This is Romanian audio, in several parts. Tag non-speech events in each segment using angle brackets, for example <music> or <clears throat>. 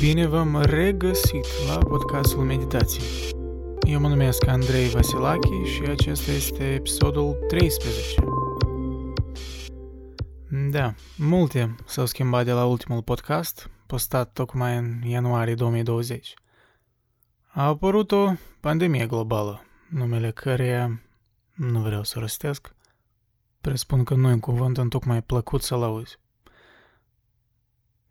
Bine v-am regăsit la podcastul Meditații. Eu mă numesc Andrei Vasilachi și acesta este episodul 13. Da, multe s-au schimbat de la ultimul podcast, postat tocmai în ianuarie 2020. A apărut o pandemie globală, numele căreia nu vreau să rostesc. Presupun că nu e un cuvânt întocmai plăcut să-l auzi.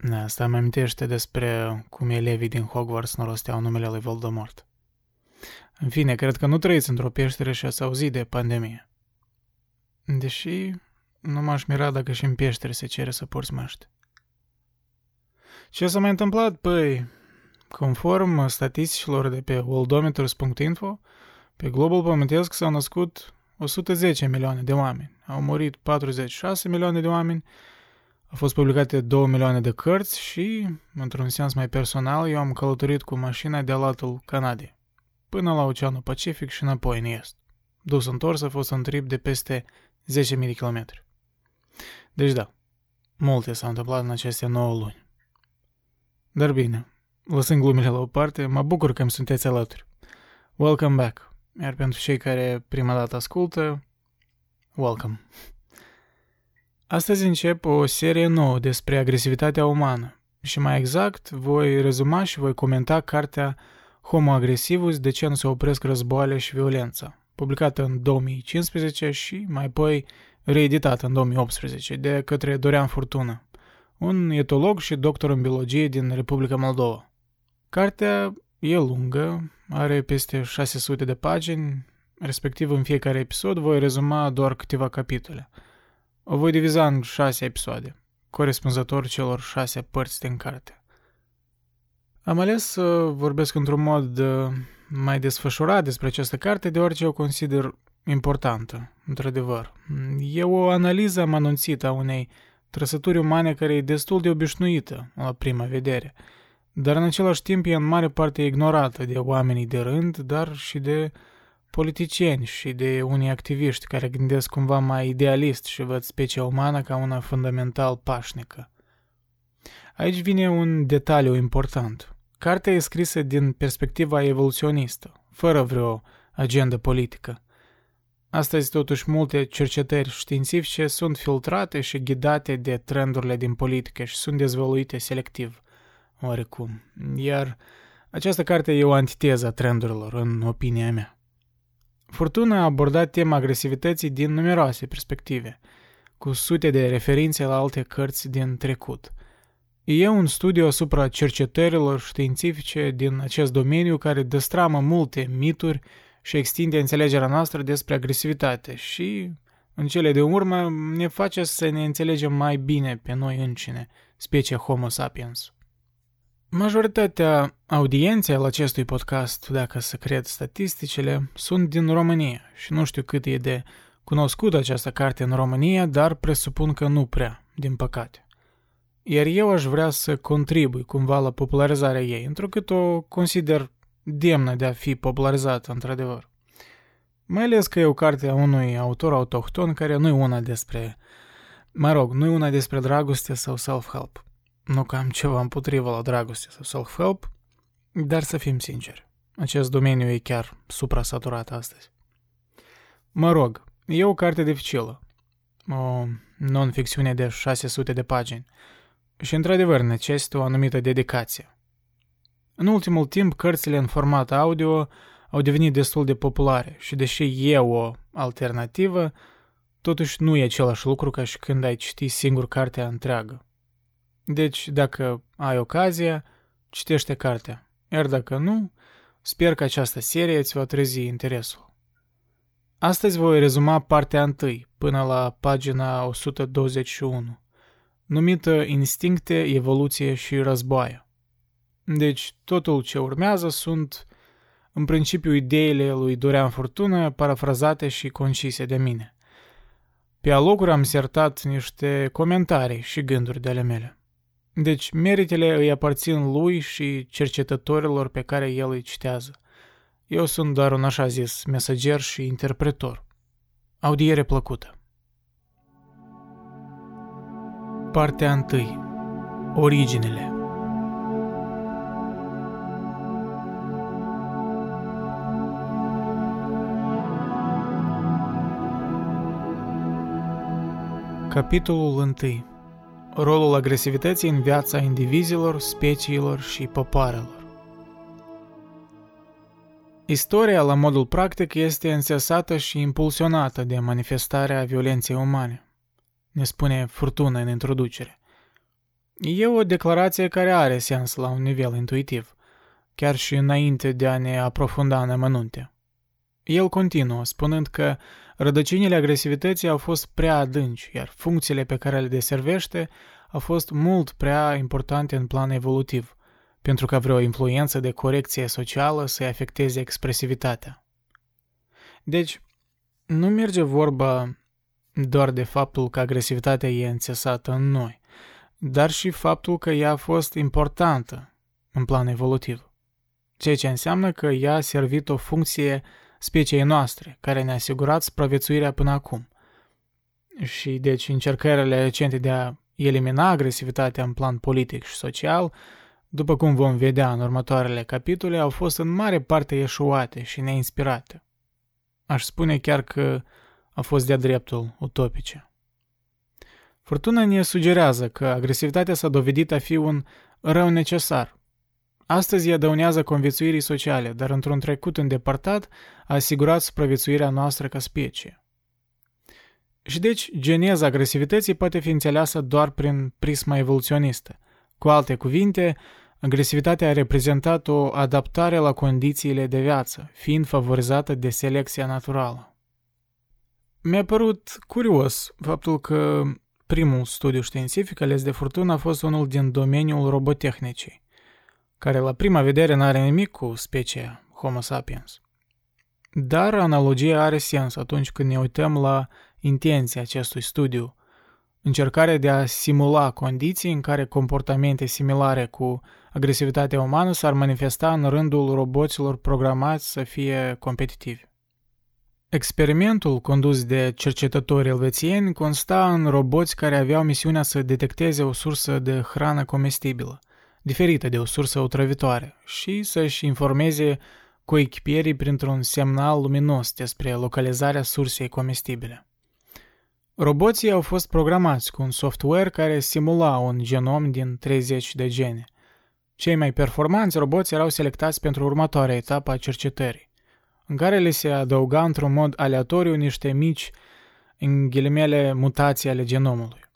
Da, asta îmi amintește despre cum elevii din Hogwarts nu rosteau numele lui Voldemort. În fine, cred că nu trăiți într-o peșteră și ați auzit de pandemie. Deși nu m-aș mira dacă și în peșteră se cere să porți măști. Ce s-a mai întâmplat? Păi, conform statisticilor de pe worldometers.info, pe globul pământesc s-au născut 110 milioane de oameni, au murit 46 milioane de oameni au fost publicate 2 milioane de cărți și, într-un sens mai personal, eu am călătorit cu mașina de latul Canadei, până la Oceanul Pacific și înapoi în est. Dus întors a fost un trip de peste 10.000 de kilometri. Deci da, multe s-au întâmplat în aceste 9 luni. Dar bine, lăsând glumele la o parte, mă bucur că îmi sunteți alături. Welcome back. Iar pentru cei care prima dată ascultă, welcome. Astăzi încep o serie nouă despre agresivitatea umană și mai exact voi rezuma și voi comenta cartea Homo agresivus, de ce nu se opresc războaiele și violența, publicată în 2015 și mai apoi reeditată în 2018 de către Dorian Furtună, un etolog și doctor în biologie din Republica Moldova. Cartea e lungă, are peste 600 de pagini, respectiv în fiecare episod voi rezuma doar câteva capitole – o voi diviza în șase episoade, corespunzător celor șase părți din carte. Am ales să vorbesc într-un mod uh, mai desfășurat despre această carte, deoarece o consider importantă, într-adevăr. E o analiză amănunțită a unei trăsături umane care e destul de obișnuită la prima vedere, dar în același timp e în mare parte ignorată de oamenii de rând, dar și de politicieni și de unii activiști care gândesc cumva mai idealist și văd specia umană ca una fundamental pașnică. Aici vine un detaliu important. Cartea e scrisă din perspectiva evoluționistă, fără vreo agendă politică. Astăzi, totuși, multe cercetări științifice sunt filtrate și ghidate de trendurile din politică și sunt dezvăluite selectiv, oarecum. Iar această carte e o antiteză a trendurilor, în opinia mea. Furtuna a abordat tema agresivității din numeroase perspective, cu sute de referințe la alte cărți din trecut. E un studiu asupra cercetărilor științifice din acest domeniu care destramă multe mituri și extinde înțelegerea noastră despre agresivitate și, în cele de urmă, ne face să ne înțelegem mai bine pe noi încine, specie Homo sapiens. Majoritatea audienței al acestui podcast, dacă să cred statisticile, sunt din România și nu știu cât e de cunoscută această carte în România, dar presupun că nu prea, din păcate. Iar eu aș vrea să contribui cumva la popularizarea ei, întrucât o consider demnă de a fi popularizată, într-adevăr. Mai ales că e o carte a unui autor autohton care nu e una despre, mă rog, nu e una despre dragoste sau self-help nu că am ceva împotriva la dragoste sau self-help, dar să fim sinceri, acest domeniu e chiar supra-saturat astăzi. Mă rog, e o carte dificilă, o non-ficțiune de 600 de pagini și într-adevăr necesită o anumită dedicație. În ultimul timp, cărțile în format audio au devenit destul de populare și deși e o alternativă, totuși nu e același lucru ca și când ai citi singur cartea întreagă. Deci, dacă ai ocazia, citește cartea. Iar dacă nu, sper că această serie îți va trezi interesul. Astăzi voi rezuma partea întâi, până la pagina 121, numită Instincte, Evoluție și Războaie. Deci, totul ce urmează sunt, în principiu, ideile lui Dorian Furtună, parafrazate și concise de mine. Pe alocuri am sertat niște comentarii și gânduri de ale mele. Deci meritele îi aparțin lui și cercetătorilor pe care el îi citează. Eu sunt doar un așa zis mesager și interpretor. Audiere plăcută. Partea 1. Originele Capitolul 1 Rolul agresivității în viața indivizilor, speciilor și popoarelor. Istoria, la modul practic, este însesată și impulsionată de manifestarea violenței umane, ne spune Furtuna în introducere. E o declarație care are sens la un nivel intuitiv, chiar și înainte de a ne aprofunda în amănunte. El continuă, spunând că rădăcinile agresivității au fost prea adânci, iar funcțiile pe care le deservește au fost mult prea importante în plan evolutiv, pentru ca vreo influență de corecție socială să-i afecteze expresivitatea. Deci, nu merge vorba doar de faptul că agresivitatea e înțesată în noi, dar și faptul că ea a fost importantă în plan evolutiv, ceea ce înseamnă că ea a servit o funcție speciei noastre, care ne-a asigurat supraviețuirea până acum. Și deci încercările recente de a elimina agresivitatea în plan politic și social, după cum vom vedea în următoarele capitole, au fost în mare parte eșuate și neinspirate. Aș spune chiar că a fost de-a dreptul utopice. Furtuna ne sugerează că agresivitatea s-a dovedit a fi un rău necesar, Astăzi ea dăunează conviețuirii sociale, dar într-un trecut îndepărtat a asigurat supraviețuirea noastră ca specie. Și deci, geneza agresivității poate fi înțeleasă doar prin prisma evoluționistă. Cu alte cuvinte, agresivitatea a reprezentat o adaptare la condițiile de viață, fiind favorizată de selecția naturală. Mi-a părut curios faptul că primul studiu științific ales de furtună a fost unul din domeniul robotehnicii care la prima vedere n-are nimic cu specia Homo sapiens. Dar analogia are sens atunci când ne uităm la intenția acestui studiu, încercarea de a simula condiții în care comportamente similare cu agresivitatea umană s-ar manifesta în rândul roboților programați să fie competitivi. Experimentul condus de cercetători elvețieni consta în roboți care aveau misiunea să detecteze o sursă de hrană comestibilă, diferită de o sursă otrăvitoare și să-și informeze coechipierii printr-un semnal luminos despre localizarea sursei comestibile. Roboții au fost programați cu un software care simula un genom din 30 de gene. Cei mai performanți roboți erau selectați pentru următoarea etapă a cercetării, în care le se adăuga într-un mod aleatoriu niște mici, în ghilimele, mutații ale genomului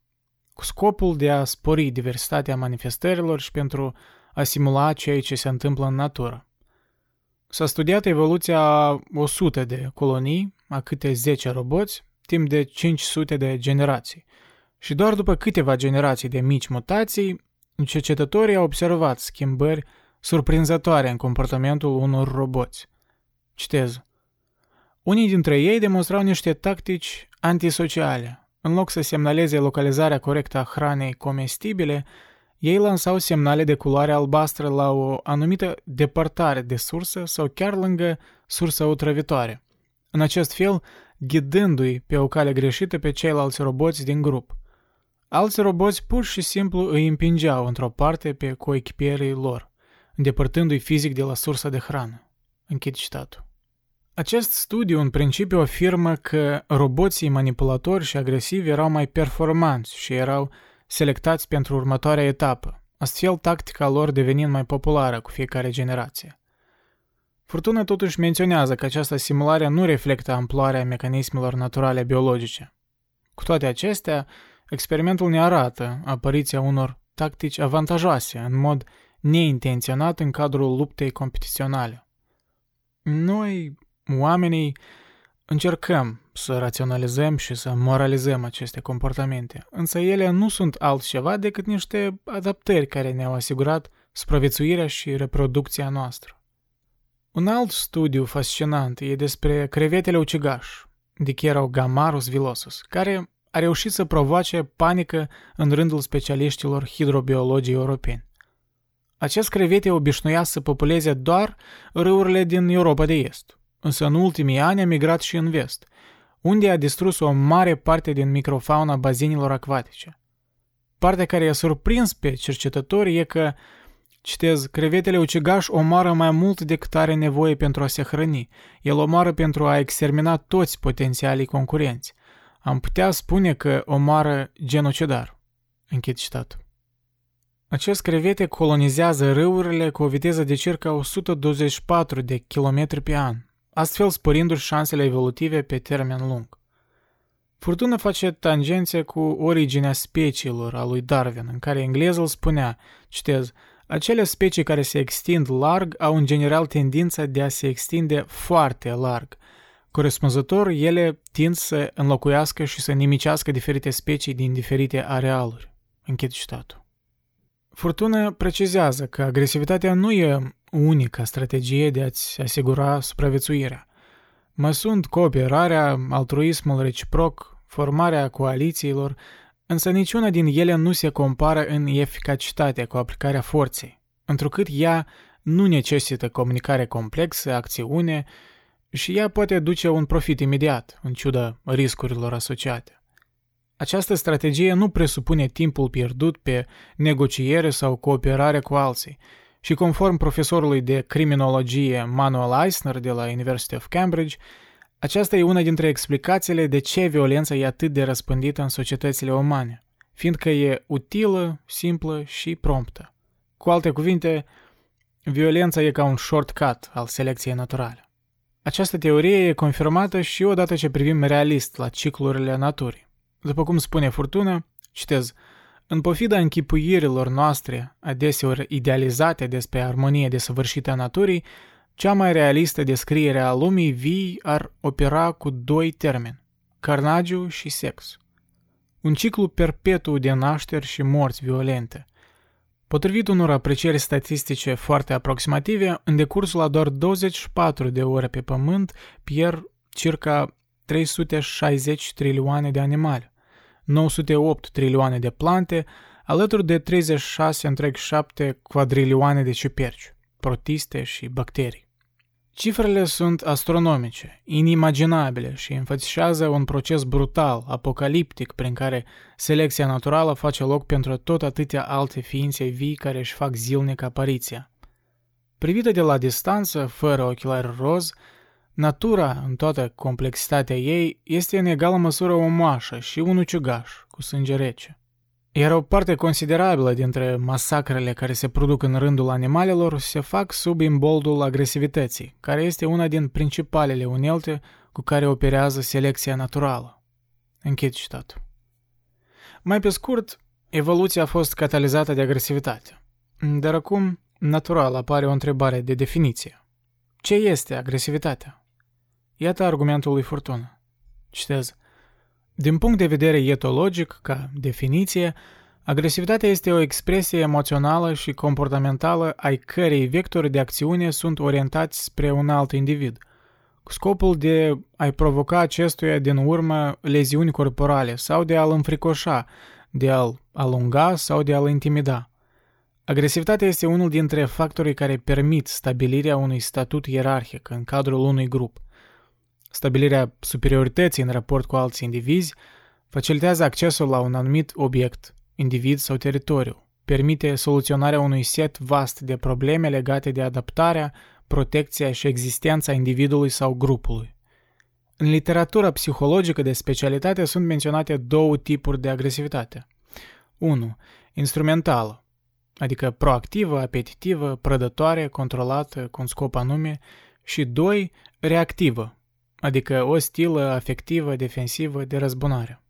cu scopul de a spori diversitatea manifestărilor și pentru a simula ceea ce se întâmplă în natură. S-a studiat evoluția a 100 de colonii, a câte 10 roboți, timp de 500 de generații. Și doar după câteva generații de mici mutații, cercetătorii au observat schimbări surprinzătoare în comportamentul unor roboți. Citez. Unii dintre ei demonstrau niște tactici antisociale, în loc să semnaleze localizarea corectă a hranei comestibile, ei lansau semnale de culoare albastră la o anumită depărtare de sursă sau chiar lângă sursa otrăvitoare. În acest fel, ghidându-i pe o cale greșită pe ceilalți roboți din grup. Alți roboți pur și simplu îi împingeau într-o parte pe coechipierii lor, îndepărtându-i fizic de la sursa de hrană. Închid citatul. Acest studiu în principiu afirmă că roboții manipulatori și agresivi erau mai performanți și erau selectați pentru următoarea etapă, astfel tactica lor devenind mai populară cu fiecare generație. Furtuna totuși menționează că această simulare nu reflectă amploarea mecanismelor naturale biologice. Cu toate acestea, experimentul ne arată apariția unor tactici avantajoase în mod neintenționat în cadrul luptei competiționale. Noi, oamenii încercăm să raționalizăm și să moralizăm aceste comportamente, însă ele nu sunt altceva decât niște adaptări care ne-au asigurat supraviețuirea și reproducția noastră. Un alt studiu fascinant e despre crevetele ucigaș, Dichero-Gamarus vilosus, care a reușit să provoace panică în rândul specialiștilor hidrobiologii europeni. Acest crevete obișnuia să populeze doar râurile din Europa de Est, însă în ultimii ani a migrat și în vest, unde a distrus o mare parte din microfauna bazinilor acvatice. Partea care i-a surprins pe cercetători e că, citez, crevetele ucigaș omoară mai mult decât are nevoie pentru a se hrăni. El omoară pentru a extermina toți potențialii concurenți. am putea spune că omoară genocidar. Închid citatul. Acest crevete colonizează râurile cu o viteză de circa 124 de km pe an, astfel sporindu-și șansele evolutive pe termen lung. Furtuna face tangențe cu originea speciilor a lui Darwin, în care englezul spunea, citez, acele specii care se extind larg au în general tendința de a se extinde foarte larg. Corespunzător, ele tind să înlocuiască și să nimicească diferite specii din diferite arealuri. Închid citatul. Furtuna precizează că agresivitatea nu e unica strategie de a-ți asigura supraviețuirea. Mai sunt cooperarea, altruismul reciproc, formarea coalițiilor, însă niciuna din ele nu se compară în eficacitate cu aplicarea forței, întrucât ea nu necesită comunicare complexă, acțiune și ea poate duce un profit imediat, în ciuda riscurilor asociate. Această strategie nu presupune timpul pierdut pe negociere sau cooperare cu alții și conform profesorului de criminologie Manuel Eisner de la University of Cambridge, aceasta e una dintre explicațiile de ce violența e atât de răspândită în societățile umane, fiindcă e utilă, simplă și promptă. Cu alte cuvinte, violența e ca un shortcut al selecției naturale. Această teorie e confirmată și odată ce privim realist la ciclurile naturii. După cum spune Furtună, citez, în pofida închipuirilor noastre, adeseori idealizate despre armonie desăvârșită a naturii, cea mai realistă descriere a lumii vii ar opera cu doi termeni, carnagiu și sex. Un ciclu perpetu de nașteri și morți violente. Potrivit unor aprecieri statistice foarte aproximative, în decursul a doar 24 de ore pe pământ pierd circa 360 trilioane de animale, 908 trilioane de plante, alături de 36,7 quadrilioane de ciuperci, protiste și bacterii. Cifrele sunt astronomice, inimaginabile și înfățișează un proces brutal, apocaliptic, prin care selecția naturală face loc pentru tot atâtea alte ființe vii care își fac zilnic apariția. Privită de la distanță, fără ochelari roz, natura, în toată complexitatea ei, este în egală măsură o moașă și un ucigaș cu sânge rece. Iar o parte considerabilă dintre masacrele care se produc în rândul animalelor se fac sub imboldul agresivității, care este una din principalele unelte cu care operează selecția naturală. Închid citatul. Mai pe scurt, evoluția a fost catalizată de agresivitate. Dar acum, natural, apare o întrebare de definiție. Ce este agresivitatea? Iată argumentul lui Furtună. Citez. Din punct de vedere etologic, ca definiție, agresivitatea este o expresie emoțională și comportamentală ai cărei vectori de acțiune sunt orientați spre un alt individ, cu scopul de a-i provoca acestuia din urmă leziuni corporale sau de a-l înfricoșa, de a-l alunga sau de a-l intimida. Agresivitatea este unul dintre factorii care permit stabilirea unui statut ierarhic în cadrul unui grup – Stabilirea superiorității în raport cu alți indivizi facilitează accesul la un anumit obiect, individ sau teritoriu, permite soluționarea unui set vast de probleme legate de adaptarea, protecția și existența individului sau grupului. În literatura psihologică de specialitate sunt menționate două tipuri de agresivitate. 1. Instrumentală, adică proactivă, apetitivă, prădătoare, controlată, cu un scop anume, și 2. Reactivă, adică o stilă afectivă, defensivă, de răzbunare.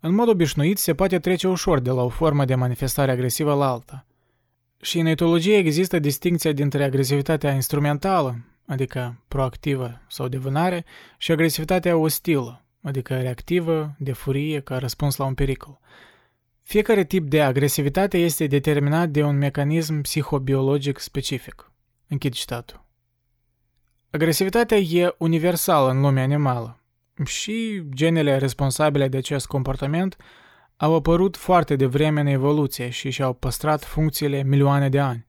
În mod obișnuit, se poate trece ușor de la o formă de manifestare agresivă la alta. Și în etologie există distinția dintre agresivitatea instrumentală, adică proactivă sau de vânare, și agresivitatea ostilă, adică reactivă, de furie, ca răspuns la un pericol. Fiecare tip de agresivitate este determinat de un mecanism psihobiologic specific. Închid citatul. Agresivitatea e universală în lumea animală și genele responsabile de acest comportament au apărut foarte devreme în evoluție și și-au păstrat funcțiile milioane de ani.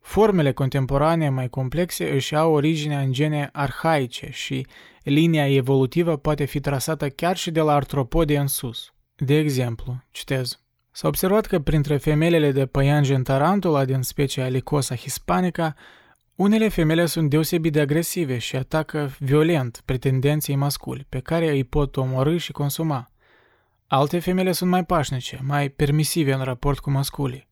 Formele contemporane mai complexe își au originea în gene arhaice și linia evolutivă poate fi trasată chiar și de la artropode în sus. De exemplu, citez, S-a observat că printre femelele de păianjen tarantula din specia Licosa hispanica Unele femele sunt deosebit de agresive și atacă violent pretendenții masculi, pe care îi pot omorâ și consuma. Alte femele sunt mai pașnice, mai permisive în raport cu masculii.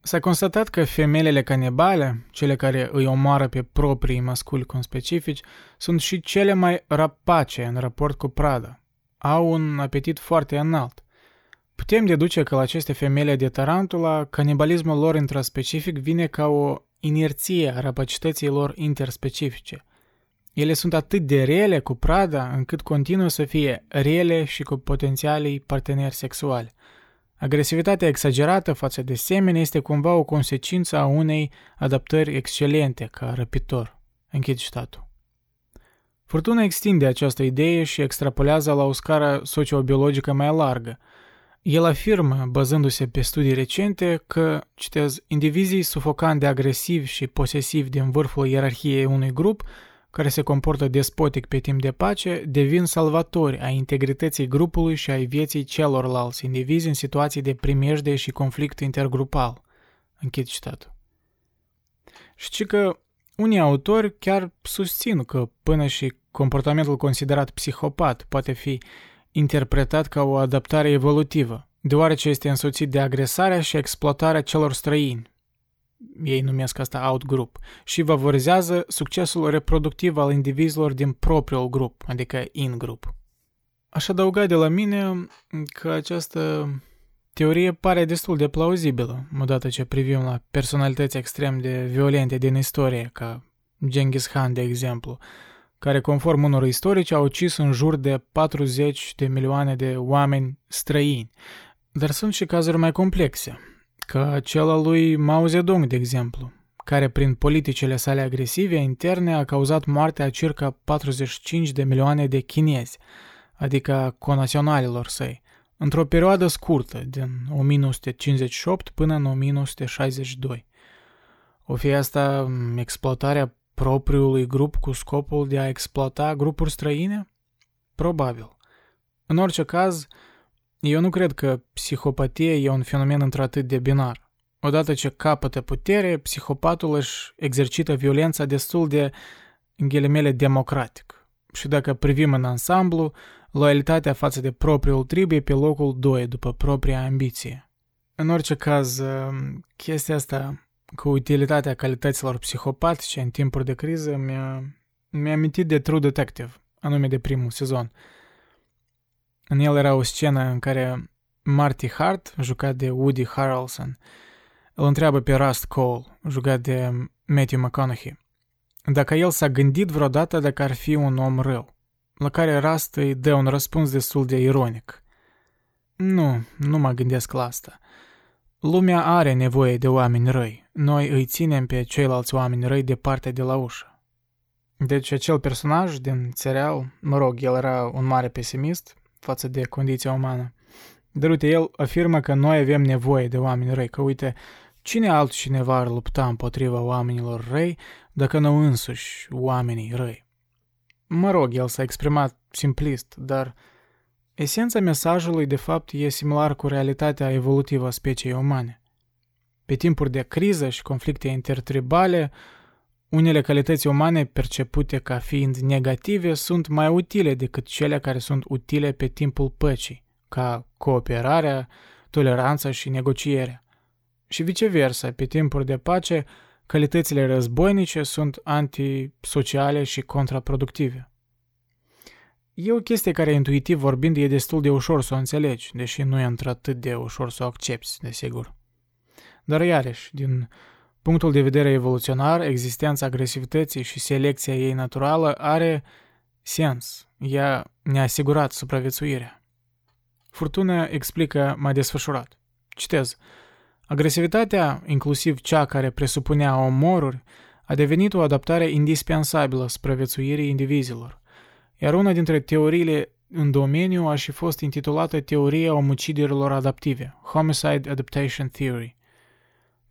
S-a constatat că femelele canibale, cele care îi omoară pe proprii masculi conspecifici, sunt și cele mai rapace în raport cu prada. Au un apetit foarte înalt. Putem deduce că la aceste femele de tarantula, canibalismul lor intraspecific vine ca o inerție a rapacității lor interspecifice. Ele sunt atât de rele cu prada încât continuă să fie rele și cu potențialii parteneri sexuali. Agresivitatea exagerată față de semene este cumva o consecință a unei adaptări excelente ca răpitor. Închid citatul. Furtuna extinde această idee și extrapolează la o scară sociobiologică mai largă. El afirmă, bazându-se pe studii recente, că, citez, indivizii sufocant de agresivi și posesivi din vârful ierarhiei unui grup care se comportă despotic pe timp de pace, devin salvatori a integrității grupului și ai vieții celorlalți indivizi în situații de primejde și conflict intergrupal. Închid citatul. Și că unii autori chiar susțin că până și comportamentul considerat psihopat poate fi interpretat ca o adaptare evolutivă, deoarece este însoțit de agresarea și exploatarea celor străini, ei numesc asta outgroup, și favorizează succesul reproductiv al indivizilor din propriul grup, adică in-group. Aș adăuga de la mine că această teorie pare destul de plauzibilă, odată ce privim la personalități extrem de violente din istorie, ca Genghis Khan, de exemplu, care, conform unor istorici, au ucis în jur de 40 de milioane de oameni străini. Dar sunt și cazuri mai complexe, ca cel al lui Mao Zedong, de exemplu, care prin politicile sale agresive interne a cauzat moartea a circa 45 de milioane de chinezi, adică conaționalilor săi, într-o perioadă scurtă, din 1958 până în 1962. O fi asta exploatarea propriului grup cu scopul de a exploata grupuri străine? Probabil. În orice caz, eu nu cred că psihopatia e un fenomen într-atât de binar. Odată ce capătă putere, psihopatul își exercită violența destul de, în ghilimele, democratic. Și dacă privim în ansamblu, loialitatea față de propriul trib e pe locul 2 după propria ambiție. În orice caz, um, chestia asta cu utilitatea calităților psihopatice în timpuri de criză mi-a, mi-a amintit de True Detective, anume de primul sezon – în el era o scenă în care Marty Hart, jucat de Woody Harrelson, îl întreabă pe Rust Cole, jucat de Matthew McConaughey, dacă el s-a gândit vreodată dacă ar fi un om rău, la care Rust îi dă un răspuns destul de ironic. Nu, nu mă gândesc la asta. Lumea are nevoie de oameni răi. Noi îi ținem pe ceilalți oameni răi departe de la ușă. Deci acel personaj din serial, mă rog, el era un mare pesimist, față de condiția umană. Dar uite, el afirmă că noi avem nevoie de oameni răi, că uite, cine altcineva ar lupta împotriva oamenilor răi dacă nu însuși oamenii răi? Mă rog, el s-a exprimat simplist, dar esența mesajului de fapt e similar cu realitatea evolutivă a speciei umane. Pe timpuri de criză și conflicte intertribale, unele calități umane percepute ca fiind negative sunt mai utile decât cele care sunt utile pe timpul păcii, ca cooperarea, toleranța și negocierea. Și viceversa, pe timpuri de pace, calitățile războinice sunt antisociale și contraproductive. E o chestie care, intuitiv vorbind, e destul de ușor să o înțelegi, deși nu e într-atât de ușor să o accepti, desigur. Dar iarăși, din punctul de vedere evoluționar, existența agresivității și selecția ei naturală are sens. Ea ne-a asigurat supraviețuirea. Furtuna explică mai desfășurat. Citez. Agresivitatea, inclusiv cea care presupunea omoruri, a devenit o adaptare indispensabilă supraviețuirii indivizilor, iar una dintre teoriile în domeniu a și fost intitulată Teoria omuciderilor adaptive, Homicide Adaptation Theory,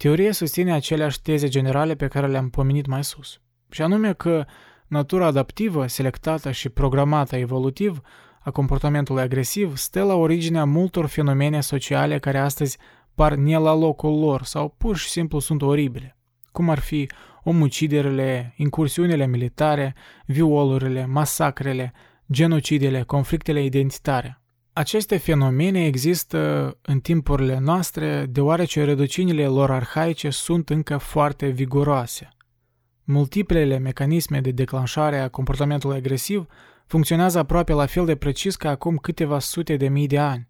Teoria susține aceleași teze generale pe care le-am pomenit mai sus, și anume că natura adaptivă, selectată și programată evolutiv a comportamentului agresiv stă la originea multor fenomene sociale care astăzi par ne la locul lor sau pur și simplu sunt oribile, cum ar fi omuciderile, incursiunile militare, violurile, masacrele, genocidele, conflictele identitare. Aceste fenomene există în timpurile noastre deoarece rădăcinile lor arhaice sunt încă foarte viguroase. Multiplele mecanisme de declanșare a comportamentului agresiv funcționează aproape la fel de precis ca acum câteva sute de mii de ani.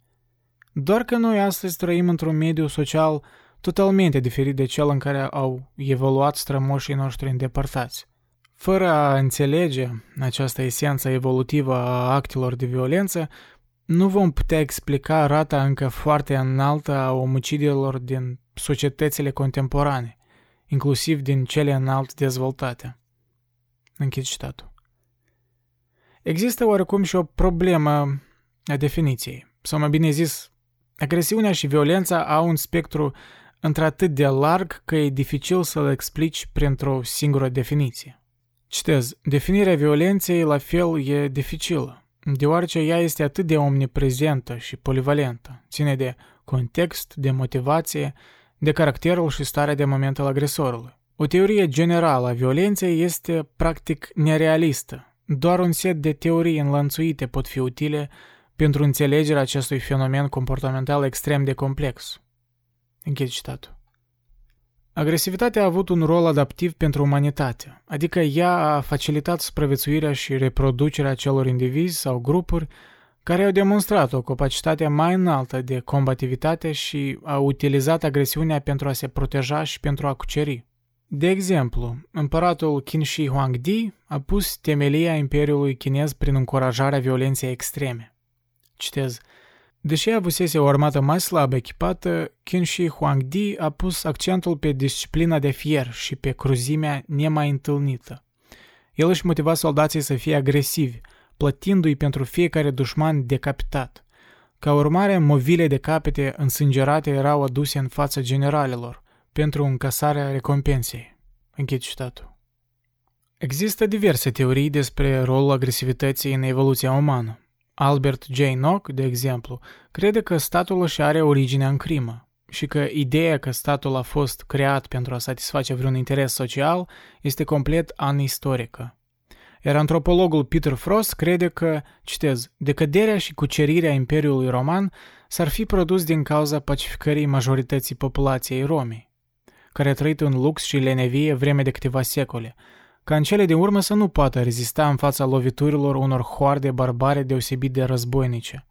Doar că noi astăzi trăim într-un mediu social totalmente diferit de cel în care au evoluat strămoșii noștri îndepărtați. Fără a înțelege această esență evolutivă a actelor de violență, nu vom putea explica rata încă foarte înaltă a omucidiilor din societățile contemporane, inclusiv din cele înalt dezvoltate. Închid citatul. Există oarecum și o problemă a definiției, sau mai bine zis, agresiunea și violența au un spectru într-atât de larg că e dificil să-l explici printr-o singură definiție. Citez, definirea violenței la fel e dificilă deoarece ea este atât de omniprezentă și polivalentă, ține de context, de motivație, de caracterul și starea de moment al agresorului. O teorie generală a violenței este practic nerealistă. Doar un set de teorii înlănțuite pot fi utile pentru înțelegerea acestui fenomen comportamental extrem de complex. Închid citatul. Agresivitatea a avut un rol adaptiv pentru umanitate, adică ea a facilitat supraviețuirea și reproducerea celor indivizi sau grupuri care au demonstrat o capacitate mai înaltă de combativitate și au utilizat agresiunea pentru a se proteja și pentru a cuceri. De exemplu, împăratul Qin Shi Huangdi a pus temelia Imperiului chinez prin încurajarea violenței extreme. Citez, Deși avusese o armată mai slabă echipată, Qin Shi Huangdi a pus accentul pe disciplina de fier și pe cruzimea nemai întâlnită. El își motiva soldații să fie agresivi, plătindu-i pentru fiecare dușman decapitat. Ca urmare, movile de capete însângerate erau aduse în fața generalilor pentru încasarea recompensei. Închid citatul. Există diverse teorii despre rolul agresivității în evoluția umană. Albert J. Nock, de exemplu, crede că statul își are originea în crimă și că ideea că statul a fost creat pentru a satisface vreun interes social este complet anistorică. Iar antropologul Peter Frost crede că, citez, decăderea și cucerirea Imperiului Roman s-ar fi produs din cauza pacificării majorității populației Romei, care a trăit în lux și lenevie vreme de câteva secole, ca în cele din urmă să nu poată rezista în fața loviturilor unor hoarde barbare deosebit de războinice.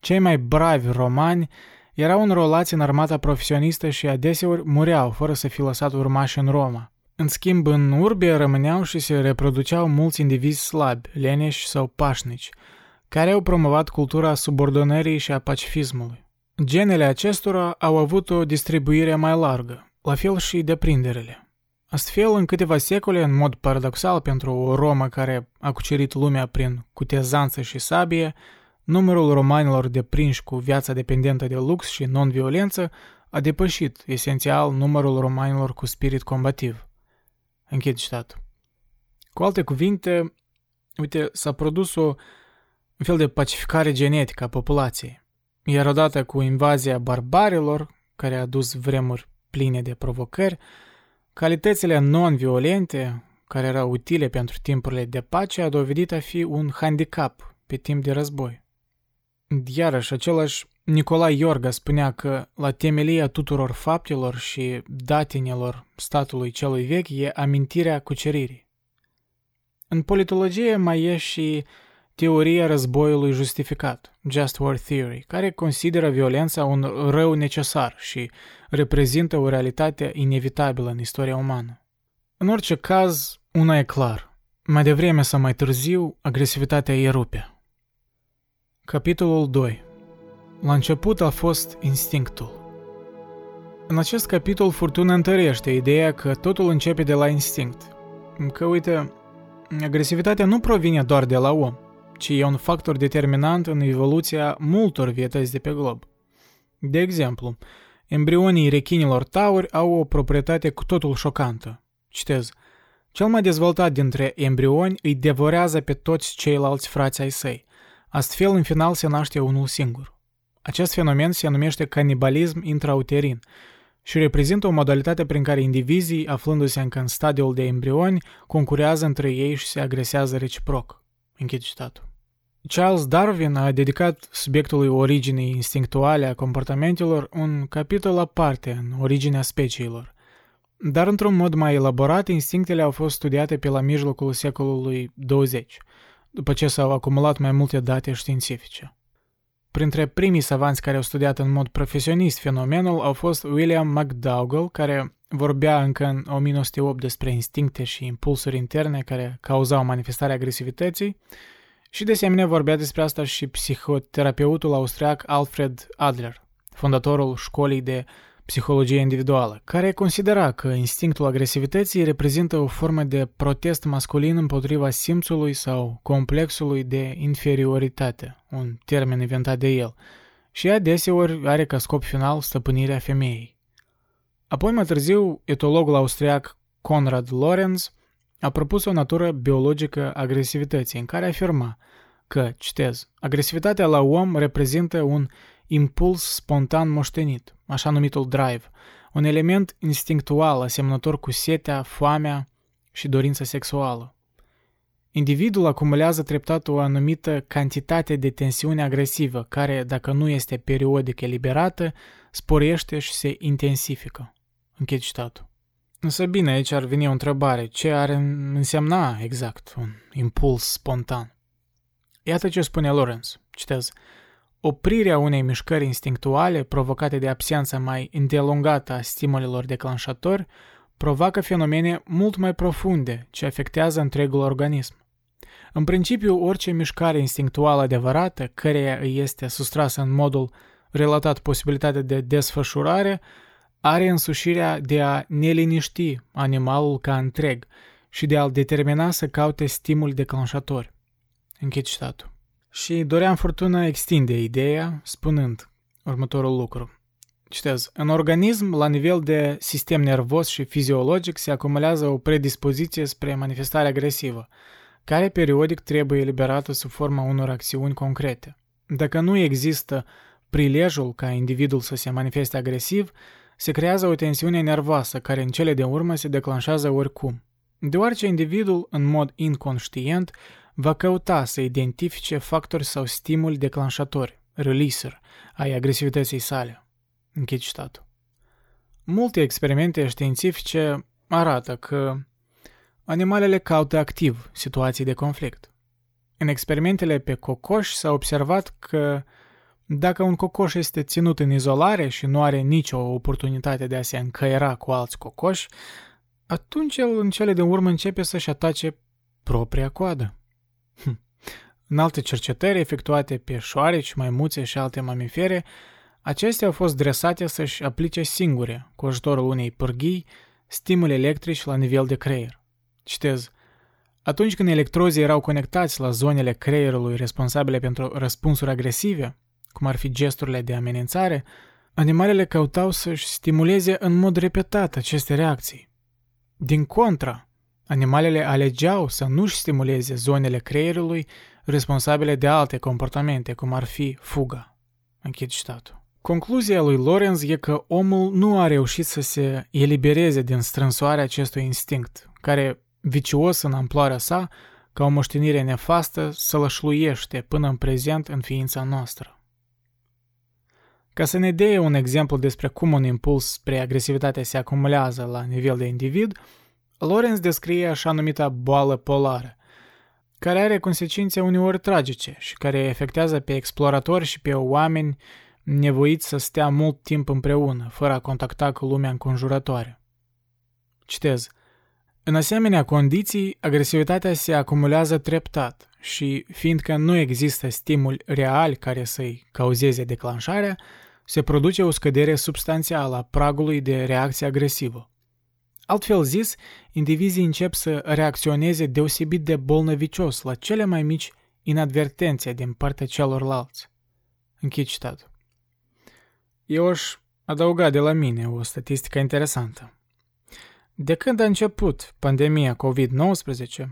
Cei mai bravi romani erau înrolați în armata profesionistă și adeseori mureau fără să fi lăsat urmași în Roma. În schimb, în urbe rămâneau și se reproduceau mulți indivizi slabi, leneși sau pașnici, care au promovat cultura subordonării și a pacifismului. Genele acestora au avut o distribuire mai largă, la fel și deprinderile. Astfel, în câteva secole, în mod paradoxal pentru o Romă care a cucerit lumea prin cutezanță și sabie, numărul romanilor deprinși cu viața dependentă de lux și non-violență a depășit, esențial, numărul romanilor cu spirit combativ. Închid citat. Cu alte cuvinte, uite, s-a produs o un fel de pacificare genetică a populației. Iar odată cu invazia barbarilor, care a dus vremuri pline de provocări, Calitățile non-violente, care erau utile pentru timpurile de pace, a dovedit a fi un handicap pe timp de război. Iarăși, același Nicolae Iorga spunea că la temelia tuturor faptelor și datinelor statului celui vechi e amintirea cuceririi. În politologie mai e și teoria războiului justificat, Just War Theory, care consideră violența un rău necesar și reprezintă o realitate inevitabilă în istoria umană. În orice caz, una e clar. Mai devreme sau mai târziu, agresivitatea erupe. Capitolul 2 La început a fost instinctul. În acest capitol Furtuna întărește ideea că totul începe de la instinct. Că, uite, agresivitatea nu provine doar de la om, ci e un factor determinant în evoluția multor vietăți de pe glob. De exemplu, embrionii rechinilor tauri au o proprietate cu totul șocantă. Citez. Cel mai dezvoltat dintre embrioni îi devorează pe toți ceilalți frați ai săi. Astfel, în final, se naște unul singur. Acest fenomen se numește canibalism intrauterin și reprezintă o modalitate prin care indivizii, aflându-se încă în stadiul de embrioni, concurează între ei și se agresează reciproc. Închid citatul. Charles Darwin a dedicat subiectului originii instinctuale a comportamentelor un capitol aparte în originea speciilor. Dar într-un mod mai elaborat, instinctele au fost studiate pe la mijlocul secolului 20, după ce s-au acumulat mai multe date științifice. Printre primii savanți care au studiat în mod profesionist fenomenul au fost William McDougall, care vorbea încă în 1908 despre instincte și impulsuri interne care cauzau manifestarea agresivității, și de asemenea vorbea despre asta și psihoterapeutul austriac Alfred Adler, fondatorul școlii de psihologie individuală, care considera că instinctul agresivității reprezintă o formă de protest masculin împotriva simțului sau complexului de inferioritate, un termen inventat de el, și adeseori are ca scop final stăpânirea femeii. Apoi mai târziu, etologul austriac Konrad Lorenz a propus o natură biologică agresivității, în care afirma că, citez, agresivitatea la om reprezintă un impuls spontan moștenit, așa numitul drive, un element instinctual asemănător cu setea, foamea și dorința sexuală. Individul acumulează treptat o anumită cantitate de tensiune agresivă, care, dacă nu este periodic eliberată, sporește și se intensifică. Închid citatul. Însă bine, aici ar veni o întrebare. Ce ar însemna exact un impuls spontan? Iată ce spune Lorenz. Citez. Oprirea unei mișcări instinctuale provocate de absența mai îndelungată a stimulilor declanșatori provoacă fenomene mult mai profunde ce afectează întregul organism. În principiu, orice mișcare instinctuală adevărată, căreia îi este sustrasă în modul relatat posibilitatea de desfășurare, are însușirea de a neliniști animalul ca întreg și de a-l determina să caute stimul declanșator. Închid citatul. Și Dorian Furtuna extinde ideea, spunând următorul lucru. Citez, în organism, la nivel de sistem nervos și fiziologic, se acumulează o predispoziție spre manifestare agresivă, care periodic trebuie eliberată sub forma unor acțiuni concrete. Dacă nu există prilejul ca individul să se manifeste agresiv, se creează o tensiune nervoasă care în cele de urmă se declanșează oricum. Deoarece individul, în mod inconștient, va căuta să identifice factori sau stimuli declanșatori, releaser, ai agresivității sale. Închid citatul. Multe experimente științifice arată că animalele caută activ situații de conflict. În experimentele pe cocoși s-a observat că dacă un cocoș este ținut în izolare și nu are nicio oportunitate de a se încăiera cu alți cocoși, atunci el în cele din urmă începe să-și atace propria coadă. Hm. În alte cercetări efectuate pe șoareci, maimuțe și alte mamifere, acestea au fost dresate să-și aplice singure, cu ajutorul unei pârghii, stimuli electrici la nivel de creier. Citez, atunci când electrozii erau conectați la zonele creierului responsabile pentru răspunsuri agresive, cum ar fi gesturile de amenințare, animalele căutau să-și stimuleze în mod repetat aceste reacții. Din contra, animalele alegeau să nu-și stimuleze zonele creierului responsabile de alte comportamente, cum ar fi fuga. Închid citatul. Concluzia lui Lorenz e că omul nu a reușit să se elibereze din strânsoarea acestui instinct, care, vicios în amploarea sa, ca o moștenire nefastă, sălășluiește până în prezent în ființa noastră. Ca să ne dea un exemplu despre cum un impuls spre agresivitate se acumulează la nivel de individ, Lorenz descrie așa numita boală polară, care are consecințe uneori tragice și care afectează pe exploratori și pe oameni nevoiți să stea mult timp împreună, fără a contacta cu lumea înconjurătoare. Citez. În asemenea condiții, agresivitatea se acumulează treptat și, fiindcă nu există stimul real care să-i cauzeze declanșarea, se produce o scădere substanțială a pragului de reacție agresivă. Altfel zis, indivizii încep să reacționeze deosebit de bolnăvicios la cele mai mici inadvertențe din partea celorlalți. Închid citatul. Eu aș adăuga de la mine o statistică interesantă. De când a început pandemia COVID-19,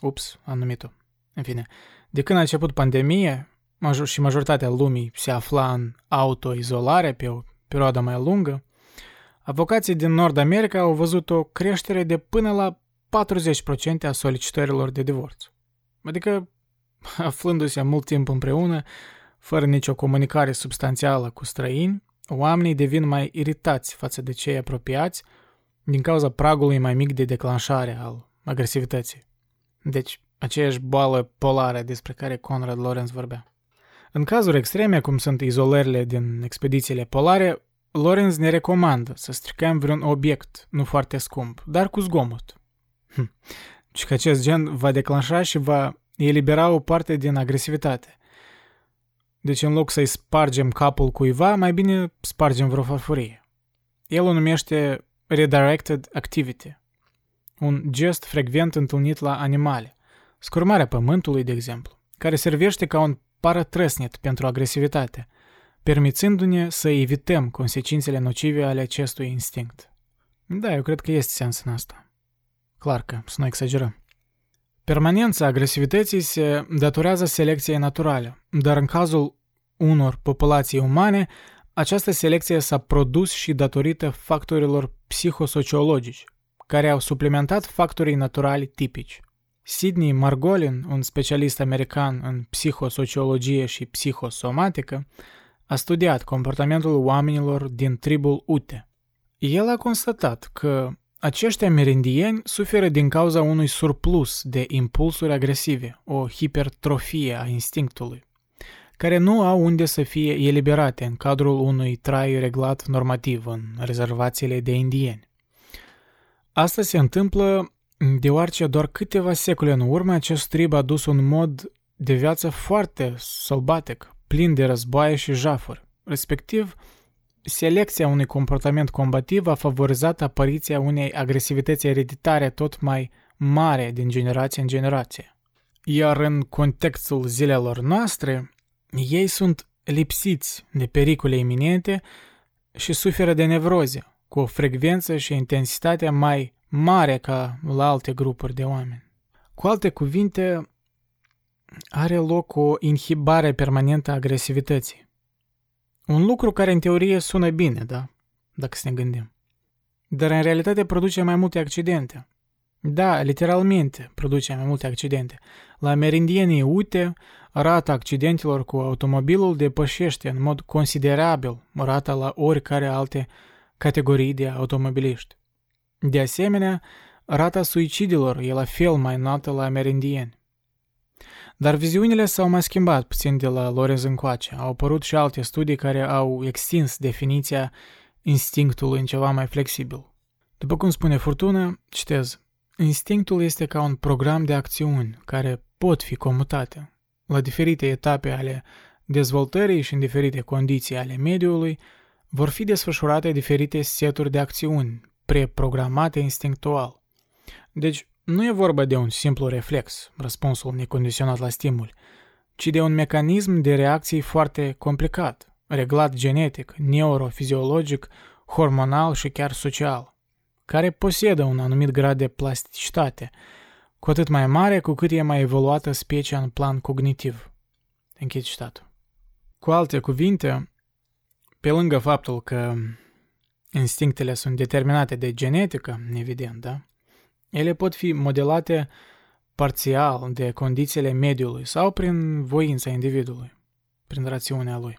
ups, am numit-o, în fine, de când a început pandemia, major, și majoritatea lumii se afla în autoizolare pe o perioadă mai lungă, avocații din Nord America au văzut o creștere de până la 40% a solicitărilor de divorț. Adică, <laughs> aflându-se mult timp împreună, fără nicio comunicare substanțială cu străini, oamenii devin mai iritați față de cei apropiați din cauza pragului mai mic de declanșare al agresivității. Deci, aceeași boală polară despre care Conrad Lorenz vorbea. În cazuri extreme, cum sunt izolările din expedițiile polare, Lorenz ne recomandă să stricăm vreun obiect nu foarte scump, dar cu zgomot. Hm. Și că acest gen va declanșa și va elibera o parte din agresivitate. Deci în loc să-i spargem capul cuiva, mai bine spargem vreo farfurie. El o numește redirected activity, un gest frecvent întâlnit la animale, scurmarea pământului, de exemplu, care servește ca un paratrăsnet pentru agresivitate, permițându-ne să evităm consecințele nocive ale acestui instinct. Da, eu cred că este sens în asta. Clar că, să nu exagerăm. Permanența agresivității se datorează selecției naturale, dar în cazul unor populații umane, această selecție s-a produs și datorită factorilor psihosociologici, care au suplimentat factorii naturali tipici. Sidney Margolin, un specialist american în psihosociologie și psihosomatică, a studiat comportamentul oamenilor din tribul Ute. El a constatat că acești amerindieni suferă din cauza unui surplus de impulsuri agresive, o hipertrofie a instinctului, care nu au unde să fie eliberate în cadrul unui trai reglat normativ în rezervațiile de indieni. Asta se întâmplă deoarece doar câteva secole în urmă acest trib a dus un mod de viață foarte sălbatic, plin de războaie și jafuri, respectiv selecția unui comportament combativ a favorizat apariția unei agresivități ereditare tot mai mare din generație în generație. Iar în contextul zilelor noastre, ei sunt lipsiți de pericole iminente și suferă de nevroze, cu o frecvență și intensitate mai mare ca la alte grupuri de oameni. Cu alte cuvinte, are loc o inhibare permanentă a agresivității. Un lucru care în teorie sună bine, da? Dacă să ne gândim. Dar în realitate produce mai multe accidente. Da, literalmente produce mai multe accidente. La merindienii UTE, rata accidentelor cu automobilul depășește în mod considerabil rata la oricare alte categorii de automobiliști. De asemenea, rata suicidilor e la fel mai înaltă la merindieni. Dar viziunile s-au mai schimbat puțin de la Lorenz încoace. Au apărut și alte studii care au extins definiția instinctului în ceva mai flexibil. După cum spune Furtună, citez, Instinctul este ca un program de acțiuni care pot fi comutate la diferite etape ale dezvoltării și în diferite condiții ale mediului, vor fi desfășurate diferite seturi de acțiuni preprogramate instinctual. Deci, nu e vorba de un simplu reflex, răspunsul necondiționat la stimul, ci de un mecanism de reacții foarte complicat, reglat genetic, neurofiziologic, hormonal și chiar social, care posedă un anumit grad de plasticitate, cu atât mai mare cu cât e mai evoluată specia în plan cognitiv. Închid citatul. Cu alte cuvinte, pe lângă faptul că instinctele sunt determinate de genetică, evident, da? Ele pot fi modelate parțial de condițiile mediului sau prin voința individului, prin rațiunea lui.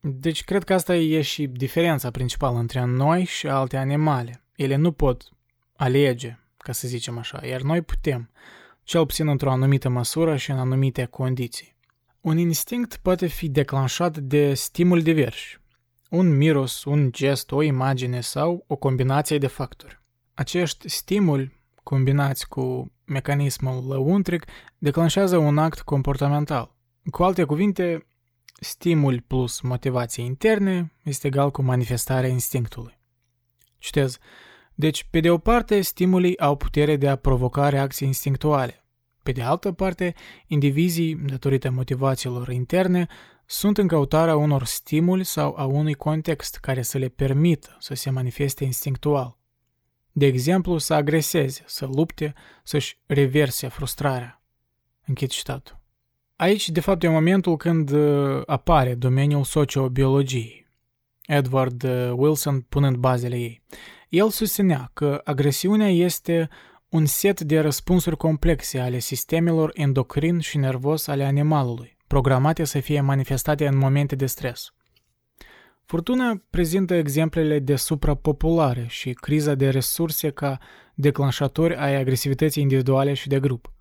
Deci cred că asta e și diferența principală între noi și alte animale. Ele nu pot alege, ca să zicem așa, iar noi putem, cel puțin într-o anumită măsură și în anumite condiții. Un instinct poate fi declanșat de stimuli diversi, un miros, un gest, o imagine sau o combinație de factori. Acești stimuli, combinați cu mecanismul lăuntric, declanșează un act comportamental. Cu alte cuvinte, stimul plus motivație interne este egal cu manifestarea instinctului. Citez. Deci, pe de o parte, stimulii au putere de a provoca reacții instinctuale. Pe de altă parte, indivizii, datorită motivațiilor interne, sunt în căutarea unor stimuli sau a unui context care să le permită să se manifeste instinctual. De exemplu, să agreseze, să lupte, să-și reverse frustrarea. Închid citatul. Aici, de fapt, e momentul când uh, apare domeniul sociobiologiei. Edward uh, Wilson punând bazele ei. El susținea că agresiunea este un set de răspunsuri complexe ale sistemelor endocrin și nervos ale animalului, programate să fie manifestate în momente de stres. Furtuna prezintă exemplele de suprapopulare și criza de resurse ca declanșatori ai agresivității individuale și de grup.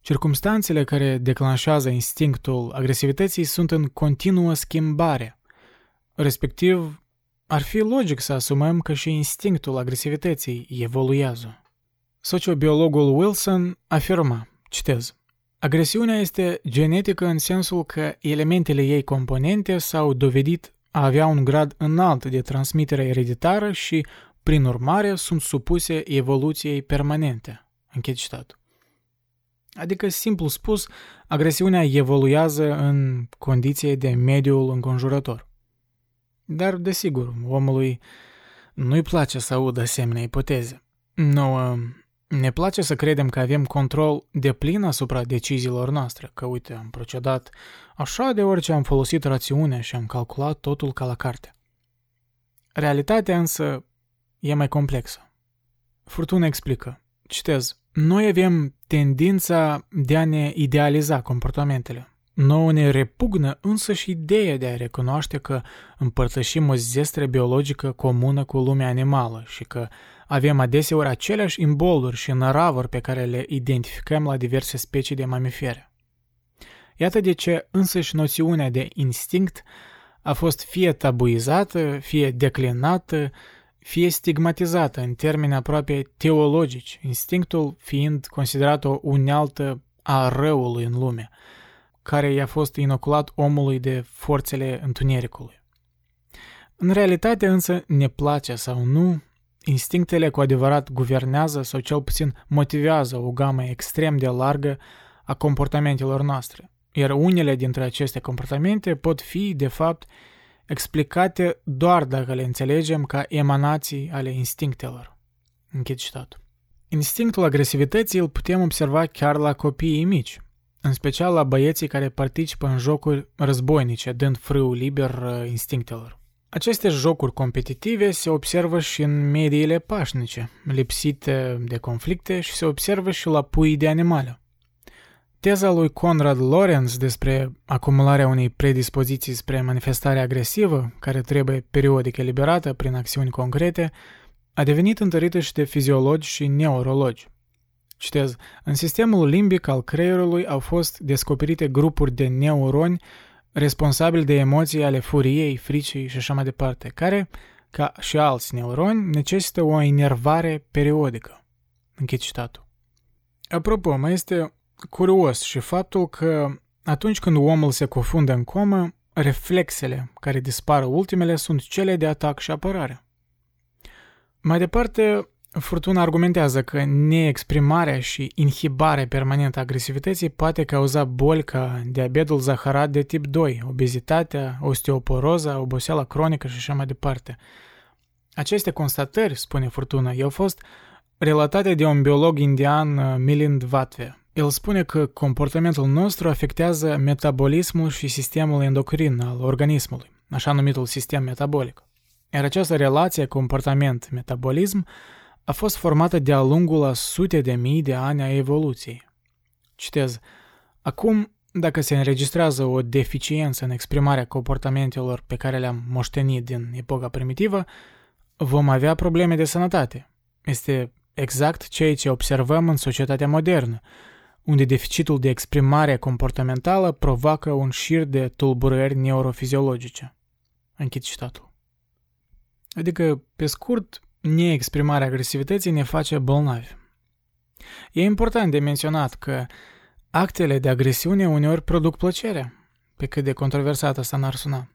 Circumstanțele care declanșează instinctul agresivității sunt în continuă schimbare. Respectiv, ar fi logic să asumăm că și instinctul agresivității evoluează. Sociobiologul Wilson afirma, citez, Agresiunea este genetică în sensul că elementele ei componente s-au dovedit a avea un grad înalt de transmitere ereditară și, prin urmare, sunt supuse evoluției permanente. Închid citatul. Adică, simplu spus, agresiunea evoluează în condiție de mediul înconjurător. Dar, desigur, omului nu-i place să audă asemenea ipoteze. Nouă ne place să credem că avem control de plin asupra deciziilor noastre, că uite, am procedat așa de orice am folosit rațiunea și am calculat totul ca la carte. Realitatea însă e mai complexă. Furtuna explică, citez, noi avem tendința de a ne idealiza comportamentele. Nouă ne repugnă însă și ideea de a recunoaște că împărtășim o zestre biologică comună cu lumea animală și că avem adeseori aceleași imboluri și năravuri pe care le identificăm la diverse specii de mamifere. Iată de ce însăși noțiunea de instinct a fost fie tabuizată, fie declinată, fie stigmatizată în termeni aproape teologici, instinctul fiind considerat o unealtă a răului în lume, care i-a fost inoculat omului de forțele întunericului. În realitate însă, ne place sau nu, instinctele cu adevărat guvernează sau cel puțin motivează o gamă extrem de largă a comportamentelor noastre, iar unele dintre aceste comportamente pot fi, de fapt, explicate doar dacă le înțelegem ca emanații ale instinctelor. Închid citatul. Instinctul agresivității îl putem observa chiar la copiii mici, în special la băieții care participă în jocuri războinice, dând frâu liber uh, instinctelor. Aceste jocuri competitive se observă și în mediile pașnice, lipsite de conflicte și se observă și la pui de animale. Teza lui Conrad Lorenz despre acumularea unei predispoziții spre manifestare agresivă, care trebuie periodic eliberată prin acțiuni concrete, a devenit întărită și de fiziologi și neurologi. Citez, în sistemul limbic al creierului au fost descoperite grupuri de neuroni responsabili de emoții ale furiei, fricii și așa mai departe, care, ca și alți neuroni, necesită o inervare periodică. Închid citatul. Apropo, mai este curios și faptul că atunci când omul se cufundă în comă, reflexele care dispar ultimele sunt cele de atac și apărare. Mai departe, Furtuna argumentează că neexprimarea și inhibarea permanentă a agresivității poate cauza boli ca diabetul zaharat de tip 2, obezitatea, osteoporoza, oboseala cronică și așa mai departe. Aceste constatări, spune Furtuna, au fost relatate de un biolog indian uh, Milind Vatve. El spune că comportamentul nostru afectează metabolismul și sistemul endocrin al organismului, așa numitul sistem metabolic. Iar această relație comportament-metabolism a fost formată de-a lungul a sute de mii de ani a evoluției. Citez, acum, dacă se înregistrează o deficiență în exprimarea comportamentelor pe care le-am moștenit din epoca primitivă, vom avea probleme de sănătate. Este exact ceea ce observăm în societatea modernă, unde deficitul de exprimare comportamentală provoacă un șir de tulburări neurofiziologice. Închid citatul. Adică, pe scurt, neexprimarea agresivității ne face bolnavi. E important de menționat că actele de agresiune uneori produc plăcere, pe cât de controversată asta n-ar suna.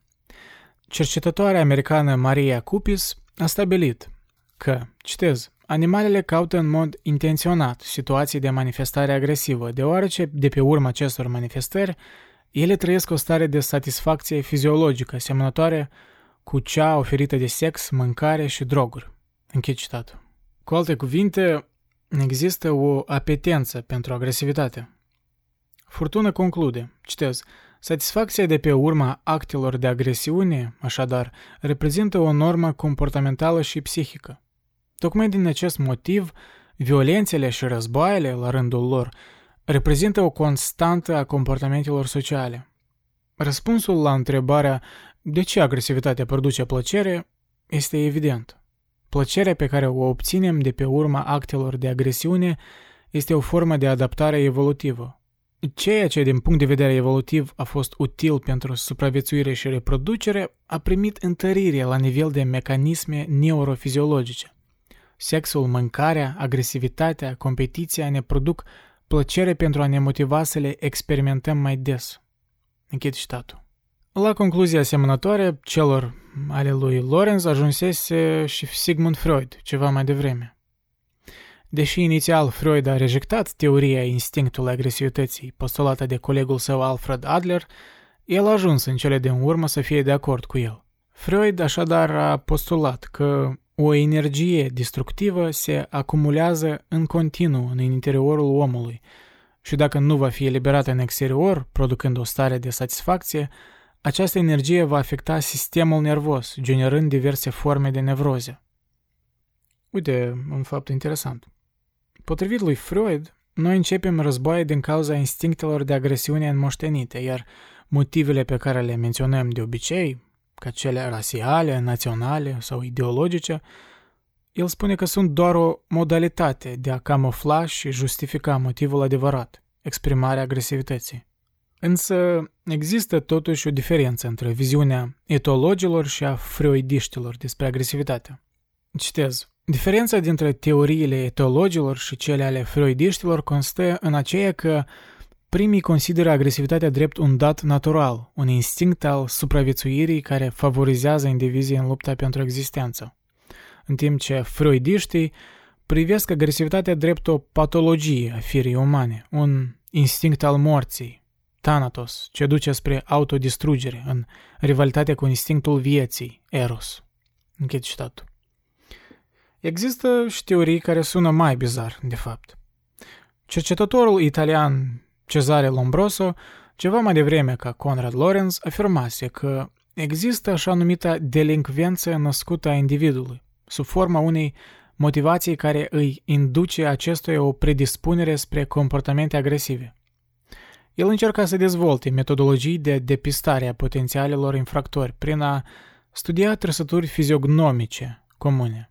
Cercetătoarea americană Maria Cupis a stabilit că, citez, animalele caută în mod intenționat situații de manifestare agresivă, deoarece, de pe urma acestor manifestări, ele trăiesc o stare de satisfacție fiziologică asemănătoare cu cea oferită de sex, mâncare și droguri. Închid citatul. Cu alte cuvinte, există o apetență pentru agresivitate. Furtună conclude, citez, Satisfacția de pe urma actelor de agresiune, așadar, reprezintă o normă comportamentală și psihică. Tocmai din acest motiv, violențele și războaiele, la rândul lor, reprezintă o constantă a comportamentelor sociale. Răspunsul la întrebarea de ce agresivitatea produce plăcere este evident. Plăcerea pe care o obținem de pe urma actelor de agresiune este o formă de adaptare evolutivă. Ceea ce, din punct de vedere evolutiv, a fost util pentru supraviețuire și reproducere, a primit întărire la nivel de mecanisme neurofiziologice. Sexul, mâncarea, agresivitatea, competiția ne produc plăcere pentru a ne motiva să le experimentăm mai des. Închid citatul. La concluzia asemănătoare celor ale lui Lorenz ajunsese și Sigmund Freud ceva mai devreme. Deși inițial Freud a rejectat teoria instinctului agresivității postulată de colegul său Alfred Adler, el a ajuns în cele din urmă să fie de acord cu el. Freud așadar a postulat că o energie destructivă se acumulează în continuu în interiorul omului și dacă nu va fi eliberată în exterior, producând o stare de satisfacție, această energie va afecta sistemul nervos, generând diverse forme de nevroze. Uite, un fapt interesant. Potrivit lui Freud, noi începem războaie din cauza instinctelor de agresiune înmoștenite, iar motivele pe care le menționăm de obicei, ca cele rasiale, naționale sau ideologice, el spune că sunt doar o modalitate de a camufla și justifica motivul adevărat, exprimarea agresivității. Însă există totuși o diferență între viziunea etologilor și a freudiștilor despre agresivitate. Citez. Diferența dintre teoriile etologilor și cele ale freudiștilor constă în aceea că primii consideră agresivitatea drept un dat natural, un instinct al supraviețuirii care favorizează indivizii în lupta pentru existență, în timp ce freudiștii privesc agresivitatea drept o patologie a firii umane, un instinct al morții, Thanatos, ce duce spre autodistrugere în rivalitatea cu instinctul vieții, Eros. Închid citatul. Există și teorii care sună mai bizar, de fapt. Cercetătorul italian Cezare Lombroso, ceva mai devreme ca Conrad Lorenz, afirmase că există așa numita delincvență născută a individului, sub forma unei motivații care îi induce acestuia o predispunere spre comportamente agresive. El încerca să dezvolte metodologii de depistare a potențialelor infractori prin a studia trăsături fiziognomice comune.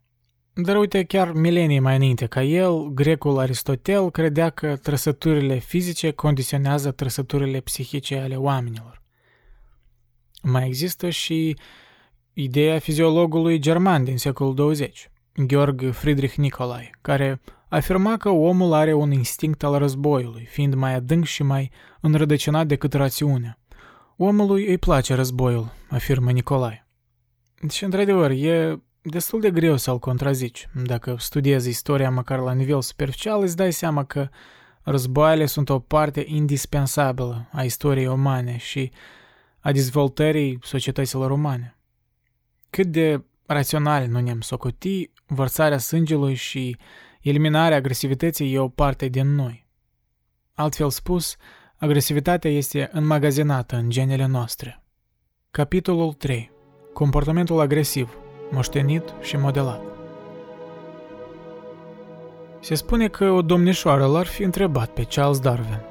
Dar uite, chiar milenii mai înainte ca el, grecul Aristotel credea că trăsăturile fizice condiționează trăsăturile psihice ale oamenilor. Mai există și ideea fiziologului german din secolul 20, Georg Friedrich Nicolai, care afirma că omul are un instinct al războiului, fiind mai adânc și mai înrădăcinat decât rațiunea. Omului îi place războiul, afirmă Nicolai. Și într-adevăr, e destul de greu să-l contrazici. Dacă studiezi istoria măcar la nivel superficial, îți dai seama că războaiele sunt o parte indispensabilă a istoriei umane și a dezvoltării societăților umane. Cât de rațional nu ne-am socoti, vărsarea sângelui și eliminarea agresivității e o parte din noi. Altfel spus, agresivitatea este înmagazinată în genele noastre. Capitolul 3. Comportamentul agresiv – moștenit și modelat. Se spune că o domnișoară l-ar fi întrebat pe Charles Darwin.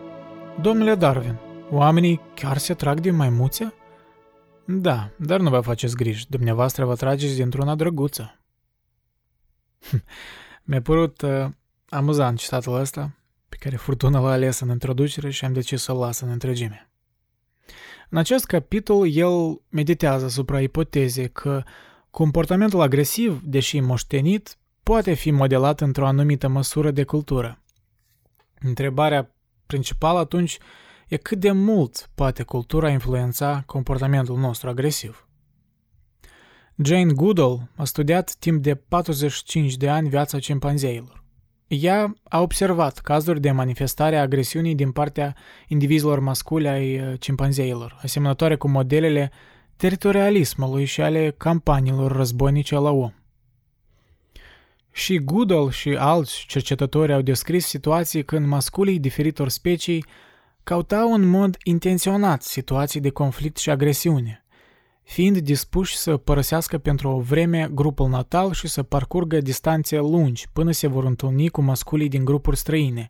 Domnule Darwin, oamenii chiar se trag din maimuțe? Da, dar nu vă faceți griji, dumneavoastră vă trageți dintr-una drăguță. <laughs> Mi-a părut uh, amuzant citatul ăsta, pe care furtuna l-a ales în introducere și am decis să-l las în întregime. În acest capitol, el meditează asupra ipotezei că Comportamentul agresiv, deși moștenit, poate fi modelat într-o anumită măsură de cultură. Întrebarea principală atunci e cât de mult poate cultura influența comportamentul nostru agresiv. Jane Goodall a studiat timp de 45 de ani viața cimpanzeilor. Ea a observat cazuri de manifestare a agresiunii din partea indivizilor masculi ai uh, cimpanzeilor, asemănătoare cu modelele teritorialismului și ale campaniilor războinice la om. Și Goodall și alți cercetători au descris situații când masculii diferitor specii căutau în mod intenționat situații de conflict și agresiune, fiind dispuși să părăsească pentru o vreme grupul natal și să parcurgă distanțe lungi până se vor întâlni cu masculii din grupuri străine,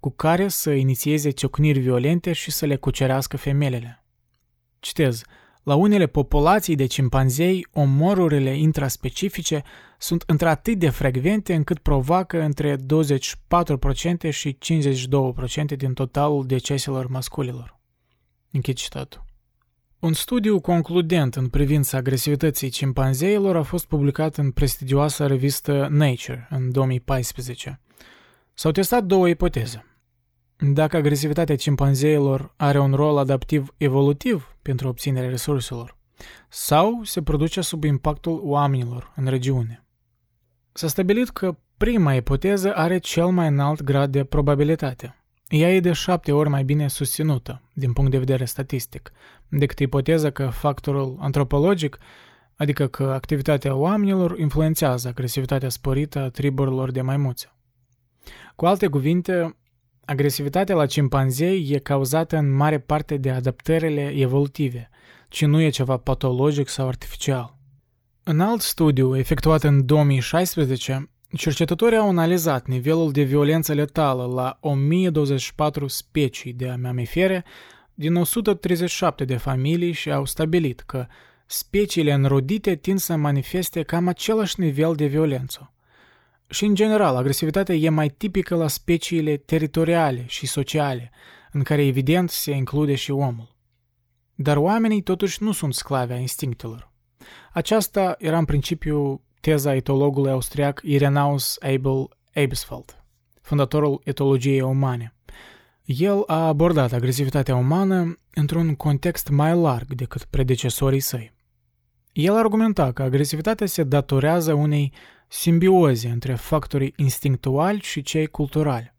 cu care să inițieze ciocniri violente și să le cucerească femelele. Citez, la unele populații de cimpanzei, omorurile intraspecifice sunt într-atât de frecvente încât provoacă între 24% și 52% din totalul deceselor masculilor. Închid citatul. Un studiu concludent în privința agresivității cimpanzeilor a fost publicat în prestigioasa revistă Nature în 2014. S-au testat două ipoteze. Dacă agresivitatea cimpanzeilor are un rol adaptiv evolutiv pentru obținerea resurselor, sau se produce sub impactul oamenilor în regiune. S-a stabilit că prima ipoteză are cel mai înalt grad de probabilitate. Ea e de șapte ori mai bine susținută, din punct de vedere statistic, decât ipoteza că factorul antropologic, adică că activitatea oamenilor influențează agresivitatea sporită a triburilor de maimuțe. Cu alte cuvinte, agresivitatea la cimpanzei e cauzată în mare parte de adaptările evolutive, ci nu e ceva patologic sau artificial. În alt studiu efectuat în 2016, cercetătorii au analizat nivelul de violență letală la 1024 specii de mamifere din 137 de familii și au stabilit că speciile înrodite tind să manifeste cam același nivel de violență. Și în general, agresivitatea e mai tipică la speciile teritoriale și sociale, în care evident se include și omul. Dar oamenii totuși nu sunt sclavi a instinctelor. Aceasta era în principiu teza etologului austriac Irenaus Abel Abesfeld, fondatorul etologiei umane. El a abordat agresivitatea umană într-un context mai larg decât predecesorii săi. El argumenta că agresivitatea se datorează unei simbioze între factorii instinctuali și cei culturali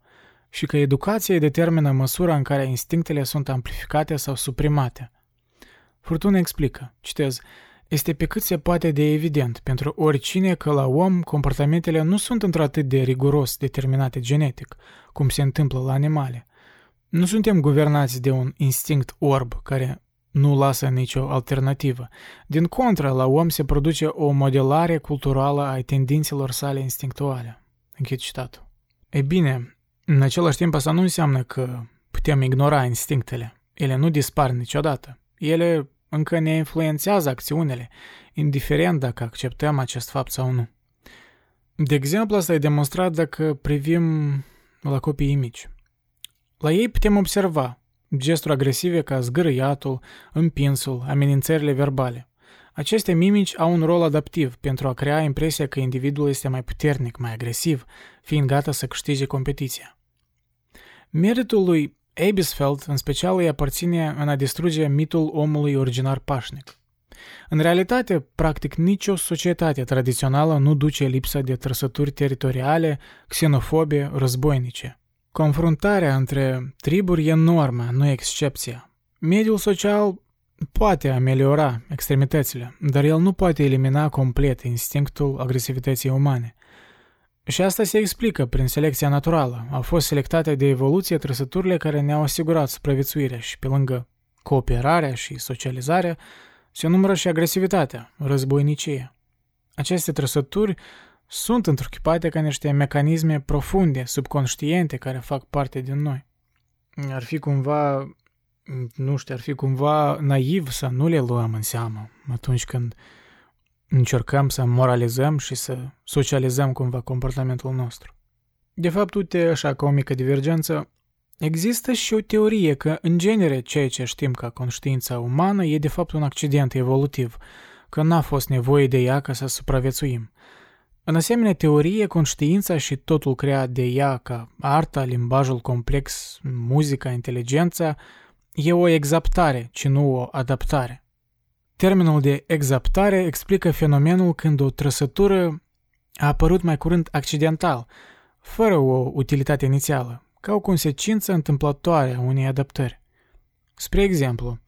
și că educația determină măsura în care instinctele sunt amplificate sau suprimate. Furtuna explică, citez, este pe cât se poate de evident pentru oricine că la om comportamentele nu sunt într-atât de riguros determinate genetic, cum se întâmplă la animale. Nu suntem guvernați de un instinct orb care nu lasă nicio alternativă. Din contră, la om se produce o modelare culturală a tendințelor sale instinctuale. Închid citatul. Ei bine, în același timp asta nu înseamnă că putem ignora instinctele. Ele nu dispar niciodată. Ele încă ne influențează acțiunile, indiferent dacă acceptăm acest fapt sau nu. De exemplu, asta e demonstrat dacă privim la copiii mici. La ei putem observa gesturi agresive ca zgârâiatul, împinsul, amenințările verbale. Aceste mimici au un rol adaptiv pentru a crea impresia că individul este mai puternic, mai agresiv, fiind gata să câștige competiția. Meritul lui Abisfeld în special îi aparține în a distruge mitul omului originar pașnic. În realitate, practic nicio societate tradițională nu duce lipsa de trăsături teritoriale, xenofobe, războinice. Confruntarea între triburi e normă, nu excepția. Mediul social poate ameliora extremitățile, dar el nu poate elimina complet instinctul agresivității umane. Și asta se explică prin selecția naturală. Au fost selectate de evoluție trăsăturile care ne-au asigurat supraviețuirea și pe lângă cooperarea și socializarea, se numără și agresivitatea, războinicie. Aceste trăsături sunt întruchipate ca niște mecanisme profunde, subconștiente, care fac parte din noi. Ar fi cumva, nu știu, ar fi cumva naiv să nu le luăm în seamă atunci când încercăm să moralizăm și să socializăm cumva comportamentul nostru. De fapt, uite, așa ca o mică divergență, există și o teorie că, în genere, ceea ce știm ca conștiința umană e de fapt un accident evolutiv, că n-a fost nevoie de ea ca să supraviețuim – în asemenea teorie, conștiința și totul creat de ea ca arta, limbajul complex, muzica, inteligența, e o exaptare, ci nu o adaptare. Termenul de exaptare explică fenomenul când o trăsătură a apărut mai curând accidental, fără o utilitate inițială, ca o consecință întâmplătoare a unei adaptări. Spre exemplu,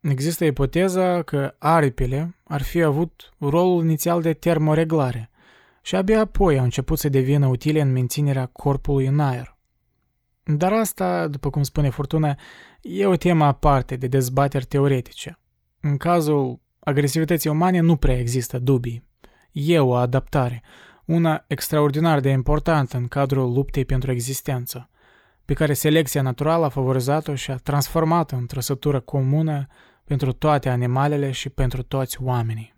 există ipoteza că aripile ar fi avut rolul inițial de termoreglare – și abia apoi au început să devină utile în menținerea corpului în aer. Dar asta, după cum spune Furtuna, e o temă aparte de dezbateri teoretice. În cazul agresivității umane nu prea există dubii. E o adaptare, una extraordinar de importantă în cadrul luptei pentru existență, pe care selecția naturală a favorizat-o și a transformat-o în trăsătură comună pentru toate animalele și pentru toți oamenii.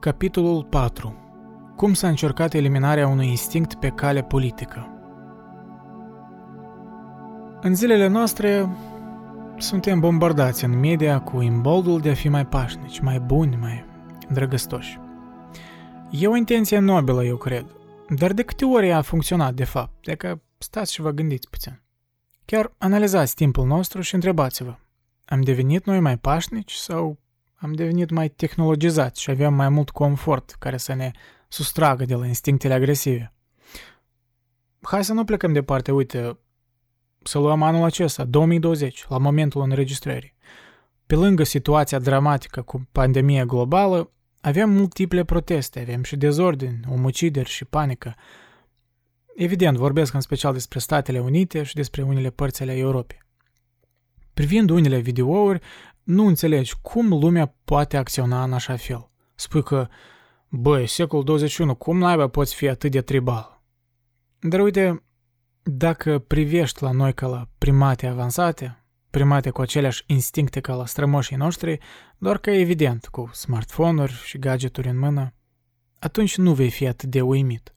Capitolul 4. Cum s-a încercat eliminarea unui instinct pe cale politică? În zilele noastre suntem bombardați în media cu imboldul de a fi mai pașnici, mai buni, mai drăgăstoși. E o intenție nobilă, eu cred, dar de câte ori a funcționat, de fapt, dacă stați și vă gândiți puțin. Chiar analizați timpul nostru și întrebați-vă, am devenit noi mai pașnici sau am devenit mai tehnologizați și avem mai mult confort care să ne sustragă de la instinctele agresive? Hai să nu plecăm departe, uite, să luăm anul acesta, 2020, la momentul înregistrării. Pe lângă situația dramatică cu pandemia globală, avem multiple proteste, avem și dezordini, omucideri și panică. Evident, vorbesc în special despre Statele Unite și despre unele părți ale Europei. Privind unele videouri, nu înțelegi cum lumea poate acționa în așa fel. Spui că, băi, secolul 21, cum naiba poți fi atât de tribal? Dar uite, dacă privești la noi ca la primate avansate, primate cu aceleași instincte ca la strămoșii noștri, doar că evident, cu smartphone-uri și gadgeturi în mână, atunci nu vei fi atât de uimit.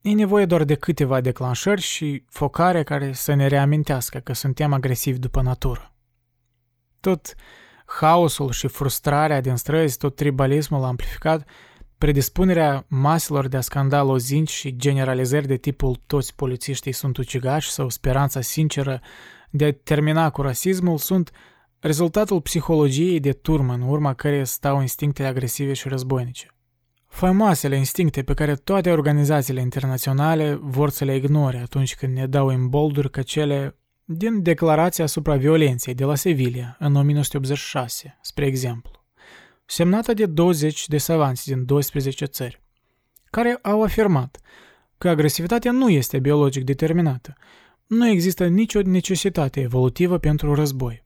E nevoie doar de câteva declanșări și focare care să ne reamintească că suntem agresivi după natură. Tot haosul și frustrarea din străzi, tot tribalismul amplificat, Predispunerea maselor de a scanda lozinci și generalizări de tipul toți polițiștii sunt ucigași sau speranța sinceră de a termina cu rasismul sunt rezultatul psihologiei de turmă în urma care stau instinctele agresive și războinice. Faimoasele instincte pe care toate organizațiile internaționale vor să le ignore atunci când ne dau imbolduri ca cele din Declarația asupra violenței de la Sevilla în 1986, spre exemplu semnată de 20 de savanți din 12 țări, care au afirmat că agresivitatea nu este biologic determinată. Nu există nicio necesitate evolutivă pentru război.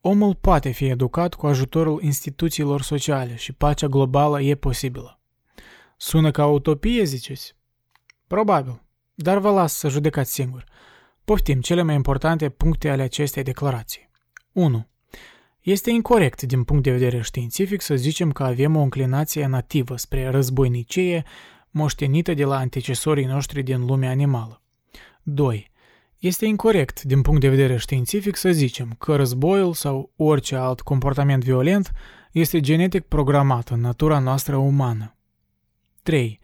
Omul poate fi educat cu ajutorul instituțiilor sociale și pacea globală e posibilă. Sună ca utopie, ziceți? Probabil, dar vă las să judecați singur. Poftim cele mai importante puncte ale acestei declarații. 1. Este incorrect din punct de vedere științific să zicem că avem o înclinație nativă spre războinicie moștenită de la antecesorii noștri din lumea animală. 2. Este incorrect din punct de vedere științific să zicem că războiul sau orice alt comportament violent este genetic programat în natura noastră umană. 3.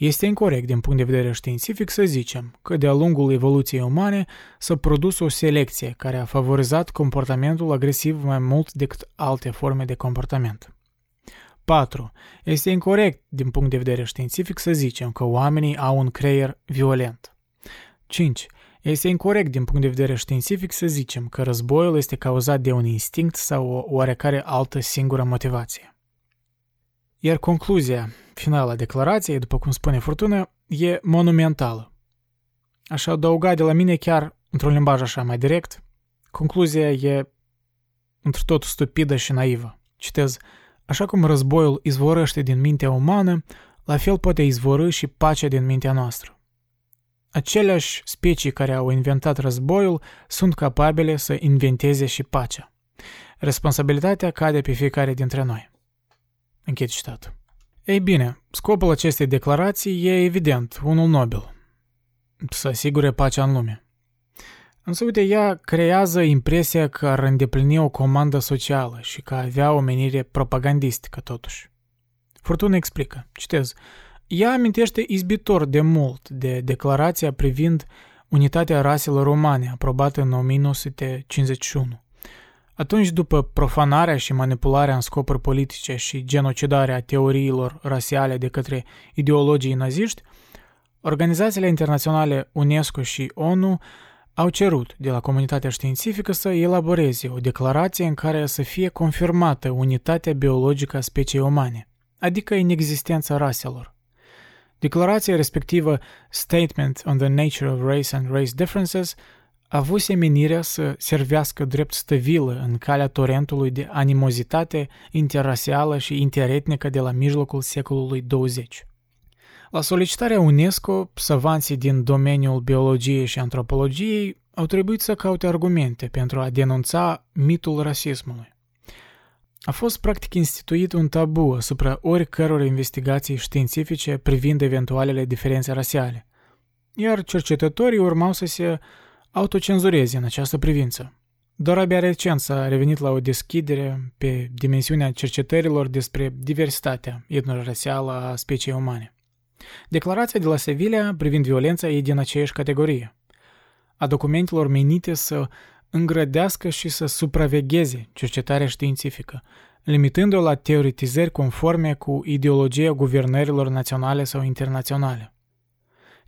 Este incorrect din punct de vedere științific să zicem că de-a lungul evoluției umane s-a produs o selecție care a favorizat comportamentul agresiv mai mult decât alte forme de comportament. 4. Este incorrect din punct de vedere științific să zicem că oamenii au un creier violent. 5. Este incorrect din punct de vedere științific să zicem că războiul este cauzat de un instinct sau o oarecare altă singură motivație. Iar concluzia finală a declarației, după cum spune Furtună, e monumentală. Aș adăuga de la mine chiar într-un limbaj așa mai direct, concluzia e într tot stupidă și naivă. Citez, așa cum războiul izvorăște din mintea umană, la fel poate izvorâ și pacea din mintea noastră. Aceleași specii care au inventat războiul sunt capabile să inventeze și pacea. Responsabilitatea cade pe fiecare dintre noi. Închid citatul. Ei bine, scopul acestei declarații e evident, unul nobil. Să asigure pacea în lume. Însă, uite, ea creează impresia că ar îndeplini o comandă socială și că avea o menire propagandistică, totuși. Furtuna explică, citez, ea amintește izbitor de mult de declarația privind unitatea raselor umane aprobată în 1951 atunci, după profanarea și manipularea în scopuri politice și genocidarea teoriilor rasiale de către ideologii naziști, organizațiile internaționale UNESCO și ONU au cerut de la comunitatea științifică să elaboreze o declarație în care să fie confirmată unitatea biologică a speciei umane, adică inexistența raselor. Declarația respectivă Statement on the Nature of Race and Race Differences avuse menirea să servească drept stăvilă în calea torentului de animozitate interrasială și interetnică de la mijlocul secolului 20. La solicitarea UNESCO, savanții din domeniul biologiei și antropologiei au trebuit să caute argumente pentru a denunța mitul rasismului. A fost practic instituit un tabu asupra oricăror investigații științifice privind eventualele diferențe rasiale, iar cercetătorii urmau să se autocenzureze în această privință. Doar abia recent s-a revenit la o deschidere pe dimensiunea cercetărilor despre diversitatea etnorasială a speciei umane. Declarația de la Sevilla privind violența e din aceeași categorie. A documentelor menite să îngrădească și să supravegheze cercetarea științifică, limitându-o la teoretizări conforme cu ideologia guvernărilor naționale sau internaționale.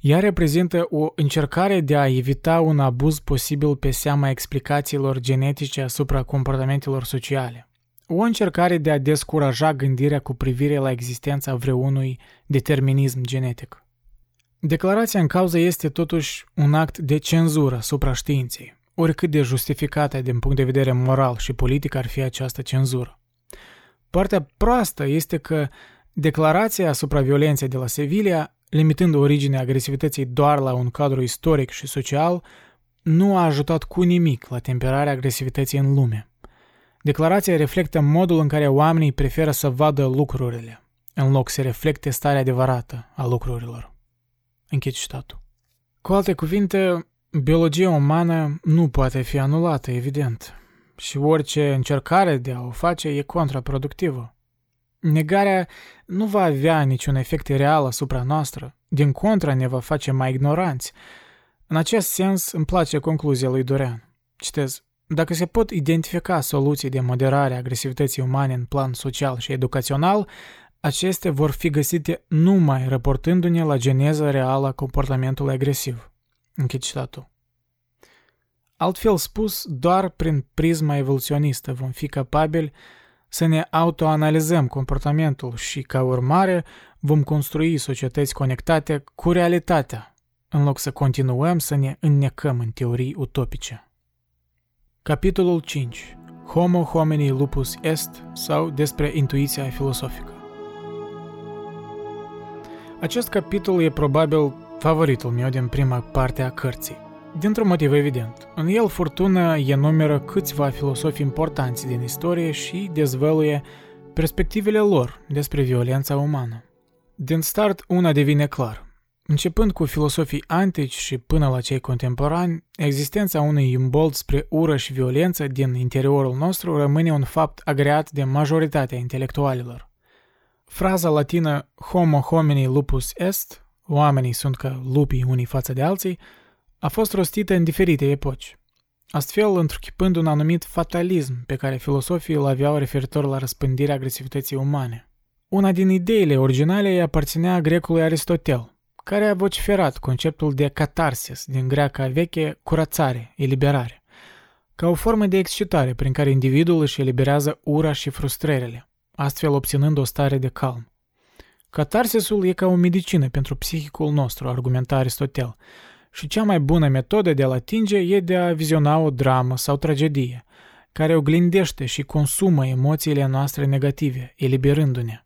Ea reprezintă o încercare de a evita un abuz posibil pe seama explicațiilor genetice asupra comportamentelor sociale. O încercare de a descuraja gândirea cu privire la existența vreunui determinism genetic. Declarația în cauză este totuși un act de cenzură asupra științei, oricât de justificată din punct de vedere moral și politic ar fi această cenzură. Partea proastă este că declarația asupra violenței de la Sevilla limitând originea agresivității doar la un cadru istoric și social, nu a ajutat cu nimic la temperarea agresivității în lume. Declarația reflectă modul în care oamenii preferă să vadă lucrurile, în loc să reflecte starea adevărată a lucrurilor. Închid citatul. Cu alte cuvinte, biologia umană nu poate fi anulată, evident, și orice încercare de a o face e contraproductivă. Negarea nu va avea niciun efect real asupra noastră, din contra ne va face mai ignoranți. În acest sens îmi place concluzia lui Dorean. Citez, dacă se pot identifica soluții de moderare a agresivității umane în plan social și educațional, acestea vor fi găsite numai raportându-ne la geneza reală a comportamentului agresiv. Închid citatul. Altfel spus, doar prin prisma evoluționistă vom fi capabili să ne autoanalizăm comportamentul și, ca urmare, vom construi societăți conectate cu realitatea, în loc să continuăm să ne înnecăm în teorii utopice. Capitolul 5. Homo homini lupus est sau despre intuiția filosofică. Acest capitol e probabil favoritul meu din prima parte a cărții. Dintr-un motiv evident. În el furtună enumeră câțiva filosofi importanți din istorie și dezvăluie perspectivele lor despre violența umană. Din start, una devine clar. Începând cu filosofii antici și până la cei contemporani, existența unui imbold spre ură și violență din interiorul nostru rămâne un fapt agreat de majoritatea intelectualilor. Fraza latină homo homini lupus est, oamenii sunt ca lupii unii față de alții, a fost rostită în diferite epoci, astfel întruchipând un anumit fatalism pe care filosofii îl aveau referitor la răspândirea agresivității umane. Una din ideile originale îi aparținea grecului Aristotel, care a vociferat conceptul de catarsis din greaca veche curățare, eliberare, ca o formă de excitare prin care individul își eliberează ura și frustrările, astfel obținând o stare de calm. Catarsisul e ca o medicină pentru psihicul nostru, argumenta Aristotel, și cea mai bună metodă de a-l atinge e de a viziona o dramă sau tragedie, care oglindește și consumă emoțiile noastre negative, eliberându-ne.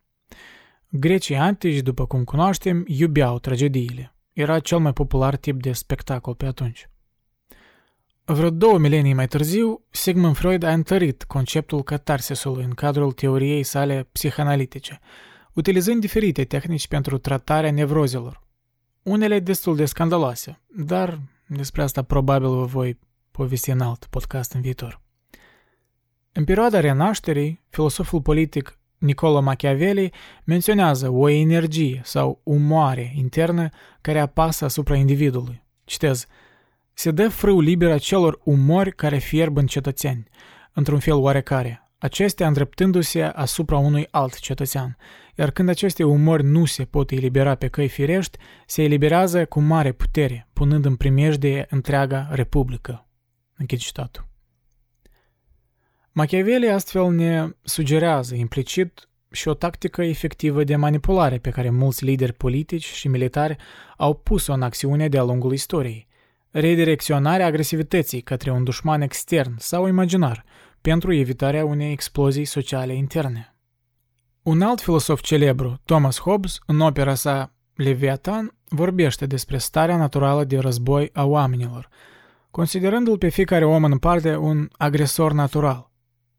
Grecii antici, după cum cunoaștem, iubeau tragediile. Era cel mai popular tip de spectacol pe atunci. Vreo două milenii mai târziu, Sigmund Freud a întărit conceptul catarsisului în cadrul teoriei sale psihanalitice, utilizând diferite tehnici pentru tratarea nevrozelor, unele destul de scandaloase, dar despre asta probabil vă voi povesti în alt podcast în viitor. În perioada renașterii, filosoful politic Niccolo Machiavelli menționează o energie sau umoare internă care apasă asupra individului. Citez, se dă frâu liber acelor umori care fierb în cetățeni, într-un fel oarecare, acestea îndreptându-se asupra unui alt cetățean, iar când aceste umori nu se pot elibera pe căi firești, se eliberează cu mare putere, punând în primejdie întreaga republică. Închid citatul. Machiavelli astfel ne sugerează implicit și o tactică efectivă de manipulare pe care mulți lideri politici și militari au pus-o în acțiune de-a lungul istoriei. Redirecționarea agresivității către un dușman extern sau imaginar pentru evitarea unei explozii sociale interne. Un alt filosof celebru, Thomas Hobbes, în opera sa Leviathan, vorbește despre starea naturală de război a oamenilor, considerându-l pe fiecare om în parte un agresor natural.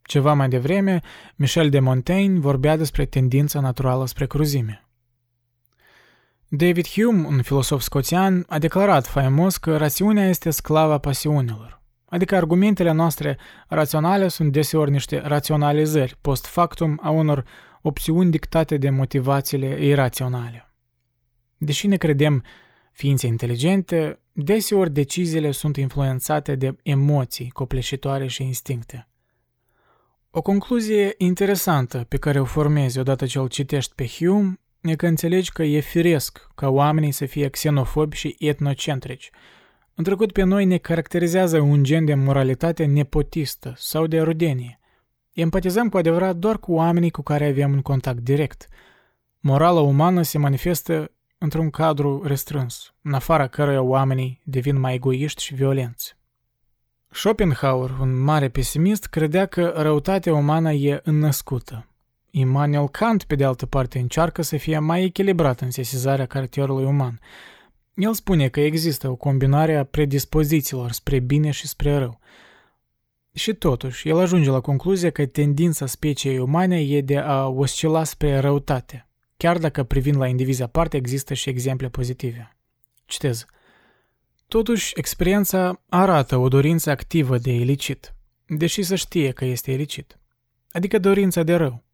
Ceva mai devreme, Michel de Montaigne vorbea despre tendința naturală spre cruzime. David Hume, un filosof scoțian, a declarat faimos că rațiunea este sclava pasiunilor. Adică argumentele noastre raționale sunt deseori niște raționalizări post factum a unor opțiuni dictate de motivațiile iraționale. Deși ne credem ființe inteligente, deseori deciziile sunt influențate de emoții copleșitoare și instincte. O concluzie interesantă pe care o formezi odată ce îl citești pe Hume e că înțelegi că e firesc ca oamenii să fie xenofobi și etnocentrici. În trecut pe noi ne caracterizează un gen de moralitate nepotistă sau de rudenie. Empatizăm cu adevărat doar cu oamenii cu care avem un contact direct. Morala umană se manifestă într-un cadru restrâns, în afara căruia oamenii devin mai egoiști și violenți. Schopenhauer, un mare pesimist, credea că răutatea umană e înnăscută. Immanuel Kant, pe de altă parte, încearcă să fie mai echilibrat în sesizarea caracterului uman. El spune că există o combinare a predispozițiilor spre bine și spre rău. Și totuși, el ajunge la concluzia că tendința speciei umane e de a oscila spre răutate, chiar dacă privind la indivizi aparte există și exemple pozitive. Citez. Totuși, experiența arată o dorință activă de ilicit, deși să știe că este ilicit. Adică dorința de rău.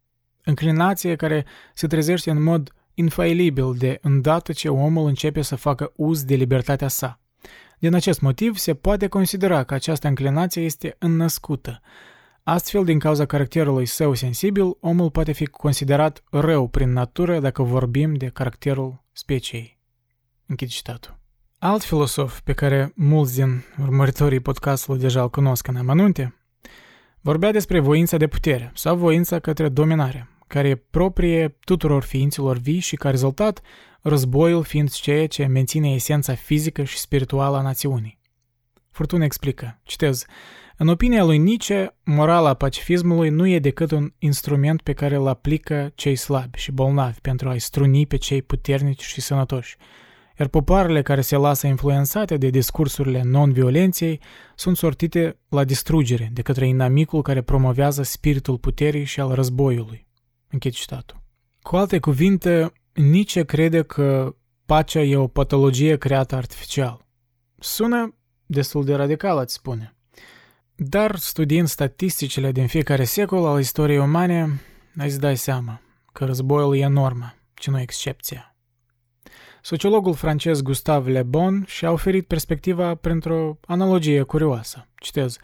Înclinație care se trezește în mod infailibil de îndată ce omul începe să facă uz de libertatea sa. Din acest motiv, se poate considera că această înclinație este înnăscută. Astfel, din cauza caracterului său sensibil, omul poate fi considerat rău prin natură dacă vorbim de caracterul speciei. Închid citatul. Alt filosof pe care mulți din urmăritorii podcastului deja îl cunosc în amănunte, vorbea despre voința de putere sau voința către dominare, care e proprie tuturor ființelor vii și ca rezultat războiul fiind ceea ce menține esența fizică și spirituală a națiunii. Furtuna explică, citez, în opinia lui Nietzsche, morala pacifismului nu e decât un instrument pe care îl aplică cei slabi și bolnavi pentru a-i struni pe cei puternici și sănătoși, iar popoarele care se lasă influențate de discursurile non-violenței sunt sortite la distrugere de către inamicul care promovează spiritul puterii și al războiului. Închid citatul. Cu alte cuvinte, Nietzsche crede că pacea e o patologie creată artificial. Sună destul de radical, ați spune. Dar studiind statisticile din fiecare secol al istoriei umane, îți dai seama că războiul e normă, ci nu excepția. Sociologul francez Gustave Le Bon și-a oferit perspectiva printr-o analogie curioasă. Citez.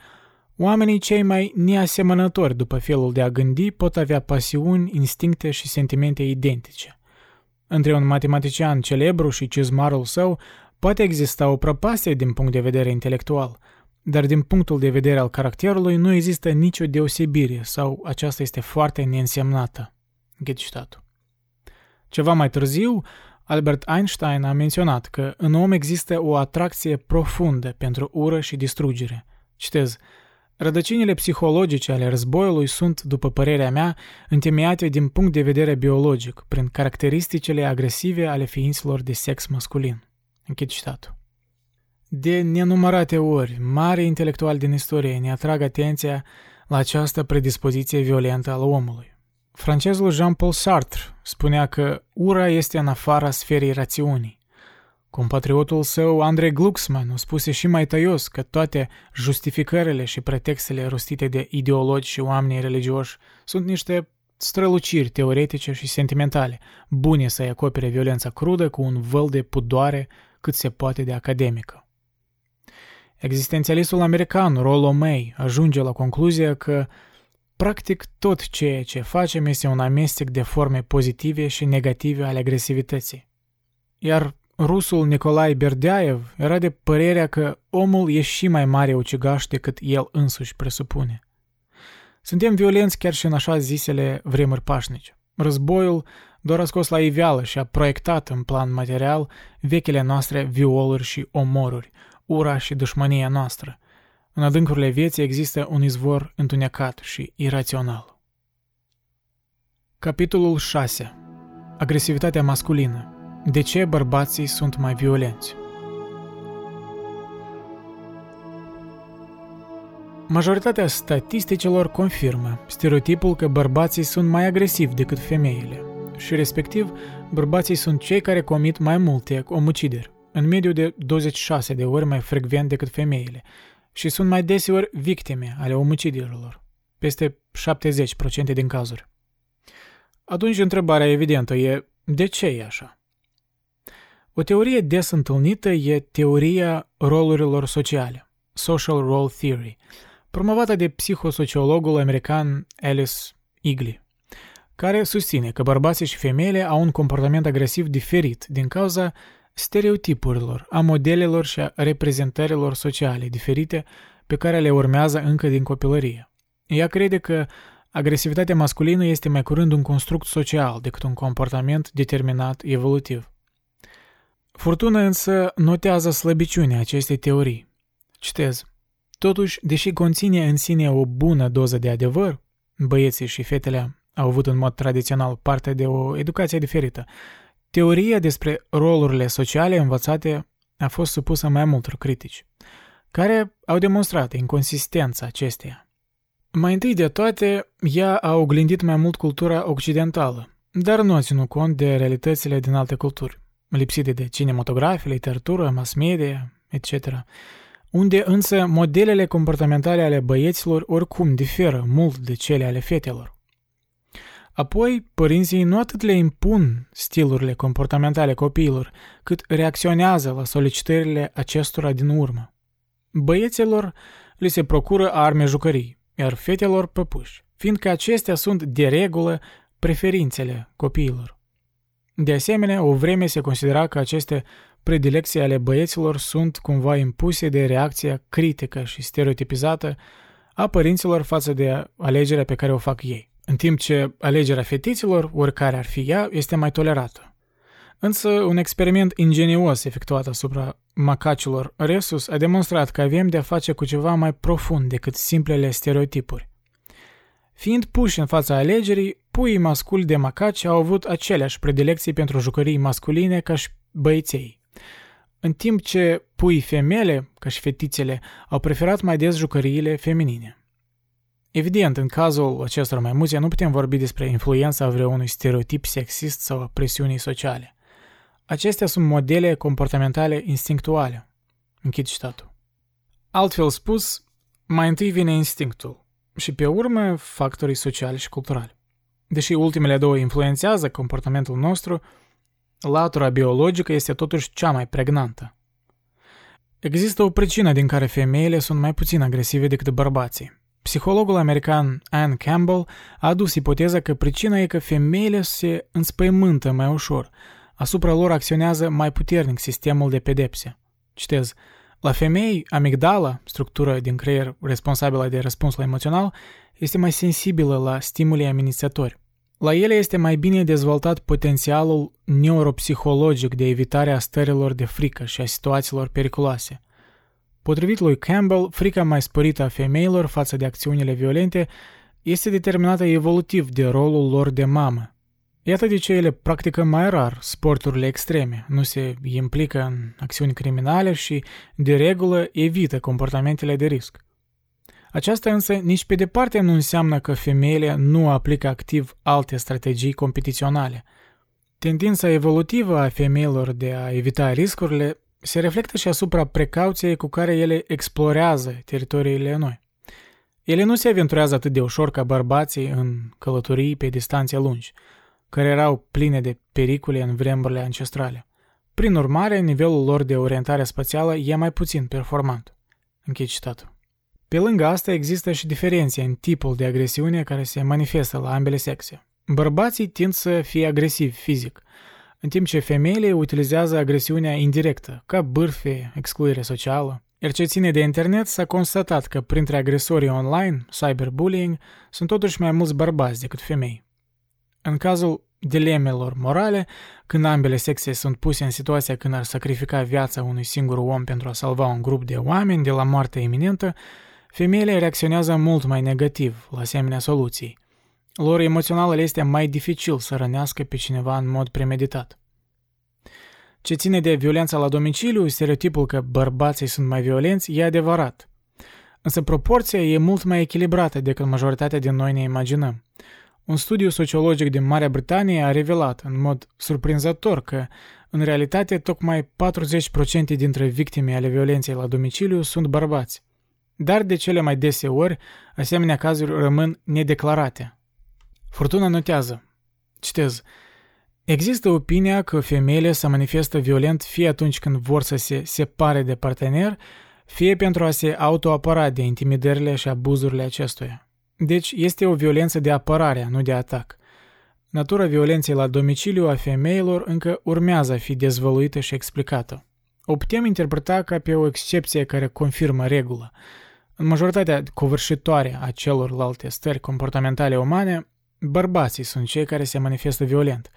Oamenii cei mai neasemănători după felul de a gândi pot avea pasiuni, instincte și sentimente identice. Între un matematician celebru și cizmarul său poate exista o prăpastie din punct de vedere intelectual, dar din punctul de vedere al caracterului nu există nicio deosebire sau aceasta este foarte neînsemnată. Ghid Ceva mai târziu, Albert Einstein a menționat că în om există o atracție profundă pentru ură și distrugere. Citez, Rădăcinile psihologice ale războiului sunt, după părerea mea, întemeiate din punct de vedere biologic, prin caracteristicile agresive ale ființelor de sex masculin. Închid citatul. De nenumărate ori, mari intelectuali din istorie ne atrag atenția la această predispoziție violentă al omului. Francezul Jean-Paul Sartre spunea că ura este în afara sferei rațiunii. Compatriotul său, Andrei Glucksmann, a spuse și mai tăios că toate justificările și pretextele rostite de ideologi și oameni religioși sunt niște străluciri teoretice și sentimentale, bune să-i acopere violența crudă cu un văl de pudoare cât se poate de academică. Existențialistul american Rollo May ajunge la concluzia că Practic, tot ceea ce facem este un amestec de forme pozitive și negative ale agresivității. Iar rusul Nicolai Berdeaev era de părerea că omul e și mai mare ucigaș decât el însuși presupune. Suntem violenți chiar și în așa zisele vremuri pașnice. Războiul doar a scos la iveală și a proiectat în plan material vechile noastre violuri și omoruri, ura și dușmania noastră. În adâncurile vieții există un izvor întunecat și irațional. Capitolul 6. Agresivitatea masculină. De ce bărbații sunt mai violenți? Majoritatea statisticilor confirmă stereotipul că bărbații sunt mai agresivi decât femeile și respectiv bărbații sunt cei care comit mai multe omucideri, în mediu de 26 de ori mai frecvent decât femeile, și sunt mai deseori victime ale omucidirilor, peste 70% din cazuri. Atunci întrebarea evidentă e de ce e așa? O teorie des întâlnită e teoria rolurilor sociale, Social Role Theory, promovată de psihosociologul american Alice Igley, care susține că bărbații și femeile au un comportament agresiv diferit din cauza stereotipurilor, a modelelor și a reprezentărilor sociale diferite pe care le urmează încă din copilărie. Ea crede că agresivitatea masculină este mai curând un construct social decât un comportament determinat evolutiv. Furtuna însă notează slăbiciunea acestei teorii. Citez. Totuși, deși conține în sine o bună doză de adevăr, băieții și fetele au avut în mod tradițional parte de o educație diferită. Teoria despre rolurile sociale învățate a fost supusă mai multor critici, care au demonstrat inconsistența acesteia. Mai întâi de toate, ea a oglindit mai mult cultura occidentală, dar nu a ținut cont de realitățile din alte culturi, lipsite de cinematografie, literatură, mass media, etc., unde însă modelele comportamentale ale băieților oricum diferă mult de cele ale fetelor. Apoi, părinții nu atât le impun stilurile comportamentale copiilor, cât reacționează la solicitările acestora din urmă. Băieților li se procură arme jucării, iar fetelor păpuși, fiindcă acestea sunt de regulă preferințele copiilor. De asemenea, o vreme se considera că aceste predilecții ale băieților sunt cumva impuse de reacția critică și stereotipizată a părinților față de alegerea pe care o fac ei, în timp ce alegerea fetiților, oricare ar fi ea, este mai tolerată. Însă, un experiment ingenios efectuat asupra macacilor Resus a demonstrat că avem de-a face cu ceva mai profund decât simplele stereotipuri. Fiind puși în fața alegerii, puii masculi de macaci au avut aceleași predilecții pentru jucării masculine ca și băieței în timp ce pui femele, ca și fetițele, au preferat mai des jucăriile feminine. Evident, în cazul acestor maimuțe nu putem vorbi despre influența vreunui stereotip sexist sau a presiunii sociale. Acestea sunt modele comportamentale instinctuale. Închid citatul. Altfel spus, mai întâi vine instinctul și pe urmă factorii sociali și culturali. Deși ultimele două influențează comportamentul nostru, latura biologică este totuși cea mai pregnantă. Există o pricină din care femeile sunt mai puțin agresive decât bărbații. Psihologul american Anne Campbell a adus ipoteza că pricina e că femeile se înspăimântă mai ușor, asupra lor acționează mai puternic sistemul de pedepse. Citez, la femei, amigdala, structura din creier responsabilă de răspunsul emoțional, este mai sensibilă la stimuli amenințători. La ele este mai bine dezvoltat potențialul neuropsihologic de evitare a stărilor de frică și a situațiilor periculoase. Potrivit lui Campbell, frica mai sporită a femeilor față de acțiunile violente este determinată evolutiv de rolul lor de mamă. Iată de ce ele practică mai rar sporturile extreme, nu se implică în acțiuni criminale și, de regulă, evită comportamentele de risc. Aceasta însă nici pe departe nu înseamnă că femeile nu aplică activ alte strategii competiționale. Tendința evolutivă a femeilor de a evita riscurile se reflectă și asupra precauției cu care ele explorează teritoriile noi. Ele nu se aventurează atât de ușor ca bărbații în călătorii pe distanțe lungi, care erau pline de pericole în vremurile ancestrale. Prin urmare, nivelul lor de orientare spațială e mai puțin performant. Închei citatul. Pe lângă asta există și diferențe în tipul de agresiune care se manifestă la ambele sexe. Bărbații tind să fie agresivi fizic, în timp ce femeile utilizează agresiunea indirectă, ca bârfe, excluire socială. Iar ce ține de internet, s-a constatat că printre agresorii online, cyberbullying, sunt totuși mai mulți bărbați decât femei. În cazul dilemelor morale, când ambele sexe sunt puse în situația când ar sacrifica viața unui singur om pentru a salva un grup de oameni de la moarte iminentă, femeile reacționează mult mai negativ la asemenea soluții. Lor emoțional le este mai dificil să rănească pe cineva în mod premeditat. Ce ține de violența la domiciliu, stereotipul că bărbații sunt mai violenți e adevărat. Însă proporția e mult mai echilibrată decât majoritatea din noi ne imaginăm. Un studiu sociologic din Marea Britanie a revelat în mod surprinzător că, în realitate, tocmai 40% dintre victime ale violenței la domiciliu sunt bărbați. Dar de cele mai dese ori, asemenea cazuri rămân nedeclarate. Furtuna notează. Citez. Există opinia că femeile se manifestă violent fie atunci când vor să se separe de partener, fie pentru a se autoapăra de intimidările și abuzurile acestuia. Deci este o violență de apărare, nu de atac. Natura violenței la domiciliu a femeilor încă urmează a fi dezvăluită și explicată. O putem interpreta ca pe o excepție care confirmă regula. În majoritatea covârșitoare a celorlalte stări comportamentale umane, bărbații sunt cei care se manifestă violent,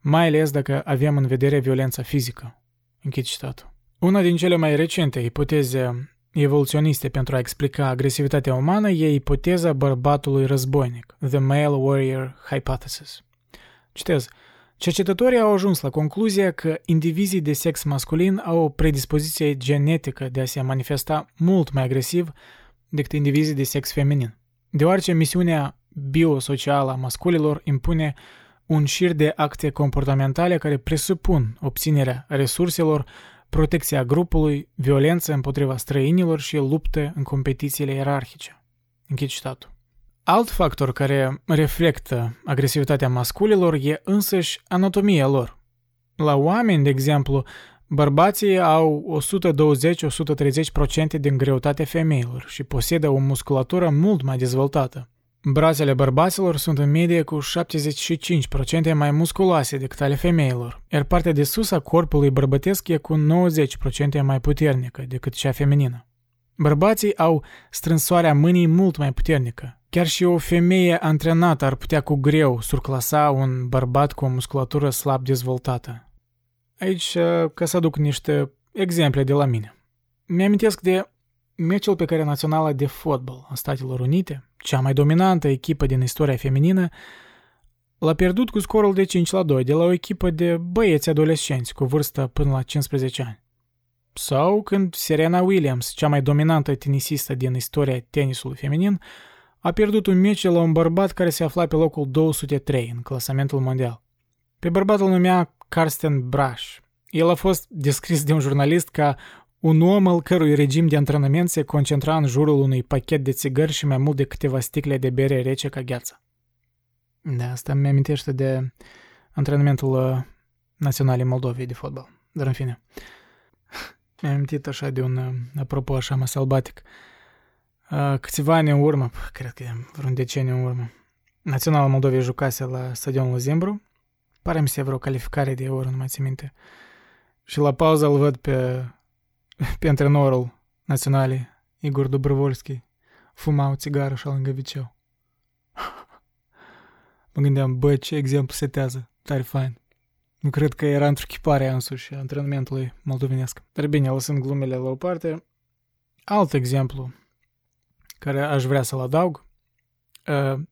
mai ales dacă avem în vedere violența fizică. Închid citatul. Una din cele mai recente ipoteze evoluționiste pentru a explica agresivitatea umană e ipoteza bărbatului războinic, The Male Warrior Hypothesis. Citez, Cercetătorii au ajuns la concluzia că indivizii de sex masculin au o predispoziție genetică de a se manifesta mult mai agresiv decât indivizii de sex feminin, deoarece misiunea biosocială a masculilor impune un șir de acte comportamentale care presupun obținerea resurselor protecția grupului, violență împotriva străinilor și lupte în competițiile ierarhice. Închid citatul. Alt factor care reflectă agresivitatea masculilor e însăși anatomia lor. La oameni, de exemplu, bărbații au 120-130% din greutatea femeilor și posedă o musculatură mult mai dezvoltată. Brațele bărbaților sunt în medie cu 75% mai musculoase decât ale femeilor, iar partea de sus a corpului bărbătesc e cu 90% mai puternică decât cea feminină. Bărbații au strânsoarea mâinii mult mai puternică. Chiar și o femeie antrenată ar putea cu greu surclasa un bărbat cu o musculatură slab dezvoltată. Aici, ca să aduc niște exemple de la mine. Mi-amintesc de meciul pe care Naționala de Fotbal a Statelor Unite, cea mai dominantă echipă din istoria feminină, l-a pierdut cu scorul de 5 la 2 de la o echipă de băieți adolescenți cu vârstă până la 15 ani. Sau când Serena Williams, cea mai dominantă tenisistă din istoria tenisului feminin, a pierdut un meci la un bărbat care se afla pe locul 203 în clasamentul mondial. Pe bărbat îl numea Karsten Brash. El a fost descris de un jurnalist ca un om al cărui regim de antrenament se concentra în jurul unui pachet de țigări și mai mult de câteva sticle de bere rece ca gheață. Da, asta mi amintește de antrenamentul uh, național Moldovei de fotbal. Dar în fine. <laughs> Mi-am amintit așa de un, uh, apropo așa mai sălbatic. Uh, câțiva ani în urmă, cred că vreun deceniu în urmă, Naționalul Moldovei jucase la stadionul Zimbru. Pare mi se vreo calificare de euro, nu mai țin minte. Și la pauză îl văd pe pe antrenorul naționalei, Igor Dobrovolski, fuma o țigară așa lângă viceu. <laughs> mă gândeam, bă, ce exemplu setează, tare fain. Nu cred că era într-o chipare însuși antrenamentului moldovenesc. Dar bine, lăsând glumele la o parte, alt exemplu care aș vrea să-l adaug, uh,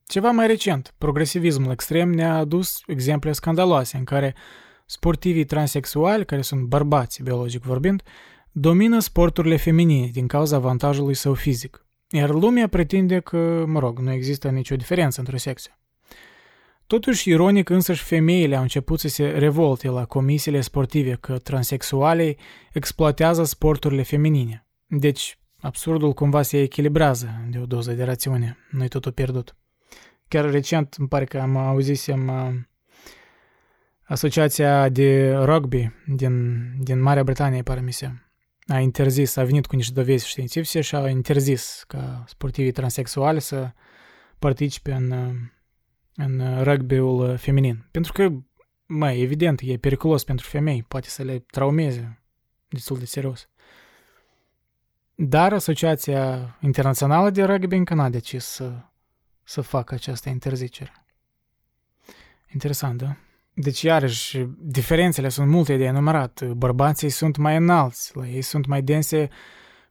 ceva mai recent, progresivismul extrem ne-a adus exemple scandaloase în care sportivii transexuali, care sunt bărbați biologic vorbind, domină sporturile feminine din cauza avantajului său fizic, iar lumea pretinde că, mă rog, nu există nicio diferență între sexe. Totuși, ironic, însăși femeile au început să se revolte la comisiile sportive că transexualii exploatează sporturile feminine. Deci, absurdul cumva se echilibrează de o doză de rațiune, nu-i totul pierdut. Chiar recent, îmi pare că am auzisem uh, Asociația de rugby din, din Marea Britanie, pare mi se, a interzis, a venit cu niște dovezi științifice și a interzis ca sportivii transexuali să participe în, în rugby-ul feminin. Pentru că, mai evident, e periculos pentru femei, poate să le traumeze destul de serios. Dar Asociația Internațională de Rugby încă n-a decis să, să facă această interzicere. Interesant, da? Deci, iarăși, diferențele sunt multe de enumerat. Bărbații sunt mai înalți, la ei sunt mai dense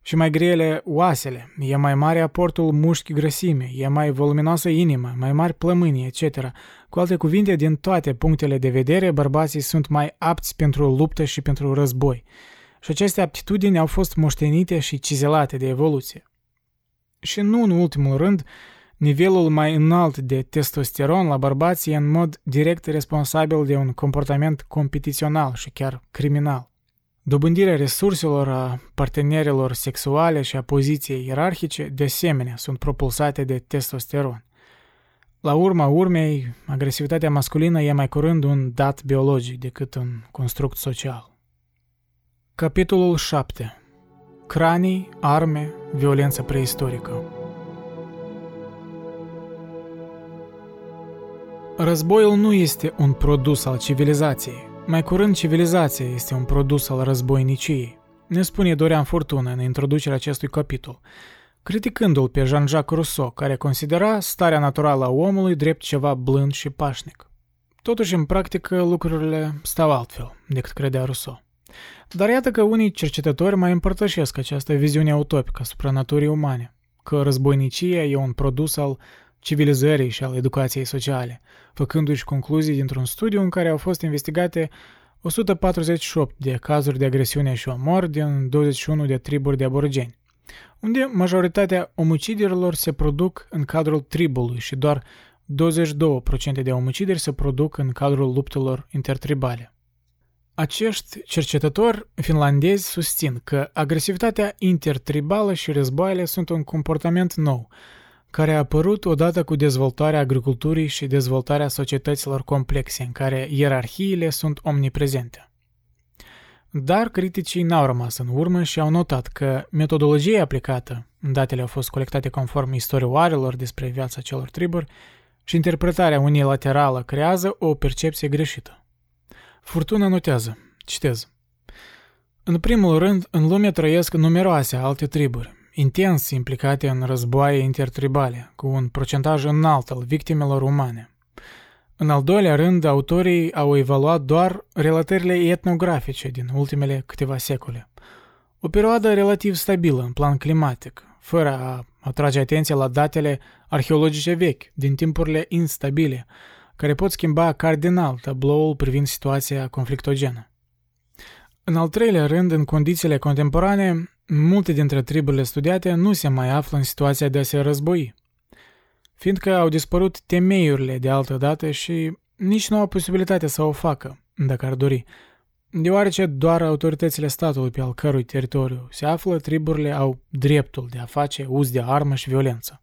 și mai grele oasele, e mai mare aportul mușchi grăsime, e mai voluminoasă inima, mai mari plămâni, etc. Cu alte cuvinte, din toate punctele de vedere, bărbații sunt mai apți pentru luptă și pentru război. Și aceste aptitudini au fost moștenite și cizelate de evoluție. Și nu în ultimul rând, nivelul mai înalt de testosteron la bărbați e în mod direct responsabil de un comportament competițional și chiar criminal. Dobândirea resurselor a partenerilor sexuale și a poziției ierarhice, de asemenea, sunt propulsate de testosteron. La urma urmei, agresivitatea masculină e mai curând un dat biologic decât un construct social. Capitolul 7. Cranii, arme, violență preistorică. Războiul nu este un produs al civilizației. Mai curând, civilizația este un produs al războiniciei. Ne spune Dorian Fortuna în introducerea acestui capitol, criticându-l pe Jean-Jacques Rousseau, care considera starea naturală a omului drept ceva blând și pașnic. Totuși, în practică, lucrurile stau altfel decât credea Rousseau. Dar iată că unii cercetători mai împărtășesc această viziune utopică asupra naturii umane, că războinicia e un produs al civilizării și al educației sociale, făcându-și concluzii dintr-un studiu în care au fost investigate 148 de cazuri de agresiune și omor din 21 de triburi de aborigeni, unde majoritatea omuciderilor se produc în cadrul tribului și doar 22% de omucideri se produc în cadrul luptelor intertribale. Acești cercetători finlandezi susțin că agresivitatea intertribală și războaiele sunt un comportament nou, care a apărut odată cu dezvoltarea agriculturii și dezvoltarea societăților complexe, în care ierarhiile sunt omniprezente. Dar criticii n-au rămas în urmă și au notat că metodologia aplicată, datele au fost colectate conform istorioarelor despre viața celor triburi, și interpretarea unilaterală creează o percepție greșită. Furtuna notează, citez, În primul rând, în lume trăiesc numeroase alte triburi, intens implicate în războaie intertribale, cu un procentaj înalt al victimelor umane. În al doilea rând, autorii au evaluat doar relatările etnografice din ultimele câteva secole. O perioadă relativ stabilă în plan climatic, fără a atrage atenție la datele arheologice vechi, din timpurile instabile, care pot schimba cardinal tabloul privind situația conflictogenă. În al treilea rând, în condițiile contemporane, multe dintre triburile studiate nu se mai află în situația de a se război, fiindcă au dispărut temeiurile de altă dată și nici nu au posibilitatea să o facă, dacă ar dori, deoarece doar autoritățile statului pe al cărui teritoriu se află, triburile au dreptul de a face uz de armă și violență.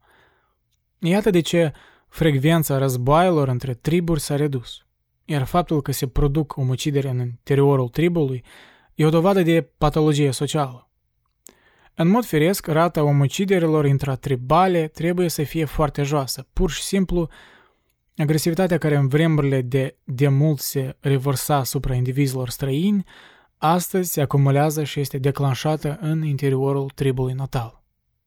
Iată de ce frecvența războaielor între triburi s-a redus, iar faptul că se produc omucideri în interiorul tribului e o dovadă de patologie socială. În mod firesc, rata omuciderilor intratribale trebuie să fie foarte joasă. Pur și simplu, agresivitatea care în vremurile de demult se revărsa asupra indivizilor străini, astăzi se acumulează și este declanșată în interiorul tribului natal.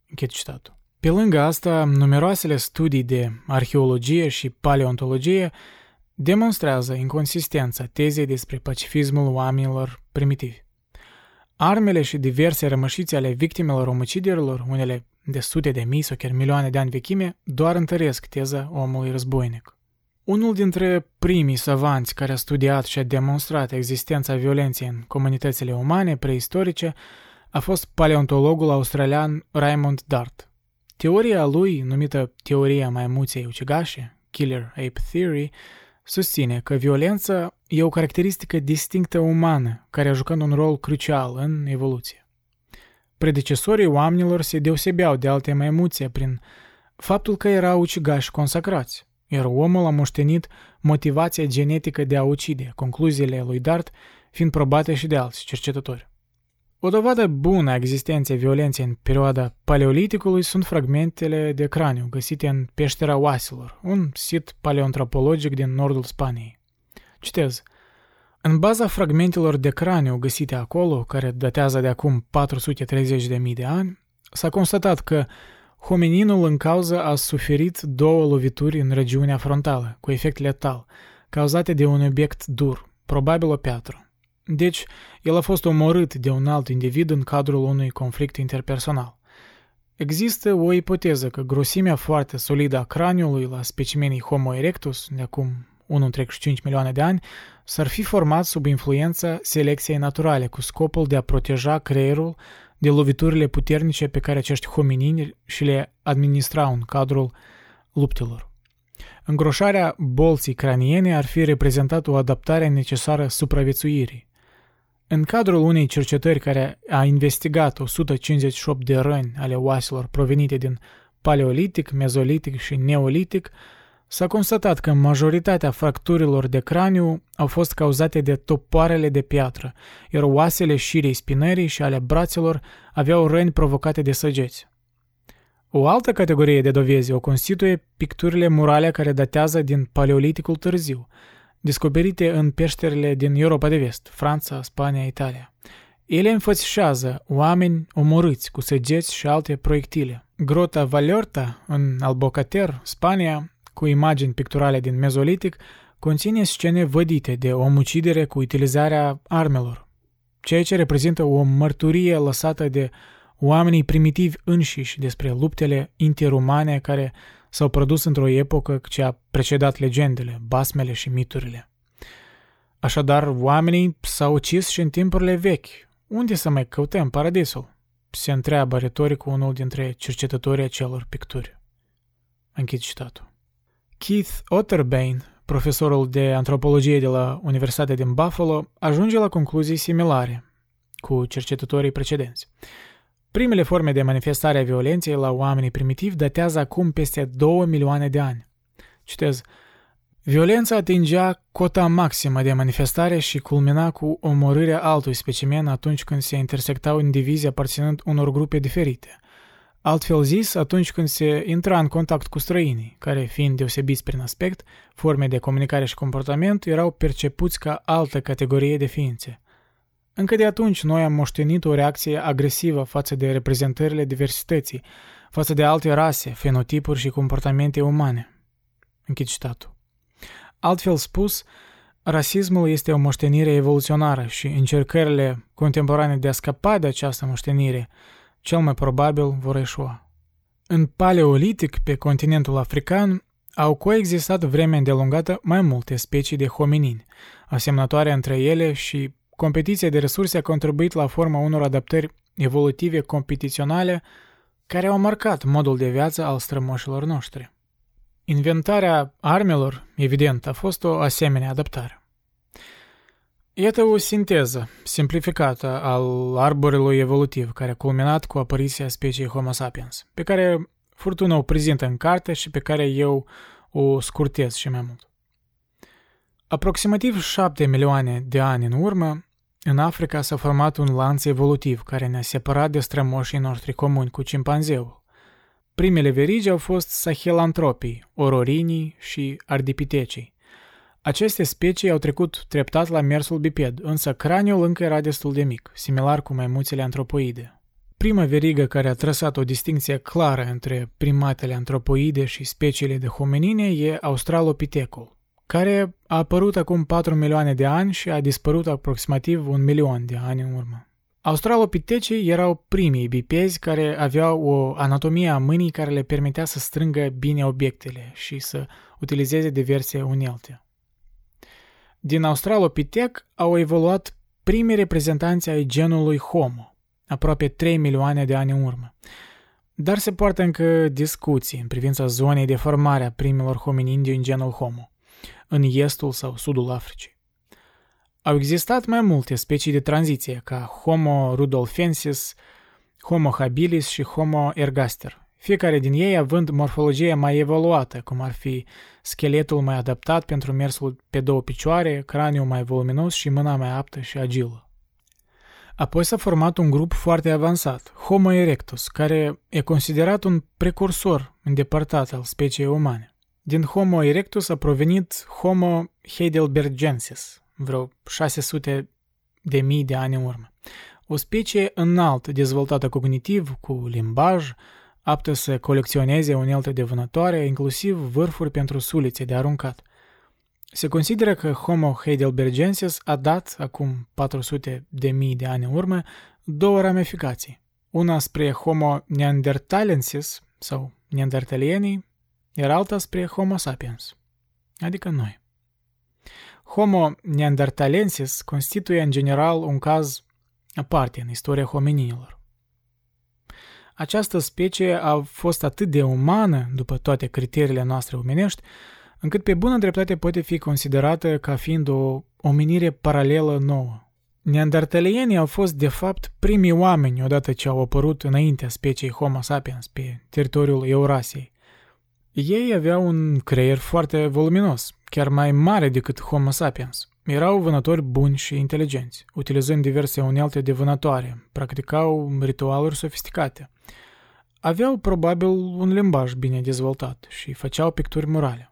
Închid citatul. Pe lângă asta, numeroasele studii de arheologie și paleontologie demonstrează inconsistența tezei despre pacifismul oamenilor primitivi. Armele și diverse rămășițe ale victimelor omuciderilor, unele de sute de mii sau chiar milioane de ani vechime, doar întăresc teza omului războinic. Unul dintre primii savanți care a studiat și a demonstrat existența violenței în comunitățile umane preistorice a fost paleontologul australian Raymond Dart. Teoria lui, numită teoria maimuței ucigașe, Killer Ape Theory, susține că violența e o caracteristică distinctă umană care a jucat un rol crucial în evoluție. Predecesorii oamenilor se deosebeau de alte maimuțe prin faptul că erau ucigași consacrați, iar omul a moștenit motivația genetică de a ucide, concluziile lui Dart fiind probate și de alți cercetători. O dovadă bună a existenței violenței în perioada paleoliticului sunt fragmentele de craniu găsite în peștera oaselor, un sit paleoantropologic din nordul Spaniei. Citez. În baza fragmentelor de craniu găsite acolo, care datează de acum 430.000 de ani, s-a constatat că homininul în cauză a suferit două lovituri în regiunea frontală, cu efect letal, cauzate de un obiect dur, probabil o piatră. Deci, el a fost omorât de un alt individ în cadrul unui conflict interpersonal. Există o ipoteză că grosimea foarte solidă a craniului la specimenii Homo erectus, de acum 1,5 milioane de ani, s-ar fi format sub influența selecției naturale, cu scopul de a proteja creierul de loviturile puternice pe care acești hominini și le administrau în cadrul luptelor. Îngroșarea bolții craniene ar fi reprezentat o adaptare necesară supraviețuirii. În cadrul unei cercetări care a investigat 158 de răni ale oaselor provenite din paleolitic, mezolitic și neolitic, s-a constatat că majoritatea fracturilor de craniu au fost cauzate de topoarele de piatră, iar oasele șirei spinării și ale brațelor aveau răni provocate de săgeți. O altă categorie de dovezi o constituie picturile murale care datează din paleoliticul târziu, descoperite în peșterile din Europa de Vest, Franța, Spania, Italia. Ele înfățișează oameni omorâți cu săgeți și alte proiectile. Grota Valorta, în Albocater, Spania, cu imagini picturale din mezolitic, conține scene vădite de omucidere cu utilizarea armelor, ceea ce reprezintă o mărturie lăsată de oamenii primitivi înșiși despre luptele interumane care s-au produs într-o epocă ce a precedat legendele, basmele și miturile. Așadar, oamenii s-au ucis și în timpurile vechi. Unde să mai căutăm paradisul? Se întreabă retoric unul dintre cercetătorii acelor picturi. Închid citatul. Keith Otterbein, profesorul de antropologie de la Universitatea din Buffalo, ajunge la concluzii similare cu cercetătorii precedenți. Primele forme de manifestare a violenței la oamenii primitivi datează acum peste 2 milioane de ani. Citez, Violența atingea cota maximă de manifestare și culmina cu omorârea altui specimen atunci când se intersectau indivizi aparținând unor grupe diferite. Altfel zis, atunci când se intra în contact cu străinii, care, fiind deosebiți prin aspect, forme de comunicare și comportament, erau percepuți ca altă categorie de ființe. Încă de atunci noi am moștenit o reacție agresivă față de reprezentările diversității, față de alte rase, fenotipuri și comportamente umane. Închid citatul. Altfel spus, rasismul este o moștenire evoluționară și încercările contemporane de a scăpa de această moștenire cel mai probabil vor eșua. În paleolitic, pe continentul african, au coexistat vreme îndelungată mai multe specii de hominini, asemănătoare între ele și competiția de resurse a contribuit la forma unor adaptări evolutive competiționale care au marcat modul de viață al strămoșilor noștri. Inventarea armelor, evident, a fost o asemenea adaptare. Iată o sinteză simplificată al arborelui evolutiv care a culminat cu apariția speciei Homo sapiens, pe care furtuna o prezintă în carte și pe care eu o scurtez și mai mult. Aproximativ 7 milioane de ani în urmă, în Africa s-a format un lanț evolutiv care ne-a separat de strămoșii noștri comuni cu cimpanzeul. Primele verigi au fost sahelantropii, ororinii și ardipitecii. Aceste specii au trecut treptat la mersul biped, însă craniul încă era destul de mic, similar cu maimuțele antropoide. Prima verigă care a trăsat o distinție clară între primatele antropoide și speciile de hominine e Australopithecul, care a apărut acum 4 milioane de ani și a dispărut aproximativ un milion de ani în urmă. Australopithecii erau primii bipezi care aveau o anatomie a mâinii care le permitea să strângă bine obiectele și să utilizeze diverse unelte. Din Australopithec au evoluat primii reprezentanți ai genului Homo, aproape 3 milioane de ani în urmă. Dar se poartă încă discuții în privința zonei de formare a primilor hominini din genul Homo, în estul sau sudul Africii. Au existat mai multe specii de tranziție, ca Homo rudolfensis, Homo habilis și Homo ergaster, fiecare din ei având morfologie mai evoluată, cum ar fi scheletul mai adaptat pentru mersul pe două picioare, craniul mai voluminos și mâna mai aptă și agilă. Apoi s-a format un grup foarte avansat, Homo erectus, care e considerat un precursor îndepărtat al speciei umane. Din Homo erectus a provenit Homo heidelbergensis, vreo 600 de mii de ani în urmă. O specie înalt dezvoltată cognitiv, cu limbaj, aptă să colecționeze unelte de vânătoare, inclusiv vârfuri pentru sulițe de aruncat. Se consideră că Homo heidelbergensis a dat, acum 400 de mii de ani în urmă, două ramificații. Una spre Homo neanderthalensis, sau neandertalienii, iar alta spre Homo sapiens, adică noi. Homo neanderthalensis constituie în general un caz aparte în istoria homininilor. Această specie a fost atât de umană, după toate criteriile noastre omenești, încât pe bună dreptate poate fi considerată ca fiind o omenire paralelă nouă. Neandertalienii au fost, de fapt, primii oameni odată ce au apărut înaintea speciei Homo sapiens pe teritoriul Eurasiei. Ei aveau un creier foarte voluminos, chiar mai mare decât Homo sapiens. Erau vânători buni și inteligenți, utilizând diverse unelte de vânătoare, practicau ritualuri sofisticate. Aveau probabil un limbaj bine dezvoltat și făceau picturi murale.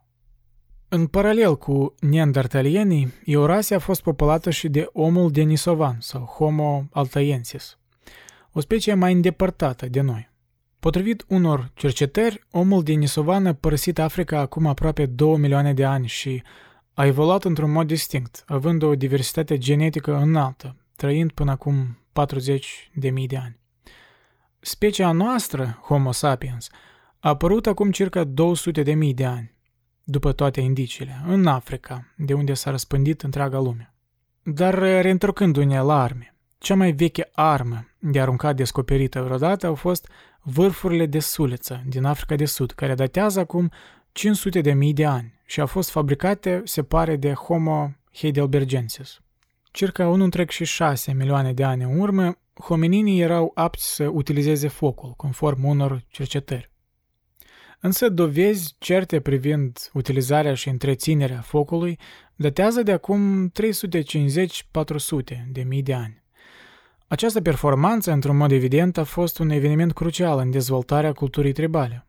În paralel cu neandertalienii, Eurasia a fost populată și de omul denisovan sau Homo altaiensis, o specie mai îndepărtată de noi. Potrivit unor cercetări, omul denisovan a părăsit Africa acum aproape 2 milioane de ani și a evoluat într-un mod distinct, având o diversitate genetică înaltă, trăind până acum 40 de mii de ani. Specia noastră, Homo sapiens, a apărut acum circa 200 de mii de ani, după toate indiciile, în Africa, de unde s-a răspândit întreaga lume. Dar reîntorcându-ne la arme, cea mai veche armă de aruncat descoperită vreodată au fost vârfurile de suliță din Africa de Sud, care datează acum 500 de mii de ani și au fost fabricate, se pare, de Homo heidelbergensis. Circa 1,6 milioane de ani în urmă, homininii erau apți să utilizeze focul, conform unor cercetări. Însă dovezi certe privind utilizarea și întreținerea focului datează de acum 350-400 de mii de ani. Această performanță, într-un mod evident, a fost un eveniment crucial în dezvoltarea culturii tribale.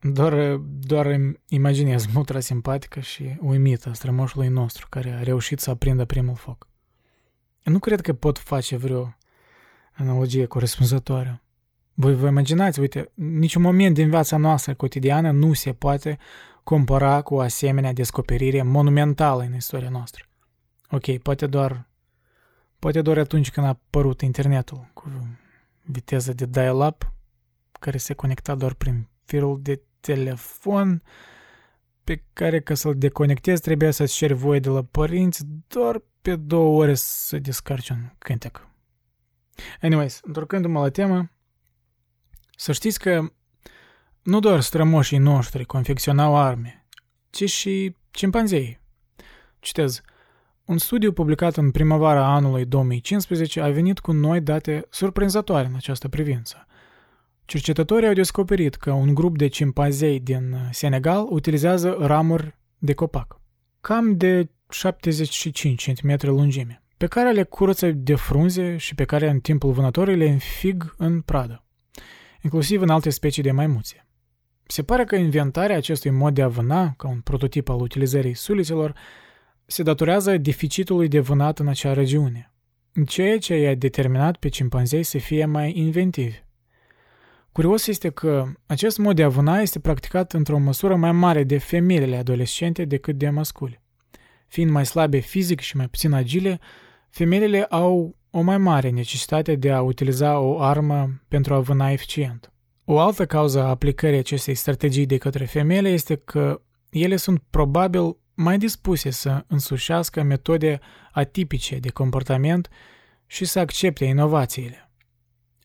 Doar, doar îmi imaginez mutra simpatică și uimită a strămoșului nostru care a reușit să aprindă primul foc. Nu cred că pot face vreo analogie corespunzătoare. Voi vă imaginați, uite, niciun moment din viața noastră cotidiană nu se poate compara cu o asemenea descoperire monumentală în istoria noastră. Ok, poate doar, poate doar atunci când a apărut internetul cu viteză de dial-up, care se conecta doar prin firul de telefon, pe care ca să-l deconectezi trebuia să-ți ceri voie de la părinți doar pe două ore să descarci un cântec. Anyways, întorcându-mă la temă, să știți că nu doar strămoșii noștri confecționau arme, ci și cimpanzei. Citez, un studiu publicat în primăvara anului 2015 a venit cu noi date surprinzătoare în această privință. Cercetătorii au descoperit că un grup de cimpanzei din Senegal utilizează ramuri de copac, cam de 75 cm lungime, pe care le curăță de frunze și pe care în timpul vânătorii le înfig în pradă inclusiv în alte specii de maimuțe. Se pare că inventarea acestui mod de a vâna, ca un prototip al utilizării sulițelor, se datorează deficitului de vânat în acea regiune, ceea ce i-a determinat pe cimpanzei să fie mai inventivi. Curios este că acest mod de a vâna este practicat într-o măsură mai mare de femeile adolescente decât de masculi. Fiind mai slabe fizic și mai puțin agile, femeile au o mai mare necesitate de a utiliza o armă pentru a vâna eficient. O altă cauză a aplicării acestei strategii de către femeile este că ele sunt probabil mai dispuse să însușească metode atipice de comportament și să accepte inovațiile.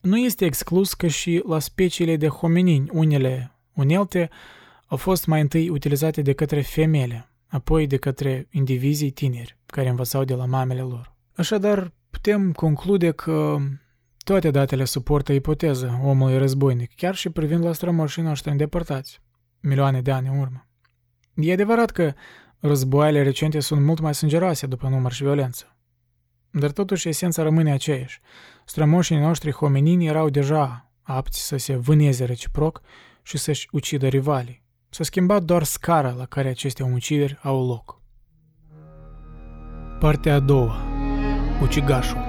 Nu este exclus că și la speciile de hominini unele unelte au fost mai întâi utilizate de către femeile, apoi de către indivizii tineri care învățau de la mamele lor. Așadar, putem conclude că toate datele suportă ipoteza omului războinic, chiar și privind la strămoșii noștri îndepărtați, milioane de ani în urmă. E adevărat că războaiele recente sunt mult mai sângeroase după număr și violență. Dar totuși esența rămâne aceeași. Strămoșii noștri hominini erau deja apți să se vâneze reciproc și să-și ucidă rivalii. S-a schimbat doar scara la care aceste omucideri au loc. Partea a doua Ucigașul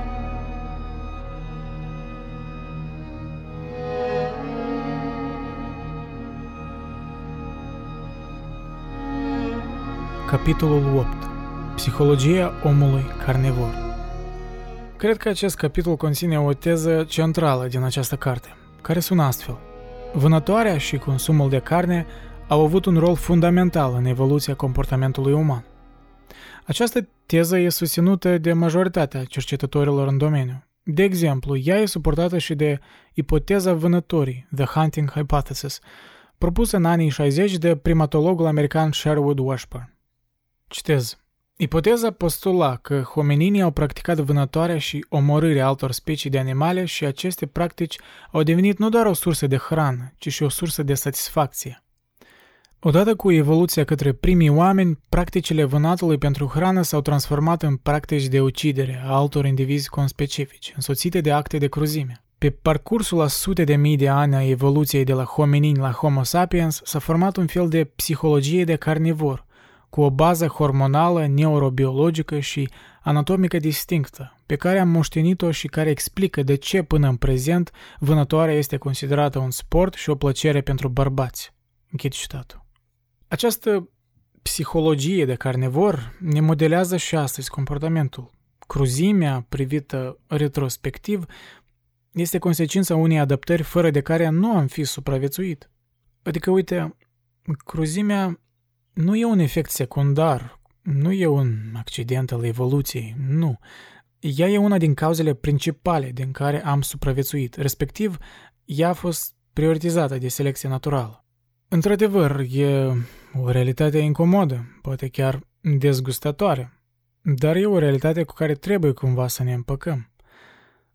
Capitolul 8. Psihologia omului carnivor. Cred că acest capitol conține o teză centrală din această carte, care sună astfel. Vânătoarea și consumul de carne au avut un rol fundamental în evoluția comportamentului uman. Această teză e susținută de majoritatea cercetătorilor în domeniu. De exemplu, ea e suportată și de ipoteza vânătorii, The Hunting Hypothesis, propusă în anii 60 de primatologul american Sherwood Washburn. Citez. Ipoteza postula că homininii au practicat vânătoarea și omorârea altor specii de animale și aceste practici au devenit nu doar o sursă de hrană, ci și o sursă de satisfacție. Odată cu evoluția către primii oameni, practicile vânatului pentru hrană s-au transformat în practici de ucidere a altor indivizi conspecifici, însoțite de acte de cruzime. Pe parcursul a sute de mii de ani a evoluției de la hominini la Homo sapiens s-a format un fel de psihologie de carnivor, cu o bază hormonală, neurobiologică și anatomică distinctă, pe care am moștenit-o și care explică de ce până în prezent vânătoarea este considerată un sport și o plăcere pentru bărbați. Închid citatul. Această psihologie de carnivor ne modelează și astăzi comportamentul. Cruzimea, privită retrospectiv, este consecința unei adaptări fără de care nu am fi supraviețuit. Adică, uite, cruzimea nu e un efect secundar, nu e un accident al evoluției, nu. Ea e una din cauzele principale din care am supraviețuit, respectiv, ea a fost prioritizată de selecție naturală. Într-adevăr, e o realitate incomodă, poate chiar dezgustatoare, dar e o realitate cu care trebuie cumva să ne împăcăm.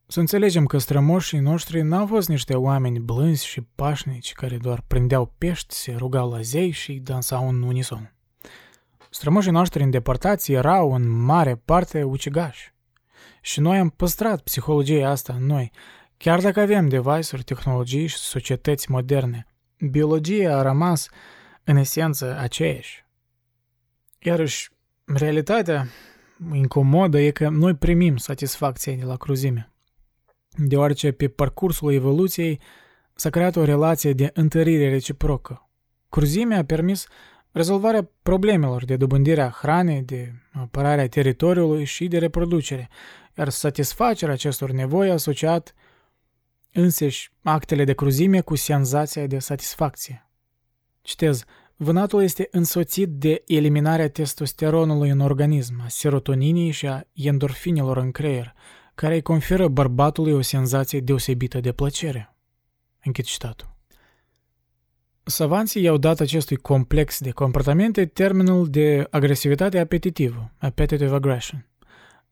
Să înțelegem că strămoșii noștri n-au fost niște oameni blânzi și pașnici care doar prindeau pești, se rugau la zei și dansau în unison. Strămoșii noștri îndepărtați erau în mare parte ucigași. Și noi am păstrat psihologia asta în noi, chiar dacă avem device-uri, tehnologii și societăți moderne. Biologia a rămas în esență aceeași. Iarăși, realitatea incomodă e că noi primim satisfacție de la cruzime deoarece pe parcursul evoluției s-a creat o relație de întărire reciprocă. Cruzimea a permis rezolvarea problemelor de dobândire a hranei, de apărarea teritoriului și de reproducere, iar satisfacerea acestor nevoi a asociat însăși actele de cruzime cu senzația de satisfacție. Citez, vânatul este însoțit de eliminarea testosteronului în organism, a serotoninii și a endorfinilor în creier, care îi conferă bărbatului o senzație deosebită de plăcere. Închid citatul. Savanții i-au dat acestui complex de comportamente termenul de agresivitate apetitivă, appetitive aggression.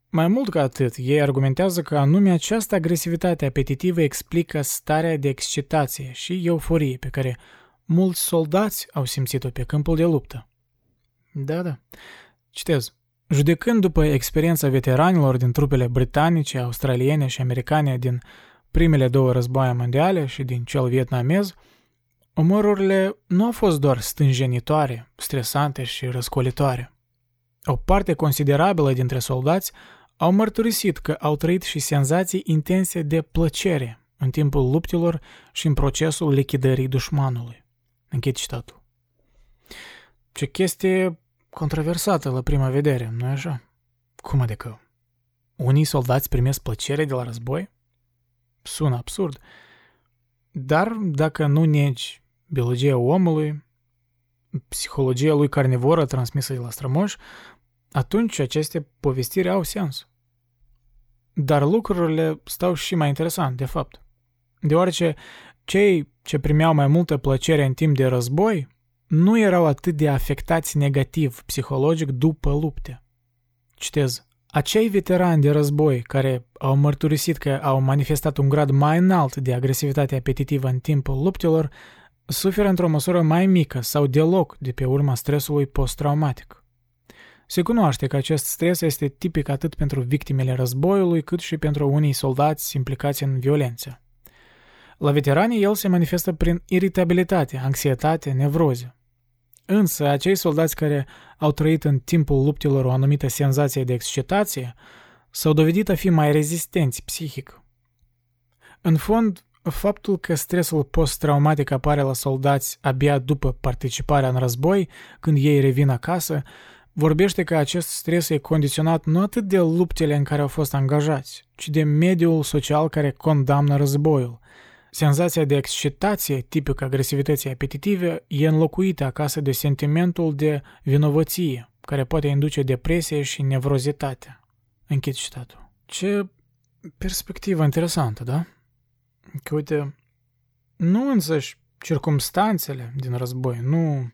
Mai mult ca atât, ei argumentează că anume această agresivitate apetitivă explică starea de excitație și euforie pe care mulți soldați au simțit-o pe câmpul de luptă. Da, da. Citez. Judecând după experiența veteranilor din trupele britanice, australiene și americane din primele două războaie mondiale și din cel vietnamez, omorurile nu au fost doar stânjenitoare, stresante și răscolitoare. O parte considerabilă dintre soldați au mărturisit că au trăit și senzații intense de plăcere în timpul luptelor și în procesul lichidării dușmanului. Închid citatul. Ce chestie controversată la prima vedere, nu așa? Cum adică? Unii soldați primesc plăcere de la război? Sună absurd. Dar dacă nu negi biologia omului, psihologia lui carnivoră transmisă de la strămoși, atunci aceste povestiri au sens. Dar lucrurile stau și mai interesant, de fapt. Deoarece cei ce primeau mai multă plăcere în timp de război nu erau atât de afectați negativ psihologic după lupte. Citez. Acei veterani de război care au mărturisit că au manifestat un grad mai înalt de agresivitate apetitivă în timpul luptelor suferă într-o măsură mai mică sau deloc de pe urma stresului post-traumatic. Se cunoaște că acest stres este tipic atât pentru victimele războiului cât și pentru unii soldați implicați în violență. La veteranii el se manifestă prin iritabilitate, anxietate, nevroze. Însă, acei soldați care au trăit în timpul luptelor o anumită senzație de excitație s-au dovedit a fi mai rezistenți psihic. În fond, faptul că stresul post-traumatic apare la soldați abia după participarea în război, când ei revin acasă, vorbește că acest stres e condiționat nu atât de luptele în care au fost angajați, ci de mediul social care condamnă războiul. Senzația de excitație, tipică agresivității apetitive, e înlocuită acasă de sentimentul de vinovăție, care poate induce depresie și nevrozitate. Închid citatul. Ce perspectivă interesantă, da? Că uite, nu însăși circumstanțele din război, nu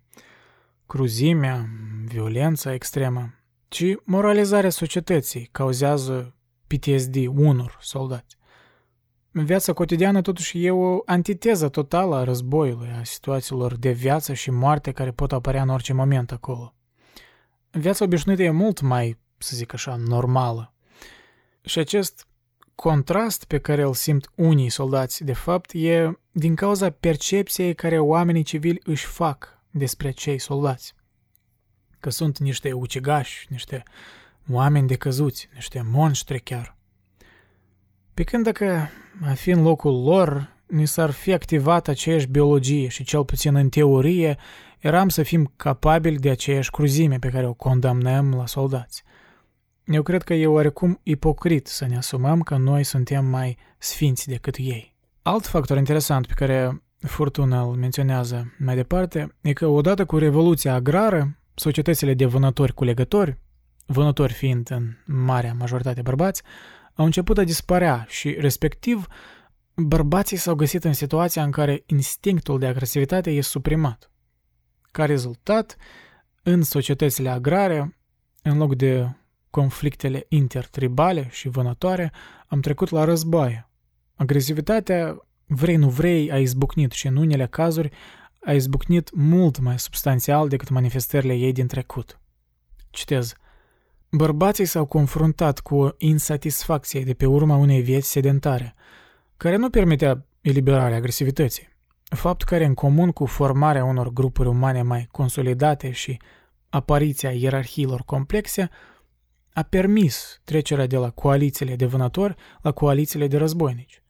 cruzimea, violența extremă, ci moralizarea societății cauzează PTSD unor soldați. Viața cotidiană totuși e o antiteză totală a războiului, a situațiilor de viață și moarte care pot apărea în orice moment acolo. Viața obișnuită e mult mai, să zic așa, normală. Și acest contrast pe care îl simt unii soldați, de fapt, e din cauza percepției care oamenii civili își fac despre cei soldați. Că sunt niște ucigași, niște oameni decăzuți, niște monștri chiar. Pe când dacă a fi în locul lor, ni s-ar fi activat aceeași biologie și cel puțin în teorie eram să fim capabili de aceeași cruzime pe care o condamnăm la soldați. Eu cred că e oarecum ipocrit să ne asumăm că noi suntem mai sfinți decât ei. Alt factor interesant pe care Furtuna îl menționează mai departe e că odată cu revoluția agrară, societățile de vânători cu legători, vânători fiind în marea majoritate bărbați, au început a dispărea și, respectiv, bărbații s-au găsit în situația în care instinctul de agresivitate e suprimat. Ca rezultat, în societățile agrare, în loc de conflictele intertribale și vânătoare, am trecut la războaie. Agresivitatea, vrei nu vrei, a izbucnit și în unele cazuri a izbucnit mult mai substanțial decât manifestările ei din trecut. Citez. Bărbații s-au confruntat cu o insatisfacție de pe urma unei vieți sedentare, care nu permitea eliberarea agresivității. Fapt care, în comun cu formarea unor grupuri umane mai consolidate și apariția ierarhiilor complexe, a permis trecerea de la coalițiile de vânători la coalițiile de războinici.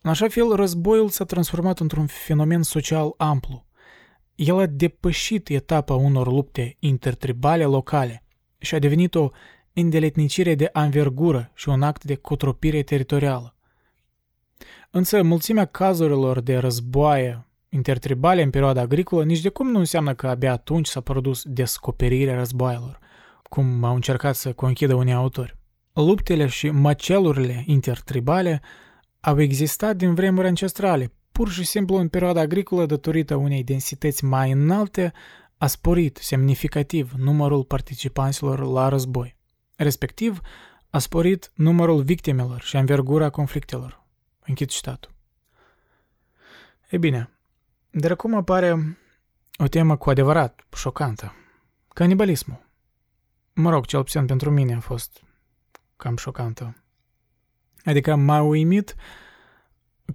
În așa fel, războiul s-a transformat într-un fenomen social amplu. El a depășit etapa unor lupte intertribale locale și a devenit o îndeletnicire de anvergură și un act de cotropire teritorială. Însă, mulțimea cazurilor de războaie intertribale în perioada agricolă nici de cum nu înseamnă că abia atunci s-a produs descoperirea războaielor, cum au încercat să conchidă unii autori. Luptele și măcelurile intertribale au existat din vremuri ancestrale, pur și simplu în perioada agricolă datorită unei densități mai înalte a sporit semnificativ numărul participanților la război. Respectiv, a sporit numărul victimelor și învergura conflictelor. Închid citatul. E bine, dar acum apare o temă cu adevărat șocantă. Canibalismul. Mă rog, cel puțin pentru mine a fost cam șocantă. Adică m-a uimit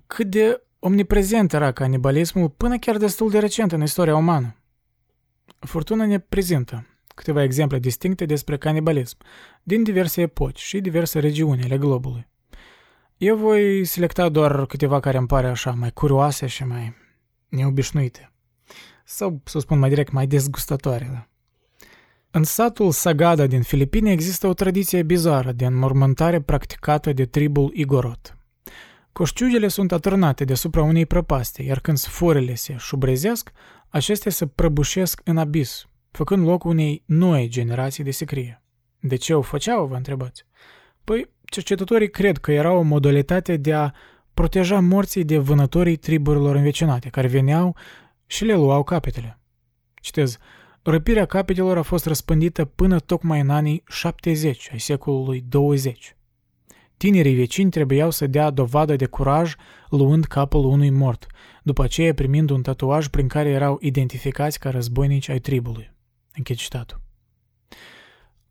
cât de omniprezent era canibalismul până chiar destul de recent în istoria umană. Furtuna ne prezintă câteva exemple distincte despre canibalism din diverse epoci și diverse regiuni ale globului. Eu voi selecta doar câteva care îmi pare așa mai curioase și mai neobișnuite. Sau, să spun mai direct, mai dezgustătoare. Da? În satul Sagada din Filipine există o tradiție bizară de înmormântare practicată de tribul Igorot. Coșciugele sunt atârnate deasupra unei prăpaste, iar când sforile se șubrezesc, acestea se prăbușesc în abis, făcând loc unei noi generații de secrie. De ce o făceau, vă întrebați? Păi, cercetătorii cred că era o modalitate de a proteja morții de vânătorii triburilor învecinate, care veneau și le luau capetele. Citez, Răpirea capetelor a fost răspândită până tocmai în anii 70 ai secolului 20. Tinerii vecini trebuiau să dea dovadă de curaj luând capul unui mort, după aceea primind un tatuaj prin care erau identificați ca războinici ai tribului. Închid citatul.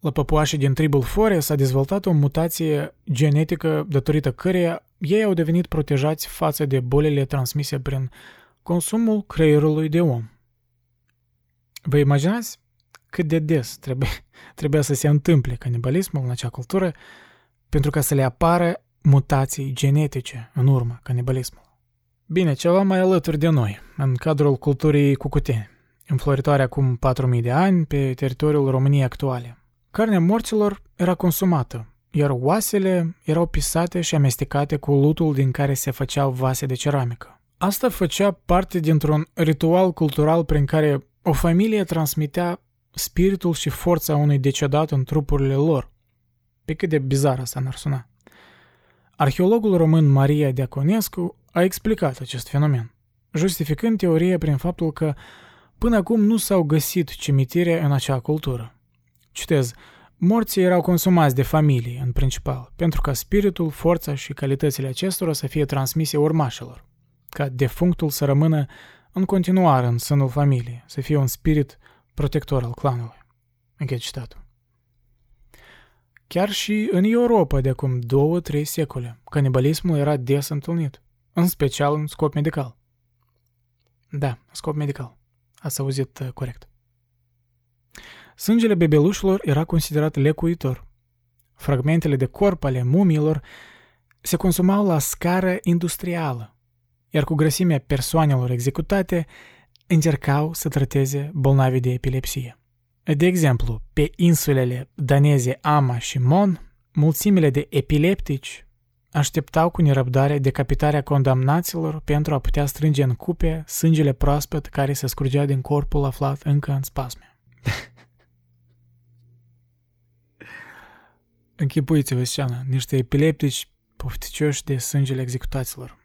La păpuașii din tribul Fore s-a dezvoltat o mutație genetică datorită căreia ei au devenit protejați față de bolile transmise prin consumul creierului de om. Vă imaginați cât de des trebuie, <laughs> trebuia să se întâmple canibalismul în acea cultură pentru ca să le apară mutații genetice în urma canibalismului. Bine, ceva mai alături de noi, în cadrul culturii cucuteni. înfloritoare acum 4000 de ani pe teritoriul României actuale. Carnea morților era consumată, iar oasele erau pisate și amestecate cu lutul din care se făceau vase de ceramică. Asta făcea parte dintr-un ritual cultural prin care o familie transmitea spiritul și forța unui decedat în trupurile lor. Pe cât de bizar asta n-ar suna. Arheologul român Maria Diaconescu a explicat acest fenomen, justificând teoria prin faptul că până acum nu s-au găsit cimitire în acea cultură. Citez, morții erau consumați de familie, în principal, pentru ca spiritul, forța și calitățile acestora să fie transmise urmașilor, ca defunctul să rămână în continuare în sânul familiei, să fie un spirit protector al clanului. Închei citatul. Chiar și în Europa de acum două-trei secole, canibalismul era des întâlnit, în special în scop medical. Da, scop medical. Ați auzit uh, corect. Sângele bebelușilor era considerat lecuitor. Fragmentele de corp ale mumiilor se consumau la scară industrială, iar cu grăsimea persoanelor executate încercau să trateze bolnavi de epilepsie. De exemplu, pe insulele daneze Ama și Mon, mulțimile de epileptici așteptau cu nerăbdare decapitarea condamnaților pentru a putea strânge în cupe sângele proaspăt care se scurgea din corpul aflat încă în spasme. <laughs> Închipuiți-vă sceana, niște epileptici pofticioși de sângele executaților,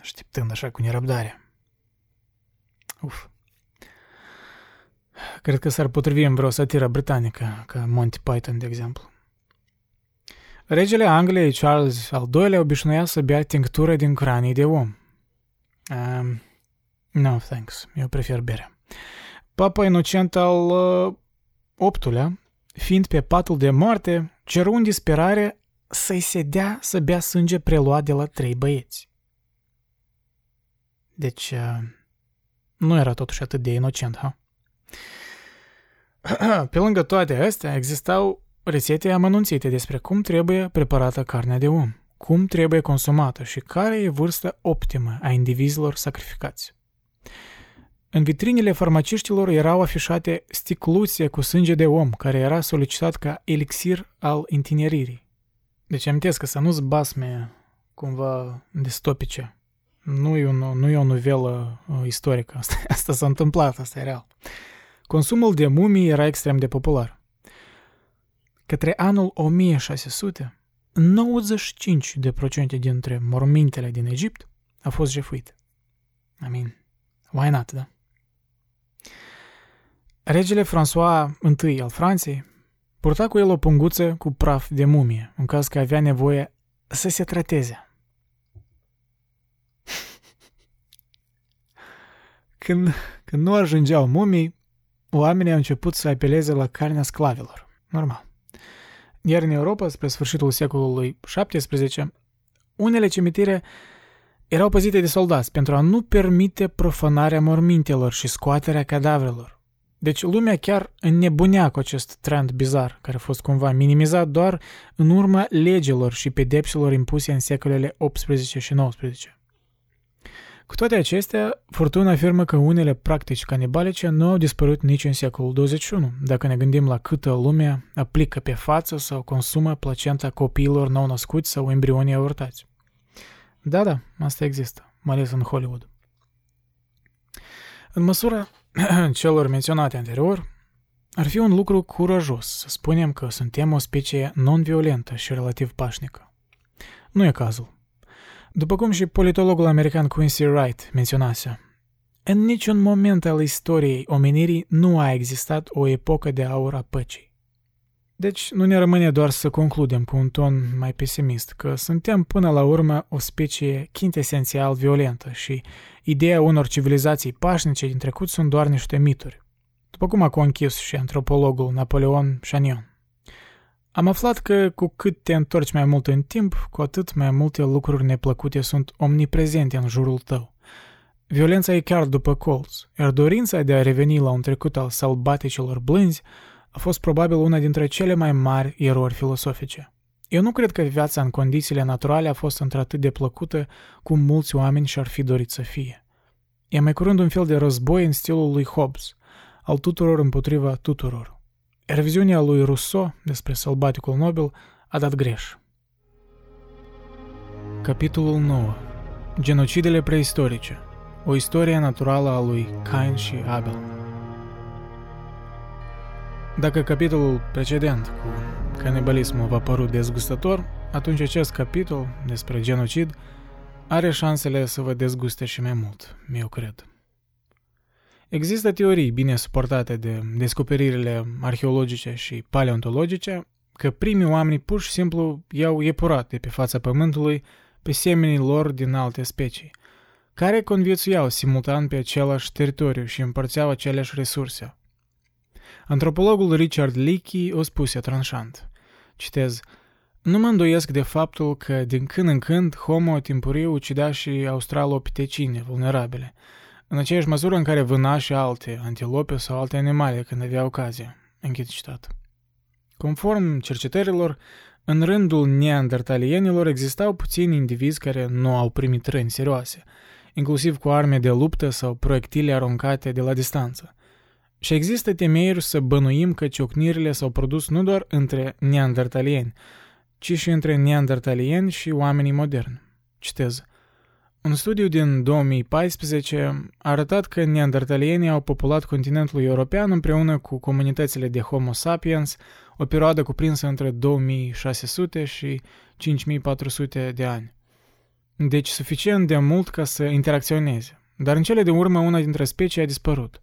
așteptând așa cu nerăbdare. Uf. Cred că s-ar potrivi în vreo satiră britanică, ca Monty Python, de exemplu. Regele Angliei Charles al II-lea obișnuia să bea tinctură din cranii de om. Um, no, thanks. Eu prefer bere. Papa Inocent al uh, VIII-lea, fiind pe patul de moarte, ceru în disperare să-i se dea să bea sânge preluat de la trei băieți. Deci, uh, nu era totuși atât de inocent, ha? <clears throat> Pe lângă toate astea, existau rețete amănunțite despre cum trebuie preparată carnea de om, cum trebuie consumată și care e vârsta optimă a indivizilor sacrificați. În vitrinele farmaciștilor erau afișate sticluțe cu sânge de om, care era solicitat ca elixir al întineririi. Deci amintesc că să nu-ți basme cumva distopice. Nu e, un, nu e o novelă uh, istorică. Asta, <laughs> asta s-a întâmplat, asta e real. Consumul de mumii era extrem de popular. Către anul 1600, 95% dintre mormintele din Egipt au fost jefuite. I mean, why not, da? Regele François I al Franței purta cu el o punguță cu praf de mumie, în caz că avea nevoie să se trateze. <laughs> Când, când nu ajungeau mumii, oamenii au început să apeleze la carnea sclavilor. Normal. Iar în Europa, spre sfârșitul secolului XVII, unele cimitire erau păzite de soldați pentru a nu permite profanarea mormintelor și scoaterea cadavrelor. Deci lumea chiar înnebunea cu acest trend bizar, care a fost cumva minimizat doar în urma legilor și pedepsilor impuse în secolele 18 și 19. Cu toate acestea, Fortuna afirmă că unele practici canibalice nu au dispărut nici în secolul 21, dacă ne gândim la câtă lume aplică pe față sau consumă placenta copiilor nou-născuți sau embrionii avortați. Da, da, asta există, mai ales în Hollywood. În măsura <clears throat> celor menționate anterior, ar fi un lucru curajos să spunem că suntem o specie non-violentă și relativ pașnică. Nu e cazul. După cum și politologul american Quincy Wright menționase, în niciun moment al istoriei omenirii nu a existat o epocă de aur a păcii. Deci nu ne rămâne doar să concludem cu un ton mai pesimist că suntem până la urmă o specie quintesențial violentă și ideea unor civilizații pașnice din trecut sunt doar niște mituri, după cum a conchis și antropologul Napoleon Chagnon. Am aflat că cu cât te întorci mai mult în timp, cu atât mai multe lucruri neplăcute sunt omniprezente în jurul tău. Violența e chiar după colț, iar dorința de a reveni la un trecut al sălbaticilor blânzi a fost probabil una dintre cele mai mari erori filosofice. Eu nu cred că viața în condițiile naturale a fost într-atât de plăcută cum mulți oameni și-ar fi dorit să fie. E mai curând un fel de război în stilul lui Hobbes – al tuturor împotriva tuturor. Reviziunea lui Rousseau despre sălbaticul nobil a dat greș. Capitolul 9. Genocidele preistorice. O istorie naturală a lui Cain și Abel. Dacă capitolul precedent cu canibalismul va părut dezgustător, atunci acest capitol despre genocid are șansele să vă dezguste și mai mult, eu cred. Există teorii bine suportate de descoperirile arheologice și paleontologice că primii oameni pur și simplu i-au epurat de pe fața pământului pe semenii lor din alte specii, care conviețuiau simultan pe același teritoriu și împărțeau aceleași resurse. Antropologul Richard Leakey o spuse tranșant. Citez, nu mă îndoiesc de faptul că din când în când Homo timpuriu ucidea și australopitecine vulnerabile, în aceeași măsură în care vâna și alte antilope sau alte animale când avea ocazie. Închid citat. Conform cercetărilor, în rândul neandertalienilor existau puțini indivizi care nu au primit răni serioase, inclusiv cu arme de luptă sau proiectile aruncate de la distanță. Și există temeiuri să bănuim că ciocnirile s-au produs nu doar între neandertalieni, ci și între neandertalieni și oamenii moderni. Citez. Un studiu din 2014 a arătat că neandertalienii au populat continentul european împreună cu comunitățile de Homo sapiens o perioadă cuprinsă între 2600 și 5400 de ani. Deci suficient de mult ca să interacționeze. Dar în cele de urmă una dintre specii a dispărut.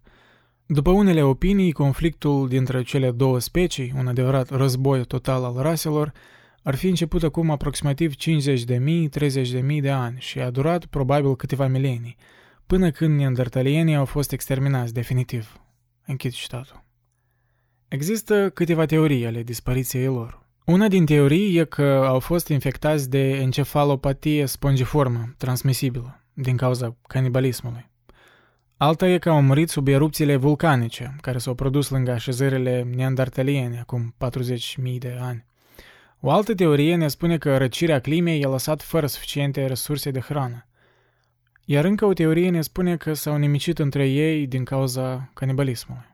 După unele opinii, conflictul dintre cele două specii, un adevărat război total al raselor, ar fi început acum aproximativ 50.000-30.000 de ani și a durat probabil câteva milenii, până când neandertalienii au fost exterminați definitiv. Închid citatul. Există câteva teorii ale dispariției lor. Una din teorii e că au fost infectați de encefalopatie spongiformă, transmisibilă, din cauza canibalismului. Alta e că au murit sub erupțiile vulcanice, care s-au produs lângă așezările neandertaliene acum 40.000 de ani. O altă teorie ne spune că răcirea climei i-a lăsat fără suficiente resurse de hrană. Iar încă o teorie ne spune că s-au nimicit între ei din cauza canibalismului.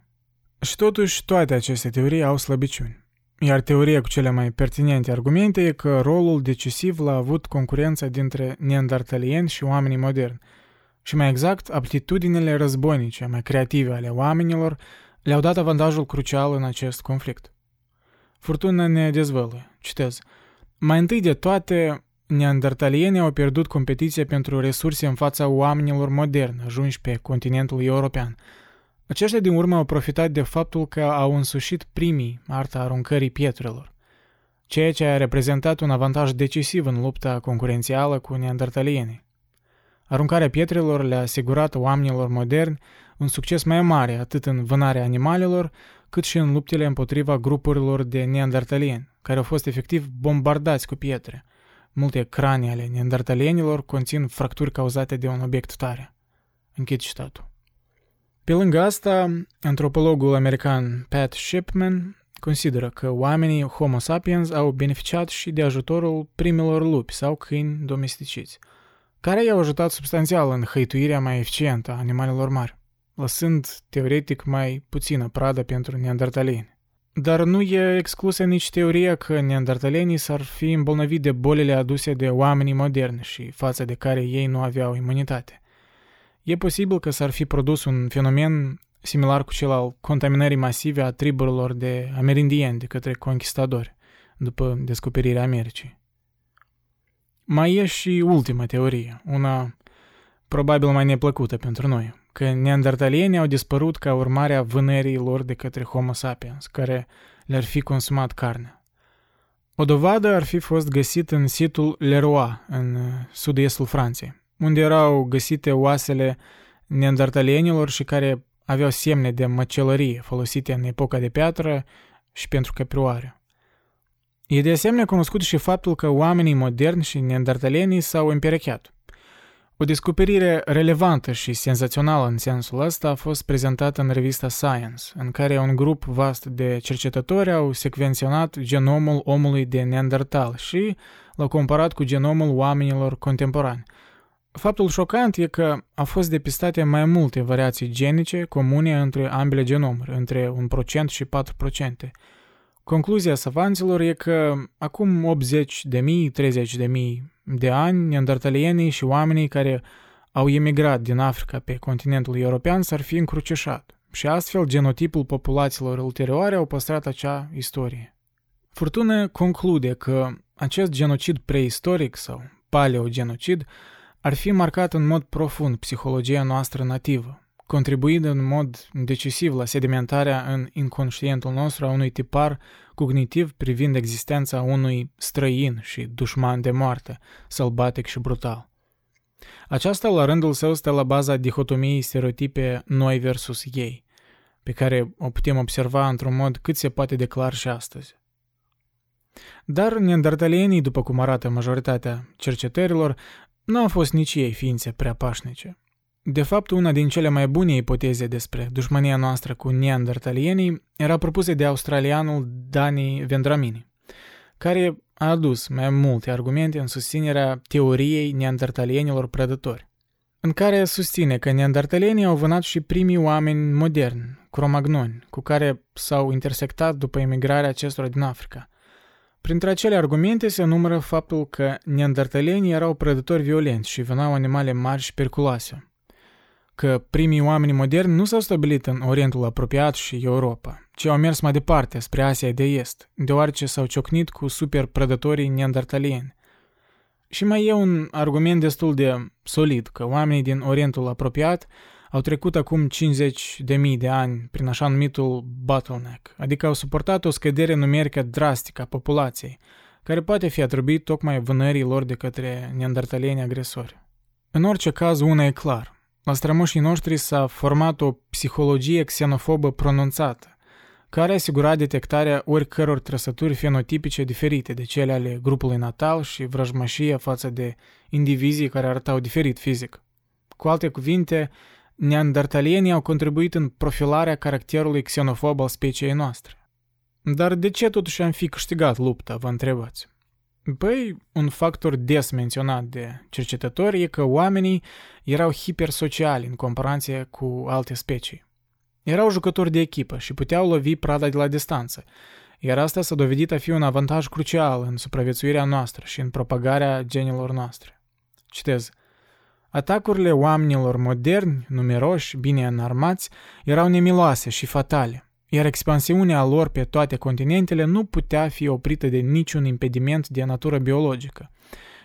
Și totuși, toate aceste teorii au slăbiciuni. Iar teoria cu cele mai pertinente argumente e că rolul decisiv l-a avut concurența dintre neandertalieni și oamenii moderni, și mai exact, aptitudinile războinice mai creative ale oamenilor le-au dat avantajul crucial în acest conflict. Furtuna ne dezvăluie, citez, mai întâi de toate, neandertalienii au pierdut competiția pentru resurse în fața oamenilor moderni ajunși pe continentul european – aceștia din urmă au profitat de faptul că au însușit primii arta aruncării pietrelor, ceea ce a reprezentat un avantaj decisiv în lupta concurențială cu neandertalienii. Aruncarea pietrelor le-a asigurat oamenilor moderni un succes mai mare atât în vânarea animalelor, cât și în luptele împotriva grupurilor de neandertalieni, care au fost efectiv bombardați cu pietre. Multe cranii ale neandertalienilor conțin fracturi cauzate de un obiect tare. Închid citatul. Pe lângă asta, antropologul american Pat Shipman consideră că oamenii Homo sapiens au beneficiat și de ajutorul primilor lupi sau câini domesticiți, care i-au ajutat substanțial în hăituirea mai eficientă a animalelor mari, lăsând teoretic mai puțină pradă pentru neandertalieni. Dar nu e exclusă nici teoria că neandertalenii s-ar fi îmbolnăvit de bolile aduse de oamenii moderni și față de care ei nu aveau imunitate – E posibil că s-ar fi produs un fenomen similar cu cel al contaminării masive a triburilor de amerindieni de către conquistadori după descoperirea Americii. Mai e și ultima teorie, una probabil mai neplăcută pentru noi, că neandertalienii au dispărut ca urmare a vânării lor de către Homo sapiens, care le-ar fi consumat carne. O dovadă ar fi fost găsit în situl Leroy, în sud-estul Franței unde erau găsite oasele neandertalienilor și care aveau semne de măcelărie folosite în epoca de piatră și pentru căprioare. E de asemenea cunoscut și faptul că oamenii moderni și neandertalienii s-au împerecheat. O descoperire relevantă și senzațională în sensul ăsta a fost prezentată în revista Science, în care un grup vast de cercetători au secvenționat genomul omului de Neandertal și l-au comparat cu genomul oamenilor contemporani – Faptul șocant e că au fost depistate mai multe variații genice comune între ambele genomuri, între 1% și 4%. Concluzia savanților e că acum 80 de mii, 30 de mii de ani, neandertalienii și oamenii care au emigrat din Africa pe continentul european s-ar fi încrucișat și astfel genotipul populațiilor ulterioare au păstrat acea istorie. Furtună conclude că acest genocid preistoric sau paleogenocid ar fi marcat în mod profund psihologia noastră nativă, contribuind în mod decisiv la sedimentarea în inconștientul nostru a unui tipar cognitiv privind existența unui străin și dușman de moarte, sălbatic și brutal. Aceasta, la rândul său, stă la baza dihotomiei stereotipe noi versus ei, pe care o putem observa într-un mod cât se poate de clar și astăzi. Dar neandertalienii, după cum arată majoritatea cercetărilor, nu au fost nici ei ființe prea pașnice. De fapt, una din cele mai bune ipoteze despre dușmania noastră cu neandertalienii era propusă de australianul Dani Vendramini, care a adus mai multe argumente în susținerea teoriei neandertalienilor prădători, în care susține că neandertalienii au vânat și primii oameni moderni, cromagnoni, cu care s-au intersectat după emigrarea acestora din Africa – Printre acele argumente se numără faptul că neandertalenii erau prădători violenți și vânau animale mari și periculoase, că primii oameni moderni nu s-au stabilit în Orientul apropiat și Europa, ci au mers mai departe, spre Asia de Est, deoarece s-au ciocnit cu super prădătorii neandertalieni. Și mai e un argument destul de solid că oamenii din Orientul apropiat au trecut acum 50 de mii de ani prin așa numitul bottleneck, adică au suportat o scădere numerică drastică a populației, care poate fi atribuit tocmai vânării lor de către neandertalieni agresori. În orice caz, una e clar. La strămoșii noștri s-a format o psihologie xenofobă pronunțată, care asigura detectarea oricăror trăsături fenotipice diferite de cele ale grupului natal și vrăjmășia față de indivizii care arătau diferit fizic. Cu alte cuvinte, neandertalienii au contribuit în profilarea caracterului xenofob al speciei noastre. Dar de ce totuși am fi câștigat lupta, vă întrebați? Păi, un factor des menționat de cercetători e că oamenii erau hipersociali în comparație cu alte specii. Erau jucători de echipă și puteau lovi prada de la distanță, iar asta s-a dovedit a fi un avantaj crucial în supraviețuirea noastră și în propagarea genilor noastre. Citez. Atacurile oamenilor moderni, numeroși, bine înarmați, erau nemiloase și fatale, iar expansiunea lor pe toate continentele nu putea fi oprită de niciun impediment de natură biologică,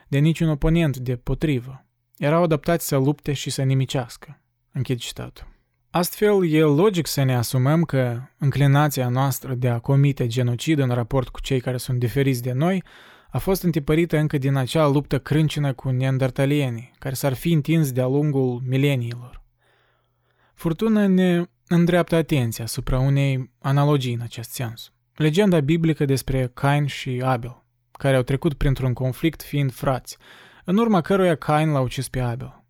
de niciun oponent de potrivă. Erau adaptați să lupte și să nimicească. Închid citatul. Astfel, e logic să ne asumăm că înclinația noastră de a comite genocid în raport cu cei care sunt diferiți de noi a fost întipărită încă din acea luptă crâncină cu neandertalienii, care s-ar fi întins de-a lungul mileniilor. Furtuna ne îndreaptă atenția asupra unei analogii în acest sens. Legenda biblică despre Cain și Abel, care au trecut printr-un conflict fiind frați, în urma căruia Cain l-a ucis pe Abel.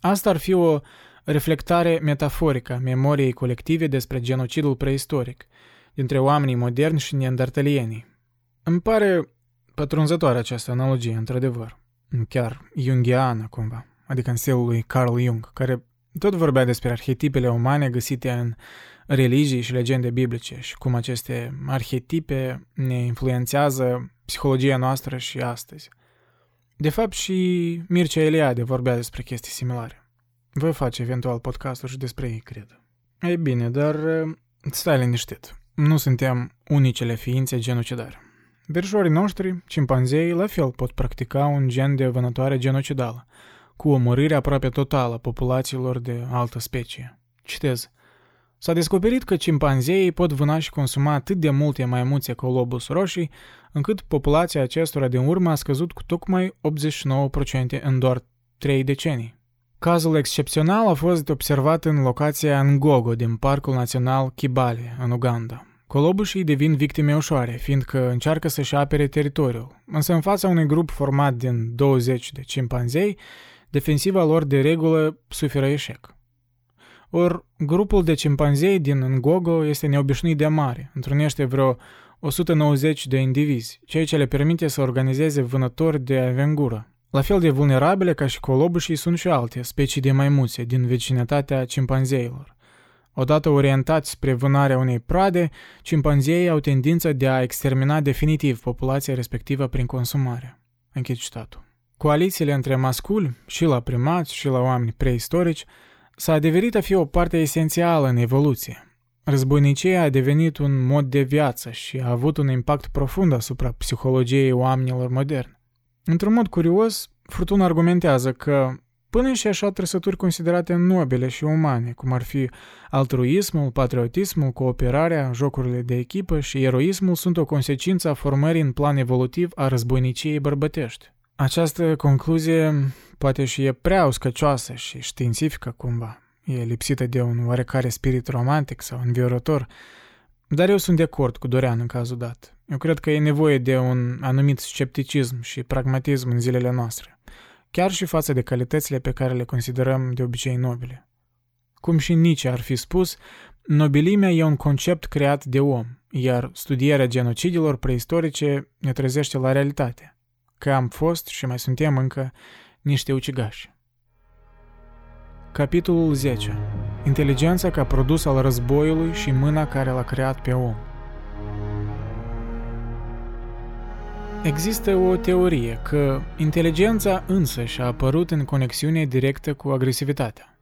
Asta ar fi o reflectare metaforică a memoriei colective despre genocidul preistoric dintre oamenii moderni și neandertalienii. Îmi pare Pătrunzătoare această analogie, într-adevăr. Chiar jungiană, cumva. Adică în stilul lui Carl Jung, care tot vorbea despre arhetipele umane găsite în religii și legende biblice și cum aceste arhetipe ne influențează psihologia noastră și astăzi. De fapt, și Mircea Eliade vorbea despre chestii similare. Voi face eventual podcasturi și despre ei, cred. Ei bine, dar stai liniștit. Nu suntem unicele ființe genocidare. Verjorii noștri, cimpanzei, la fel pot practica un gen de vânătoare genocidală, cu omorârea aproape totală a populațiilor de altă specie. Citez. S-a descoperit că cimpanzeii pot vâna și consuma atât de multe maimuțe colobus roșii, încât populația acestora din urmă a scăzut cu tocmai 89% în doar 3 decenii. Cazul excepțional a fost observat în locația Ngogo din Parcul Național Kibale, în Uganda. Colobușii devin victime ușoare, fiindcă încearcă să-și apere teritoriul, însă în fața unui grup format din 20 de cimpanzei, defensiva lor de regulă suferă eșec. Or, grupul de cimpanzei din Ngogo este neobișnuit de mare, întrunește vreo 190 de indivizi, ceea ce le permite să organizeze vânători de avengură, La fel de vulnerabile ca și colobușii sunt și alte specii de maimuțe din vecinătatea cimpanzeilor. Odată orientați spre vânarea unei prade, cimpanzeii au tendința de a extermina definitiv populația respectivă prin consumare. Închid citatul. Coalițiile între masculi, și la primați, și la oameni preistorici, s-a adeverit a fi o parte esențială în evoluție. Războinicia a devenit un mod de viață și a avut un impact profund asupra psihologiei oamenilor moderni. Într-un mod curios, Furtun argumentează că până și așa trăsături considerate nobile și umane, cum ar fi altruismul, patriotismul, cooperarea, jocurile de echipă și eroismul sunt o consecință a formării în plan evolutiv a războiniciei bărbătești. Această concluzie poate și e prea uscăcioasă și științifică cumva. E lipsită de un oarecare spirit romantic sau înviorător, dar eu sunt de acord cu Dorean în cazul dat. Eu cred că e nevoie de un anumit scepticism și pragmatism în zilele noastre, chiar și față de calitățile pe care le considerăm de obicei nobile. Cum și Nietzsche ar fi spus, nobilimea e un concept creat de om, iar studierea genocidilor preistorice ne trezește la realitate, că am fost și mai suntem încă niște ucigași. Capitolul 10. Inteligența ca produs al războiului și mâna care l-a creat pe om. Există o teorie că inteligența însă și-a apărut în conexiune directă cu agresivitatea.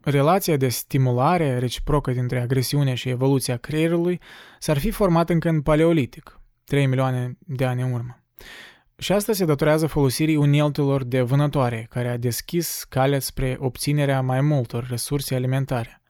Relația de stimulare reciprocă dintre agresiune și evoluția creierului s-ar fi format încă în paleolitic, 3 milioane de ani în urmă. Și asta se datorează folosirii uneltelor de vânătoare, care a deschis calea spre obținerea mai multor resurse alimentare.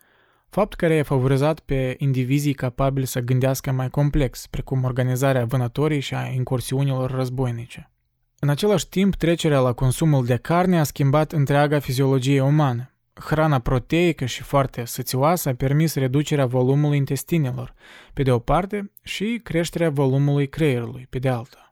Fapt care a favorizat pe indivizii capabili să gândească mai complex, precum organizarea vânătorii și a incursiunilor războinice. În același timp, trecerea la consumul de carne a schimbat întreaga fiziologie umană. Hrana proteică și foarte sățioasă a permis reducerea volumului intestinelor, pe de o parte, și creșterea volumului creierului, pe de alta.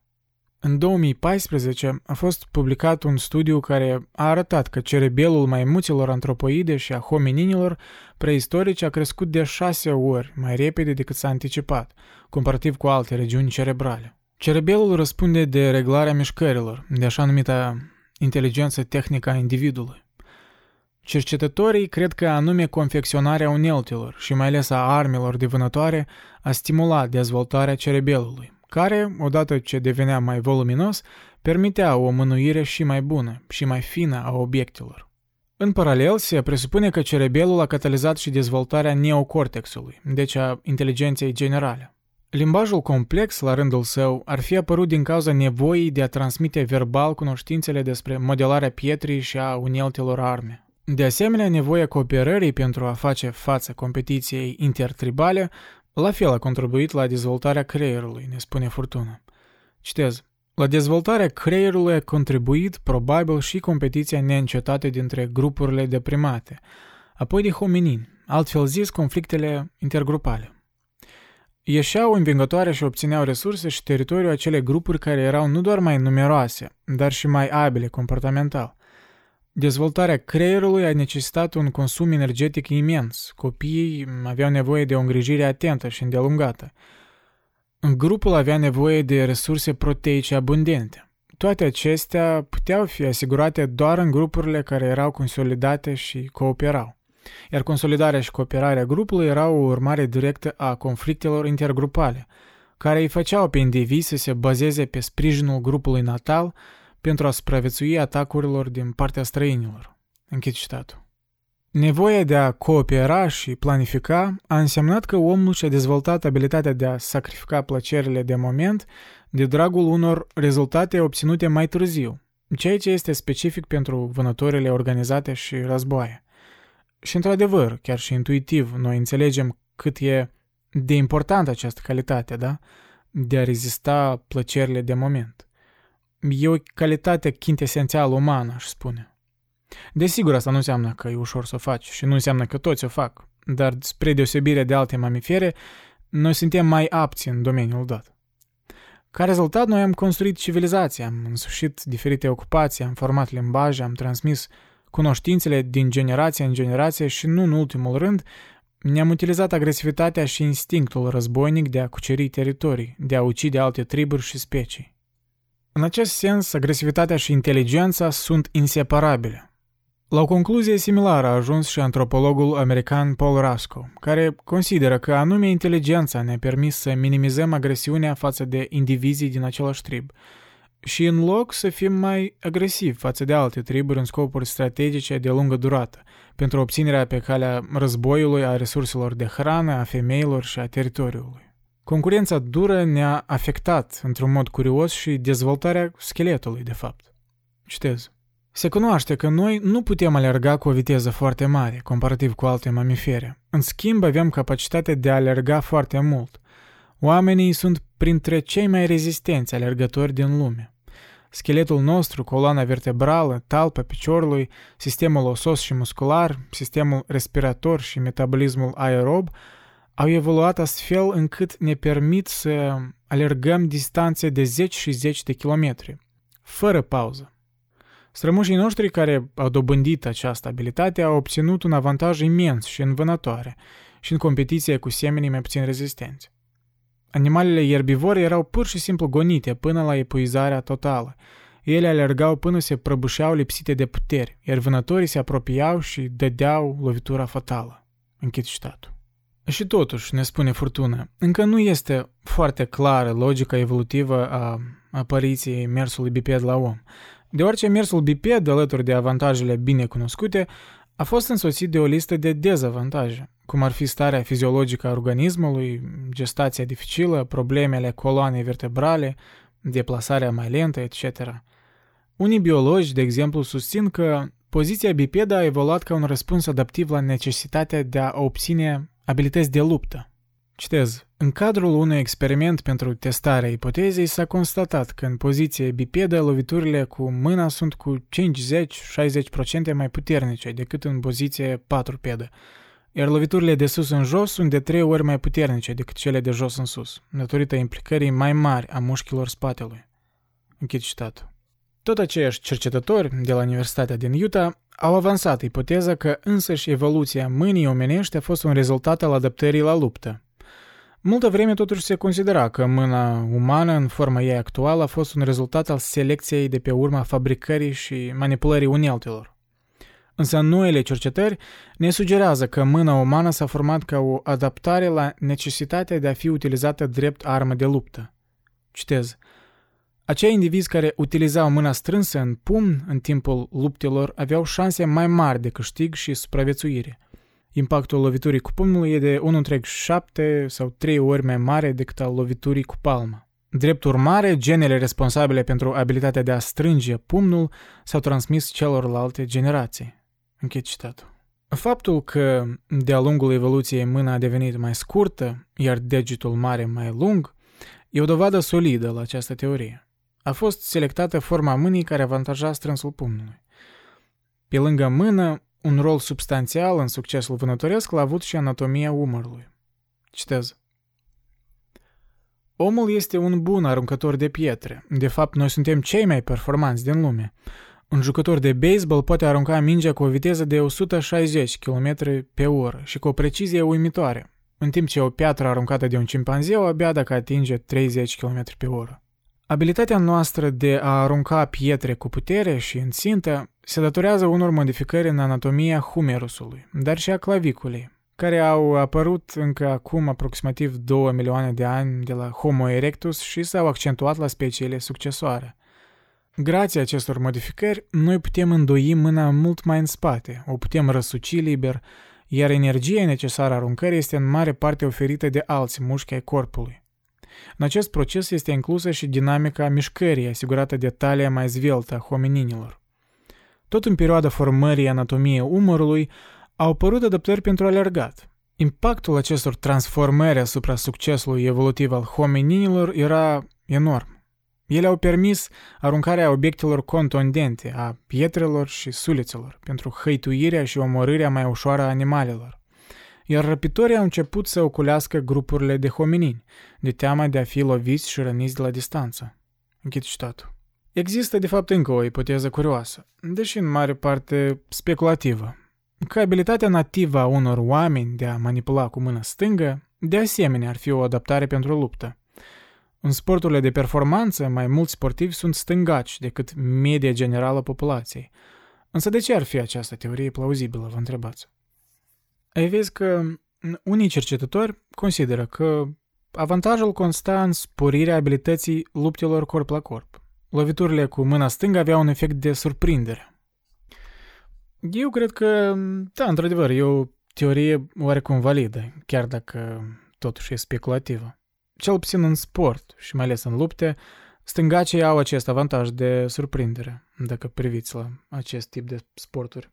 În 2014 a fost publicat un studiu care a arătat că cerebelul maimuților antropoide și a homininilor preistorici a crescut de șase ori mai repede decât s-a anticipat, comparativ cu alte regiuni cerebrale. Cerebelul răspunde de reglarea mișcărilor, de așa numită inteligență tehnică a individului. Cercetătorii cred că anume confecționarea uneltelor și mai ales a armelor de vânătoare a stimulat dezvoltarea cerebelului, care, odată ce devenea mai voluminos, permitea o mânuire și mai bună și mai fină a obiectelor. În paralel, se presupune că cerebelul a catalizat și dezvoltarea neocortexului, deci a inteligenței generale. Limbajul complex, la rândul său, ar fi apărut din cauza nevoii de a transmite verbal cunoștințele despre modelarea pietrii și a uneltelor arme. De asemenea, nevoia cooperării pentru a face față competiției intertribale la fel a contribuit la dezvoltarea creierului, ne spune Furtuna. Citez. La dezvoltarea creierului a contribuit probabil și competiția neîncetată dintre grupurile de primate, apoi de hominini, altfel zis conflictele intergrupale. Ieșeau învingătoare și obțineau resurse și teritoriu acele grupuri care erau nu doar mai numeroase, dar și mai abile comportamental. Dezvoltarea creierului a necesitat un consum energetic imens. Copiii aveau nevoie de o îngrijire atentă și îndelungată. Grupul avea nevoie de resurse proteice abundente. Toate acestea puteau fi asigurate doar în grupurile care erau consolidate și cooperau. Iar consolidarea și cooperarea grupului erau o urmare directă a conflictelor intergrupale, care îi făceau pe indivizi să se bazeze pe sprijinul grupului natal pentru a supraviețui atacurilor din partea străinilor. Închid citatul. Nevoia de a coopera și planifica a însemnat că omul și-a dezvoltat abilitatea de a sacrifica plăcerile de moment de dragul unor rezultate obținute mai târziu, ceea ce este specific pentru vânătorile organizate și războaie. Și într-adevăr, chiar și intuitiv, noi înțelegem cât e de importantă această calitate, da? De a rezista plăcerile de moment. E o calitate chintesențială umană, aș spune. Desigur, asta nu înseamnă că e ușor să o faci și nu înseamnă că toți o fac, dar spre deosebire de alte mamifere, noi suntem mai apți în domeniul dat. Ca rezultat, noi am construit civilizația, am însușit diferite ocupații, am format limbaje, am transmis cunoștințele din generație în generație și, nu în ultimul rând, ne-am utilizat agresivitatea și instinctul războinic de a cuceri teritorii, de a ucide alte triburi și specii. În acest sens, agresivitatea și inteligența sunt inseparabile. La o concluzie similară a ajuns și antropologul american Paul Rasco, care consideră că anume inteligența ne-a permis să minimizăm agresiunea față de indivizii din același trib și în loc să fim mai agresivi față de alte triburi în scopuri strategice de lungă durată, pentru obținerea pe calea războiului a resurselor de hrană, a femeilor și a teritoriului. Concurența dură ne-a afectat într-un mod curios și dezvoltarea scheletului, de fapt. Citez. Se cunoaște că noi nu putem alerga cu o viteză foarte mare, comparativ cu alte mamifere. În schimb, avem capacitatea de a alerga foarte mult. Oamenii sunt printre cei mai rezistenți alergători din lume. Scheletul nostru, coloana vertebrală, talpa piciorului, sistemul osos și muscular, sistemul respirator și metabolismul aerob au evoluat astfel încât ne permit să alergăm distanțe de 10 și 10 de kilometri, fără pauză. Strămoșii noștri care au dobândit această abilitate au obținut un avantaj imens și învânătoare și în competiție cu semenii mai puțin rezistenți. Animalele ierbivore erau pur și simplu gonite până la epuizarea totală. Ele alergau până se prăbușeau lipsite de puteri, iar vânătorii se apropiau și dădeau lovitura fatală. Închid citatul. Și totuși, ne spune Furtuna, încă nu este foarte clară logica evolutivă a apariției mersului biped la om, deoarece mersul biped, alături de avantajele bine cunoscute, a fost însoțit de o listă de dezavantaje, cum ar fi starea fiziologică a organismului, gestația dificilă, problemele coloanei vertebrale, deplasarea mai lentă, etc. Unii biologi, de exemplu, susțin că poziția bipedă a evoluat ca un răspuns adaptiv la necesitatea de a obține abilități de luptă, Citez. În cadrul unui experiment pentru testarea ipotezei s-a constatat că în poziție bipedă loviturile cu mâna sunt cu 50-60% mai puternice decât în poziție patrupedă, iar loviturile de sus în jos sunt de trei ori mai puternice decât cele de jos în sus, datorită implicării mai mari a mușchilor spatelui. Închid citatul. Tot aceiași cercetători de la Universitatea din Utah au avansat ipoteza că însăși evoluția mâinii omenești a fost un rezultat al adaptării la luptă, Multă vreme totuși se considera că mâna umană în forma ei actuală a fost un rezultat al selecției de pe urma fabricării și manipulării uneltelor. Însă noile cercetări ne sugerează că mâna umană s-a format ca o adaptare la necesitatea de a fi utilizată drept armă de luptă. Citez. Acei indivizi care utilizau mâna strânsă în pumn în timpul luptelor aveau șanse mai mari de câștig și supraviețuire – Impactul loviturii cu pumnul e de 1,7 sau 3 ori mai mare decât al loviturii cu palma. Drept urmare, genele responsabile pentru abilitatea de a strânge pumnul s-au transmis celorlalte generații. Închid citatul. Faptul că de-a lungul evoluției mâna a devenit mai scurtă, iar degetul mare mai lung, e o dovadă solidă la această teorie. A fost selectată forma mâinii care avantaja strânsul pumnului. Pe lângă mână, un rol substanțial în succesul vânătoresc l-a avut și anatomia umărului. Citez. Omul este un bun aruncător de pietre. De fapt, noi suntem cei mai performanți din lume. Un jucător de baseball poate arunca mingea cu o viteză de 160 km pe oră și cu o precizie uimitoare, în timp ce o piatră aruncată de un cimpanzeu abia dacă atinge 30 km pe oră. Abilitatea noastră de a arunca pietre cu putere și în țintă se datorează unor modificări în anatomia humerusului, dar și a claviculei, care au apărut încă acum aproximativ 2 milioane de ani de la Homo erectus și s-au accentuat la speciile succesoare. Grație acestor modificări, noi putem îndoi mâna mult mai în spate, o putem răsuci liber, iar energia necesară aruncării este în mare parte oferită de alți mușchi ai corpului. În acest proces este inclusă și dinamica mișcării asigurată de talia mai zveltă a homininilor. Tot în perioada formării anatomiei umărului au apărut adaptări pentru alergat. Impactul acestor transformări asupra succesului evolutiv al homininilor era enorm. Ele au permis aruncarea obiectelor contundente, a pietrelor și sulițelor, pentru hăituirea și omorârea mai ușoară a animalelor iar răpitorii au început să oculească grupurile de hominini, de teama de a fi loviți și răniți de la distanță. Închid citatul. Există, de fapt, încă o ipoteză curioasă, deși în mare parte speculativă, că abilitatea nativă a unor oameni de a manipula cu mâna stângă, de asemenea, ar fi o adaptare pentru luptă. În sporturile de performanță, mai mulți sportivi sunt stângaci decât media generală populației. Însă de ce ar fi această teorie plauzibilă, vă întrebați? Ai vezi că unii cercetători consideră că avantajul consta în sporirea abilității luptelor corp la corp. Loviturile cu mâna stângă aveau un efect de surprindere. Eu cred că, da, într-adevăr, e o teorie oarecum validă, chiar dacă totuși e speculativă. Cel puțin în sport și mai ales în lupte, stângacii au acest avantaj de surprindere, dacă priviți la acest tip de sporturi.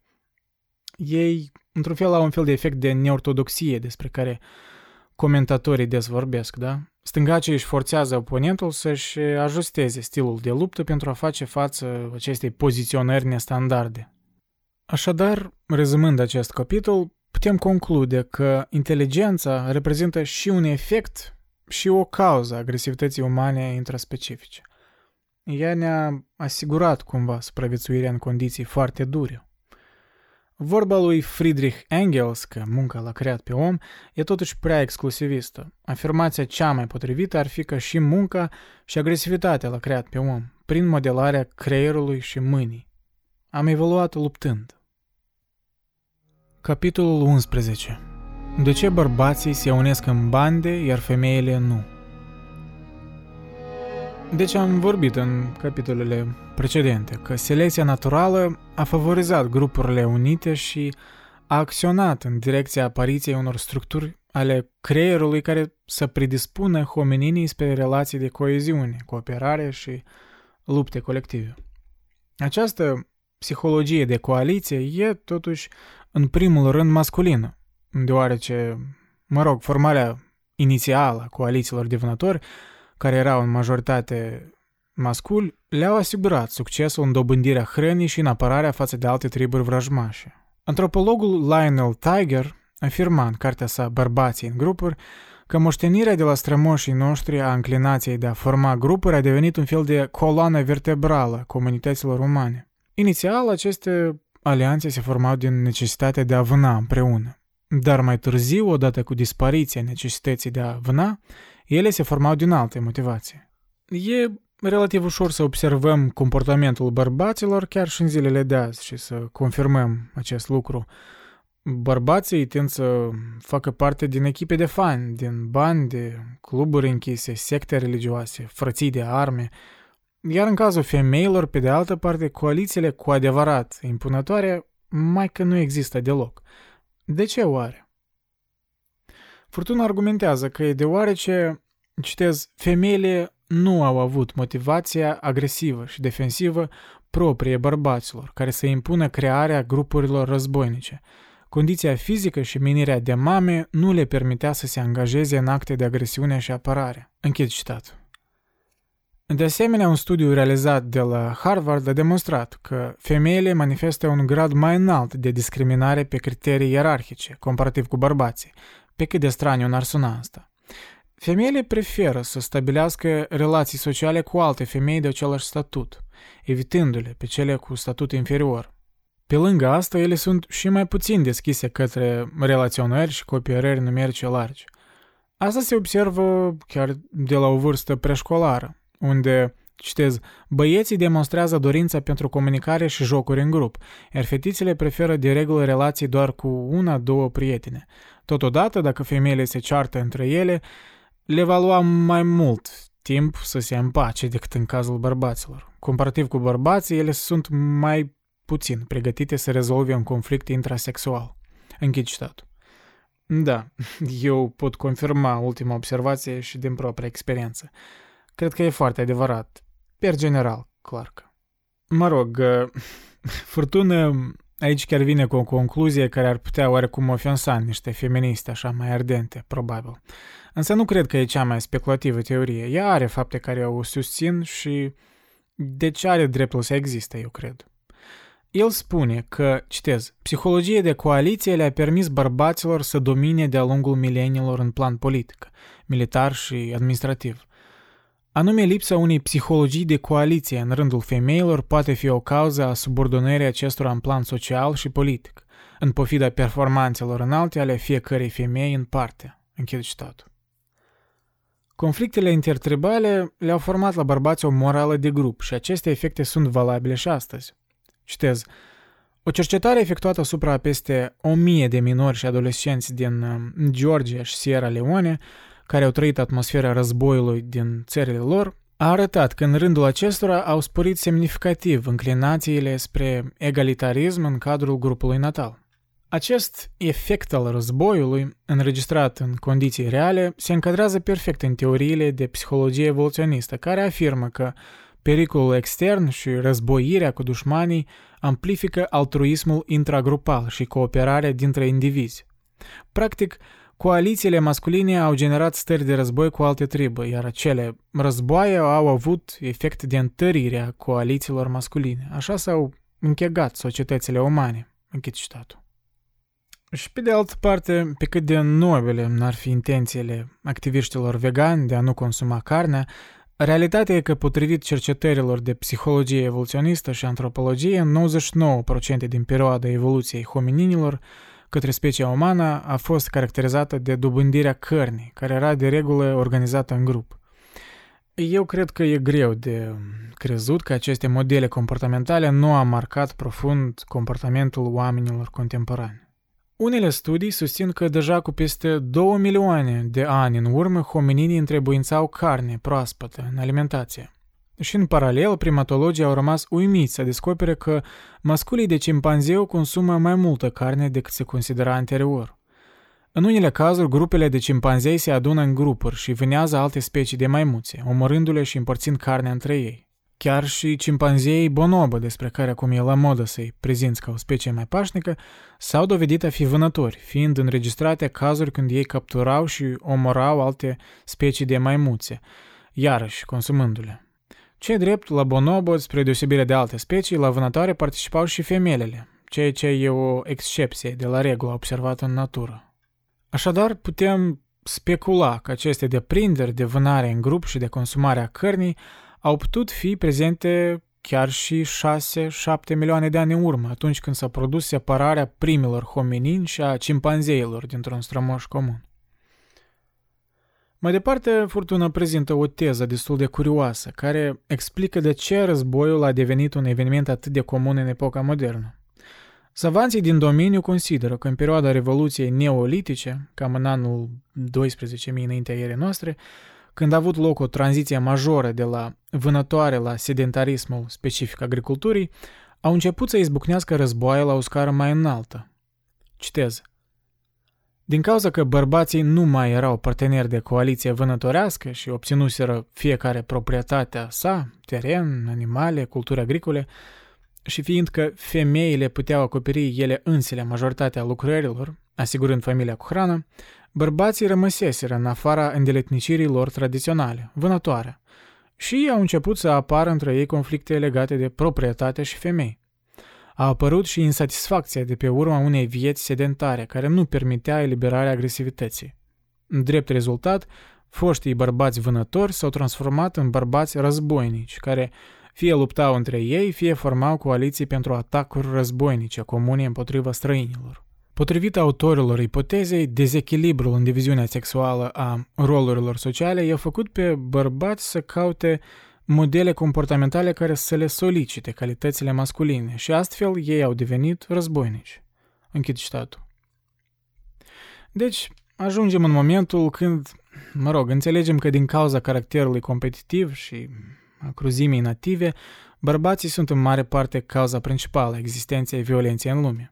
Ei, într-un fel, au un fel de efect de neortodoxie despre care comentatorii des vorbesc, da? Stângacii își forțează oponentul să-și ajusteze stilul de luptă pentru a face față acestei poziționări nestandarde. Așadar, rezumând acest capitol, putem conclude că inteligența reprezintă și un efect și o cauză a agresivității umane intraspecifice. Ea ne-a asigurat cumva supraviețuirea în condiții foarte dure. Vorba lui Friedrich Engels că munca l-a creat pe om e totuși prea exclusivistă. Afirmația cea mai potrivită ar fi că și munca și agresivitatea l-a creat pe om, prin modelarea creierului și mâinii. Am evoluat luptând. Capitolul 11 De ce bărbații se unesc în bande, iar femeile nu? Deci am vorbit în capitolele precedente că selecția naturală a favorizat grupurile unite și a acționat în direcția apariției unor structuri ale creierului care să predispună homininii spre relații de coeziune, cooperare și lupte colective. Această psihologie de coaliție e totuși în primul rând masculină, deoarece, mă rog, formarea inițială a coalițiilor de vânători, care erau în majoritate masculi, le-au asigurat succesul în dobândirea hrănii și în apărarea față de alte triburi vrăjmașe. Antropologul Lionel Tiger afirma în cartea sa Bărbații în grupuri că moștenirea de la strămoșii noștri a înclinației de a forma grupuri a devenit un fel de coloană vertebrală a comunităților umane. Inițial, aceste alianțe se formau din necesitatea de a vâna împreună. Dar mai târziu, odată cu dispariția necesității de a vâna, ele se formau din alte motivații. E relativ ușor să observăm comportamentul bărbaților chiar și în zilele de azi și să confirmăm acest lucru. Bărbații tind să facă parte din echipe de fani, din bande, cluburi închise, secte religioase, frății de arme, iar în cazul femeilor, pe de altă parte, coalițiile cu adevărat impunătoare mai că nu există deloc. De ce oare? Furtuna argumentează că e deoarece, citez, femeile nu au avut motivația agresivă și defensivă proprie bărbaților, care să impună crearea grupurilor războinice. Condiția fizică și menirea de mame nu le permitea să se angajeze în acte de agresiune și apărare. Închid citat. De asemenea, un studiu realizat de la Harvard a demonstrat că femeile manifestă un grad mai înalt de discriminare pe criterii ierarhice, comparativ cu bărbații, pe cât de straniu n-ar suna asta. Femeile preferă să stabilească relații sociale cu alte femei de același statut, evitându-le pe cele cu statut inferior. Pe lângă asta, ele sunt și mai puțin deschise către relaționări și cooperări numerice largi. Asta se observă chiar de la o vârstă preșcolară unde, citez, băieții demonstrează dorința pentru comunicare și jocuri în grup, iar fetițele preferă de regulă relații doar cu una, două prietene. Totodată, dacă femeile se ceartă între ele, le va lua mai mult timp să se împace decât în cazul bărbaților. Comparativ cu bărbații, ele sunt mai puțin pregătite să rezolve un conflict intrasexual. Închid citatul. Da, <laughs> eu pot confirma ultima observație și din propria experiență. Cred că e foarte adevărat. Per general, clar că. Mă rog, <laughs> furtună aici chiar vine cu o concluzie care ar putea oarecum ofensa niște feministe așa mai ardente, probabil. Însă nu cred că e cea mai speculativă teorie. Ea are fapte care o susțin și deci are dreptul să existe, eu cred. El spune că, citez, psihologia de coaliție le-a permis bărbaților să domine de-a lungul mileniilor în plan politic, militar și administrativ. Anume, lipsa unei psihologii de coaliție în rândul femeilor poate fi o cauză a subordonării acestora în plan social și politic, în pofida performanțelor înalte ale fiecărei femei în parte. Închid citatul. Conflictele intertribale le-au format la bărbați o morală de grup și aceste efecte sunt valabile și astăzi. Citez, o cercetare efectuată asupra peste o mie de minori și adolescenți din um, Georgia și Sierra Leone, care au trăit atmosfera războiului din țările lor, a arătat că în rândul acestora au sporit semnificativ înclinațiile spre egalitarism în cadrul grupului natal. Acest efect al războiului, înregistrat în condiții reale, se încadrează perfect în teoriile de psihologie evoluționistă, care afirmă că pericolul extern și războirea cu dușmanii amplifică altruismul intragrupal și cooperarea dintre indivizi. Practic, coalițiile masculine au generat stări de război cu alte tribe, iar acele războaie au avut efect de întărire a coalițiilor masculine. Așa s-au închegat societățile umane. Închid citatul. Și pe de altă parte, pe cât de nobile n-ar fi intențiile activiștilor vegani de a nu consuma carnea, realitatea e că potrivit cercetărilor de psihologie evoluționistă și antropologie, 99% din perioada evoluției homininilor către specia umană a fost caracterizată de dobândirea cărnii, care era de regulă organizată în grup. Eu cred că e greu de crezut că aceste modele comportamentale nu au marcat profund comportamentul oamenilor contemporani. Unele studii susțin că deja cu peste 2 milioane de ani în urmă homininii întrebuințau carne proaspătă în alimentație. Și în paralel, primatologii au rămas uimiți să descopere că masculii de cimpanzeu consumă mai multă carne decât se considera anterior. În unele cazuri, grupele de cimpanzei se adună în grupuri și vânează alte specii de maimuțe, omorându-le și împărțind carne între ei. Chiar și cimpanzeii bonobo, despre care acum e la modă să-i prezinți ca o specie mai pașnică, s-au dovedit a fi vânători, fiind înregistrate cazuri când ei capturau și omorau alte specii de maimuțe, iarăși consumându-le. Ce drept, la bonobo, spre deosebire de alte specii, la vânătoare participau și femelele, ceea ce e o excepție de la regulă observată în natură. Așadar, putem specula că aceste deprinderi de vânare în grup și de consumare a cărnii au putut fi prezente chiar și 6-7 milioane de ani în urmă, atunci când s-a produs separarea primilor hominini și a cimpanzeilor dintr-un strămoș comun. Mai departe, Furtuna prezintă o teză destul de curioasă, care explică de ce războiul a devenit un eveniment atât de comun în epoca modernă. Savanții din domeniu consideră că în perioada Revoluției Neolitice, cam în anul 12.000 înaintea erei noastre, când a avut loc o tranziție majoră de la vânătoare la sedentarismul specific agriculturii, au început să izbucnească războaie la o scară mai înaltă. Citez. Din cauza că bărbații nu mai erau parteneri de coaliție vânătorească și obținuseră fiecare proprietatea sa, teren, animale, culturi agricole, și fiindcă femeile puteau acoperi ele însele majoritatea lucrărilor, asigurând familia cu hrană, Bărbații rămăseseră în afara îndeletnicirii lor tradiționale, vânătoare, și au început să apară între ei conflicte legate de proprietate și femei. A apărut și insatisfacția de pe urma unei vieți sedentare care nu permitea eliberarea agresivității. În drept rezultat, foștii bărbați vânători s-au transformat în bărbați războinici, care fie luptau între ei, fie formau coaliții pentru atacuri războinice comune împotriva străinilor. Potrivit autorilor ipotezei, dezechilibrul în diviziunea sexuală a rolurilor sociale i-a făcut pe bărbați să caute modele comportamentale care să le solicite calitățile masculine și astfel ei au devenit războinici. Închid citatul. Deci, ajungem în momentul când, mă rog, înțelegem că din cauza caracterului competitiv și a cruzimii native, bărbații sunt în mare parte cauza principală a existenței violenței în lume.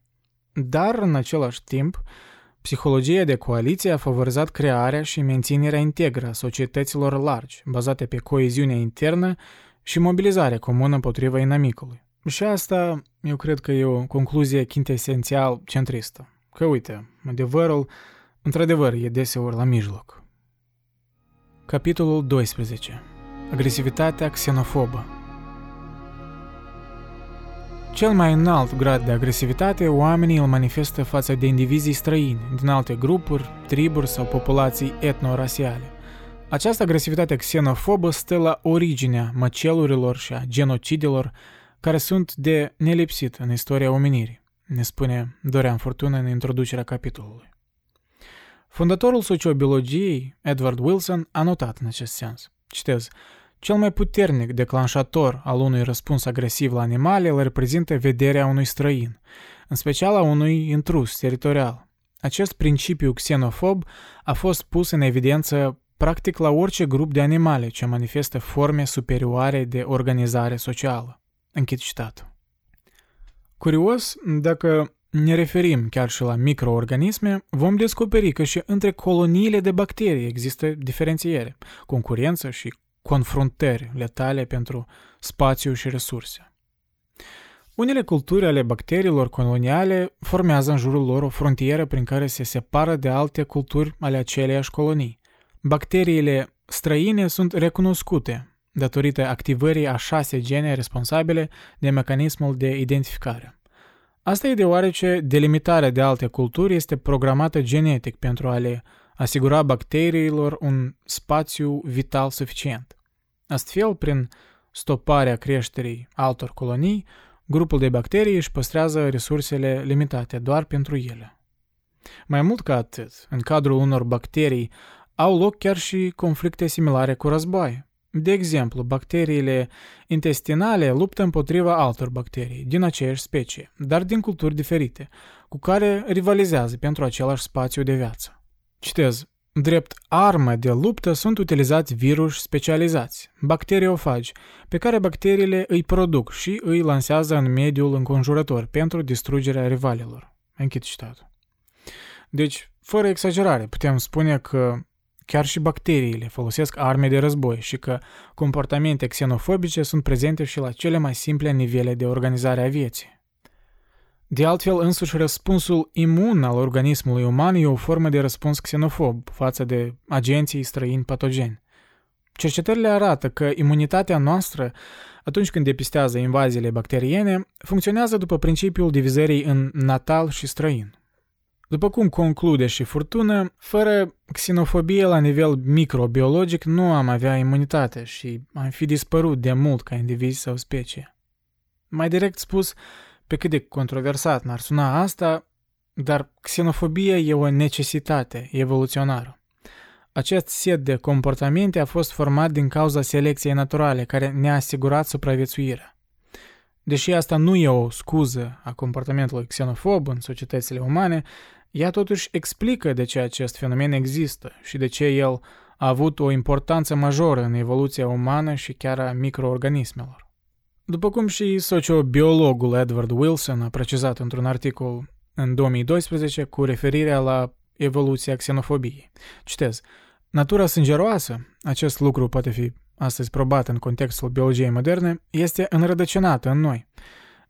Dar, în același timp, psihologia de coaliție a favorizat crearea și menținerea integră a societăților largi, bazate pe coeziunea internă și mobilizarea comună împotriva inamicului. Și asta, eu cred că e o concluzie chintesențial centristă. Că uite, adevărul, într-adevăr, e deseori la mijloc. Capitolul 12. Agresivitatea xenofobă cel mai înalt grad de agresivitate oamenii îl manifestă față de indivizii străini, din alte grupuri, triburi sau populații etnorasiale. Această agresivitate xenofobă stă la originea măcelurilor și a genocidelor care sunt de nelipsit în istoria omenirii, ne spune Dorian Fortuna în introducerea capitolului. Fondatorul sociobiologiei, Edward Wilson, a notat în acest sens. Citez, cel mai puternic declanșator al unui răspuns agresiv la animale îl reprezintă vederea unui străin, în special a unui intrus teritorial. Acest principiu xenofob a fost pus în evidență practic la orice grup de animale ce manifestă forme superioare de organizare socială. Închid citatul. Curios, dacă ne referim chiar și la microorganisme, vom descoperi că și între coloniile de bacterii există diferențiere, concurență și confruntări letale pentru spațiu și resurse. Unele culturi ale bacteriilor coloniale formează în jurul lor o frontieră prin care se separă de alte culturi ale aceleiași colonii. Bacteriile străine sunt recunoscute datorită activării a șase gene responsabile de mecanismul de identificare. Asta e deoarece delimitarea de alte culturi este programată genetic pentru a le asigura bacteriilor un spațiu vital suficient. Astfel, prin stoparea creșterii altor colonii, grupul de bacterii își păstrează resursele limitate doar pentru ele. Mai mult ca atât, în cadrul unor bacterii au loc chiar și conflicte similare cu război. De exemplu, bacteriile intestinale luptă împotriva altor bacterii din aceeași specie, dar din culturi diferite, cu care rivalizează pentru același spațiu de viață. Citez, Drept armă de luptă sunt utilizați virus specializați, bacteriofagi, pe care bacteriile îi produc și îi lansează în mediul înconjurător pentru distrugerea rivalilor. Închid citatul. Deci, fără exagerare, putem spune că chiar și bacteriile folosesc arme de război și că comportamente xenofobice sunt prezente și la cele mai simple nivele de organizare a vieții. De altfel, însuși răspunsul imun al organismului uman e o formă de răspuns xenofob față de agenții străini patogeni. Cercetările arată că imunitatea noastră, atunci când depistează invaziile bacteriene, funcționează după principiul divizării în natal și străin. După cum conclude și Furtună, fără xenofobie la nivel microbiologic nu am avea imunitate și am fi dispărut de mult ca indivizi sau specie. Mai direct spus, pe cât de controversat n-ar suna asta, dar xenofobia e o necesitate evoluționară. Acest set de comportamente a fost format din cauza selecției naturale care ne-a asigurat supraviețuirea. Deși asta nu e o scuză a comportamentului xenofob în societățile umane, ea totuși explică de ce acest fenomen există și de ce el a avut o importanță majoră în evoluția umană și chiar a microorganismelor. După cum și sociobiologul Edward Wilson a precizat într-un articol în 2012 cu referirea la evoluția xenofobiei. Citez, Natura sângeroasă, acest lucru poate fi astăzi probat în contextul biologiei moderne, este înrădăcinată în noi,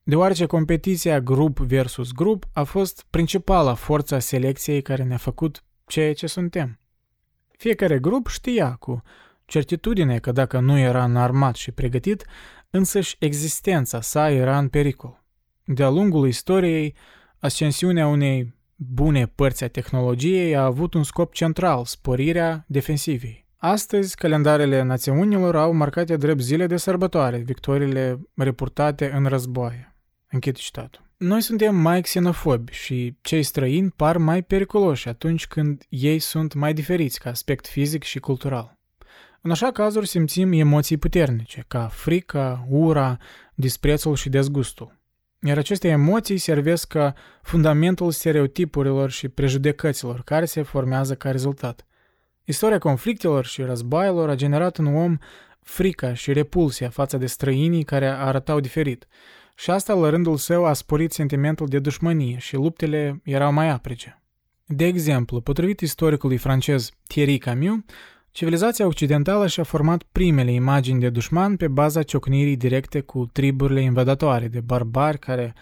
deoarece competiția grup versus grup a fost principala forța selecției care ne-a făcut ceea ce suntem. Fiecare grup știa cu certitudine că dacă nu era înarmat și pregătit, însăși existența sa era în pericol. De-a lungul istoriei, ascensiunea unei bune părți a tehnologiei a avut un scop central, sporirea defensivei. Astăzi, calendarele națiunilor au marcate drept zile de sărbătoare, victoriile reportate în războaie. Închid citatul. Noi suntem mai xenofobi și cei străini par mai periculoși atunci când ei sunt mai diferiți ca aspect fizic și cultural. În așa cazuri simțim emoții puternice, ca frica, ura, disprețul și dezgustul. Iar aceste emoții servesc ca fundamentul stereotipurilor și prejudecăților care se formează ca rezultat. Istoria conflictelor și războaielor a generat în om frica și repulsia față de străinii care arătau diferit, și asta la rândul său a sporit sentimentul de dușmănie și luptele erau mai aprige. De exemplu, potrivit istoricului francez Thierry Camus, Civilizația occidentală și-a format primele imagini de dușman pe baza ciocnirii directe cu triburile invadatoare de barbari care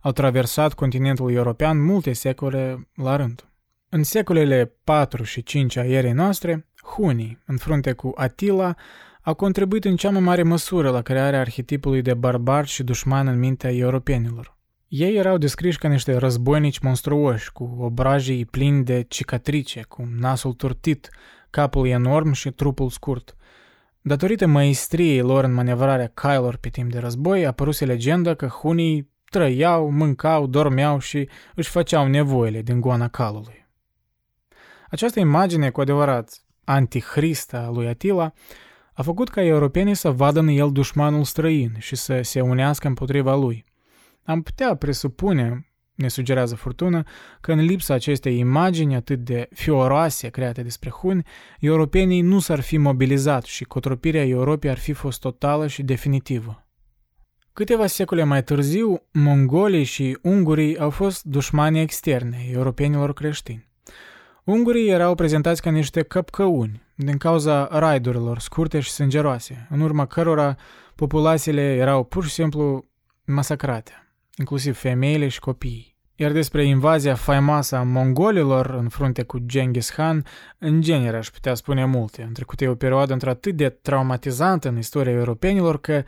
au traversat continentul european multe secole la rând. În secolele 4 și 5 a erei noastre, hunii, în frunte cu Attila, au contribuit în cea mai mare măsură la crearea arhetipului de barbar și dușman în mintea europenilor. Ei erau descriși ca niște războinici monstruoși, cu obrajii plini de cicatrice, cu nasul turtit, capul enorm și trupul scurt. Datorită maestriei lor în manevrarea cailor pe timp de război, a apăruse legenda că hunii trăiau, mâncau, dormeau și își făceau nevoile din goana calului. Această imagine, cu adevărat antihrista a lui Atila, a făcut ca europenii să vadă în el dușmanul străin și să se unească împotriva lui. Am putea presupune, ne sugerează furtună, că în lipsa acestei imagini atât de fioroase create despre huni, europenii nu s-ar fi mobilizat și cotropirea Europei ar fi fost totală și definitivă. Câteva secole mai târziu, mongolii și ungurii au fost dușmani externe europenilor creștini. Ungurii erau prezentați ca niște căpcăuni, din cauza raidurilor scurte și sângeroase, în urma cărora populațiile erau pur și simplu masacrate, inclusiv femeile și copiii. Iar despre invazia faimoasă a mongolilor în frunte cu Genghis Khan, în genere aș putea spune multe. În trecut e o perioadă într-atât de traumatizantă în istoria europenilor că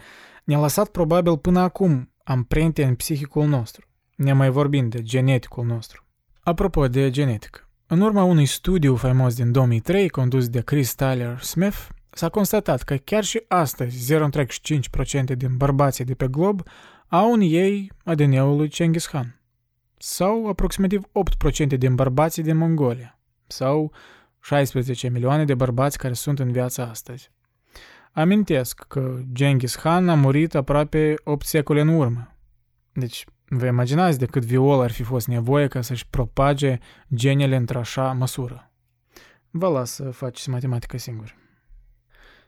ne-a lăsat probabil până acum amprente în psihicul nostru, ne mai vorbind de geneticul nostru. Apropo de genetică, în urma unui studiu faimos din 2003 condus de Chris Tyler Smith, s-a constatat că chiar și astăzi 0,5% din bărbații de pe glob au în ei ADN-ul lui Genghis Khan, sau aproximativ 8% din bărbații din Mongolia, sau 16 milioane de bărbați care sunt în viața astăzi. Amintesc că Genghis Khan a murit aproape 8 secole în urmă. Deci, vă imaginați de cât viol ar fi fost nevoie ca să-și propage genele într-așa măsură. Vă las să faceți matematică singur.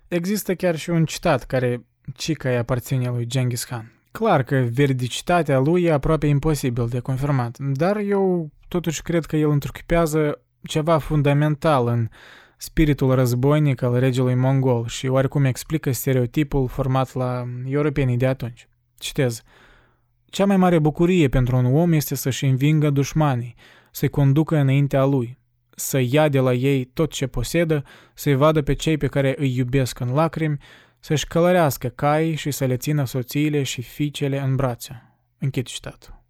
Există chiar și un citat care cica îi aparține lui Genghis Khan. Clar că veridicitatea lui e aproape imposibil de confirmat, dar eu totuși cred că el întruchipează ceva fundamental în spiritul războinic al regelui mongol și oarecum explică stereotipul format la europenii de atunci. Citez. Cea mai mare bucurie pentru un om este să-și învingă dușmanii, să-i conducă înaintea lui, să ia de la ei tot ce posedă, să-i vadă pe cei pe care îi iubesc în lacrimi, să-și călărească caii și să le țină soțiile și fiicele în brațe. Închid citatul.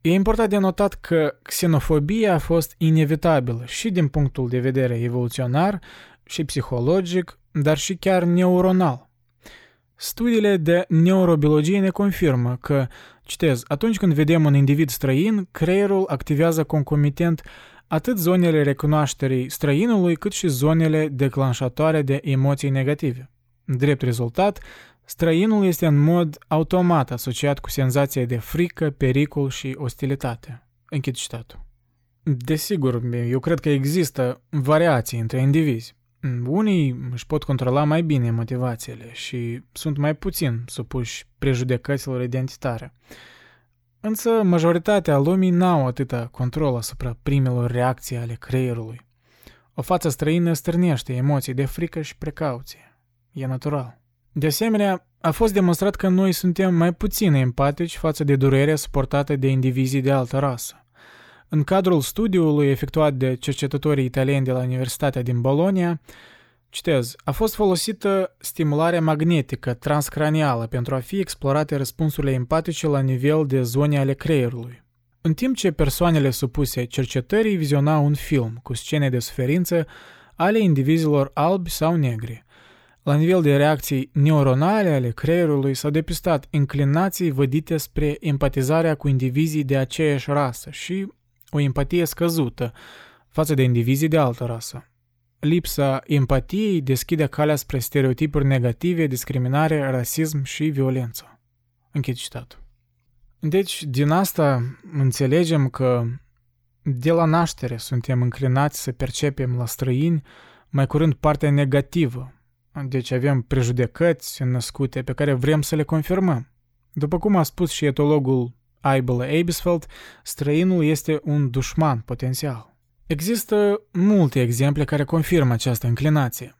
E important de notat că xenofobia a fost inevitabilă și din punctul de vedere evoluționar și psihologic, dar și chiar neuronal. Studiile de neurobiologie ne confirmă că, citez, atunci când vedem un individ străin, creierul activează concomitent atât zonele recunoașterii străinului, cât și zonele declanșatoare de emoții negative. Drept rezultat, Străinul este în mod automat asociat cu senzația de frică, pericol și ostilitate. Închid citatul. Desigur, eu cred că există variații între indivizi. Unii își pot controla mai bine motivațiile și sunt mai puțin supuși prejudecăților identitare. Însă majoritatea lumii n-au atâta control asupra primelor reacții ale creierului. O față străină stârnește emoții de frică și precauție. E natural. De asemenea, a fost demonstrat că noi suntem mai puțin empatici față de durerea suportată de indivizii de altă rasă. În cadrul studiului efectuat de cercetătorii italieni de la Universitatea din Bologna, citez, a fost folosită stimularea magnetică transcranială pentru a fi explorate răspunsurile empatice la nivel de zone ale creierului. În timp ce persoanele supuse cercetării vizionau un film cu scene de suferință ale indivizilor albi sau negri – la nivel de reacții neuronale ale creierului s-au depistat inclinații vădite spre empatizarea cu indivizii de aceeași rasă și o empatie scăzută față de indivizii de altă rasă. Lipsa empatiei deschide calea spre stereotipuri negative, discriminare, rasism și violență. Închid citatul. Deci, din asta înțelegem că de la naștere suntem înclinați să percepem la străini mai curând partea negativă deci avem prejudecăți născute pe care vrem să le confirmăm. După cum a spus și etologul Eibel Abisfeld, străinul este un dușman potențial. Există multe exemple care confirmă această înclinație.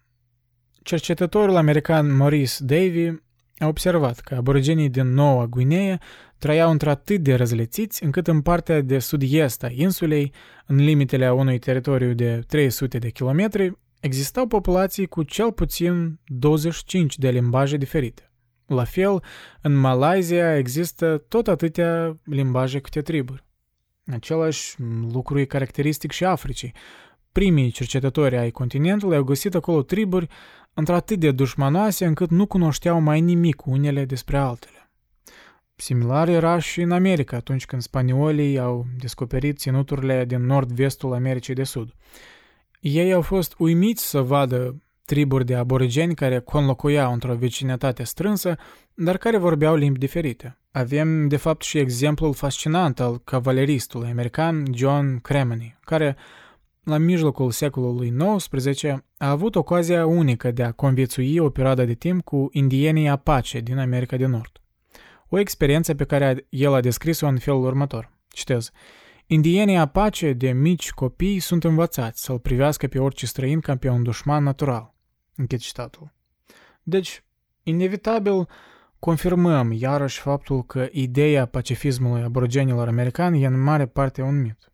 Cercetătorul american Maurice Davy a observat că aborigenii din Noua Guinee trăiau într-atât de răzlețiți încât în partea de sud-est a insulei, în limitele a unui teritoriu de 300 de kilometri, Existau populații cu cel puțin 25 de limbaje diferite. La fel, în Malaysia există tot atâtea limbaje câte triburi. Același lucru e caracteristic și Africii. Primii cercetători ai continentului au găsit acolo triburi într-atât de dușmanoase încât nu cunoșteau mai nimic unele despre altele. Similar era și în America atunci când spaniolii au descoperit ținuturile din nord-vestul Americii de Sud. Ei au fost uimiți să vadă triburi de aborigeni care conlocuiau într-o vecinătate strânsă, dar care vorbeau limbi diferite. Avem, de fapt, și exemplul fascinant al cavaleristului american John Cremony, care, la mijlocul secolului XIX, a avut ocazia unică de a conviețui o perioadă de timp cu indienii Apache din America de Nord. O experiență pe care el a descris-o în felul următor. Citez. Indienii Apache de mici copii sunt învățați să-l privească pe orice străin ca pe un dușman natural. Închid citatul. Deci, inevitabil, confirmăm iarăși faptul că ideea pacifismului aborigenilor americani e în mare parte un mit.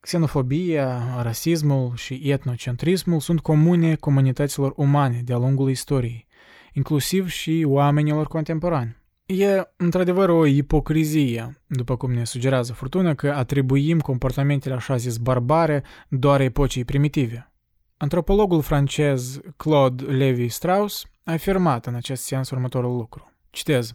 Xenofobia, rasismul și etnocentrismul sunt comune comunităților umane de-a lungul istoriei, inclusiv și oamenilor contemporani. E într-adevăr o ipocrizie, după cum ne sugerează furtuna, că atribuim comportamentele așa zis barbare doar epocii primitive. Antropologul francez Claude Lévi-Strauss a afirmat în acest sens următorul lucru. Citez.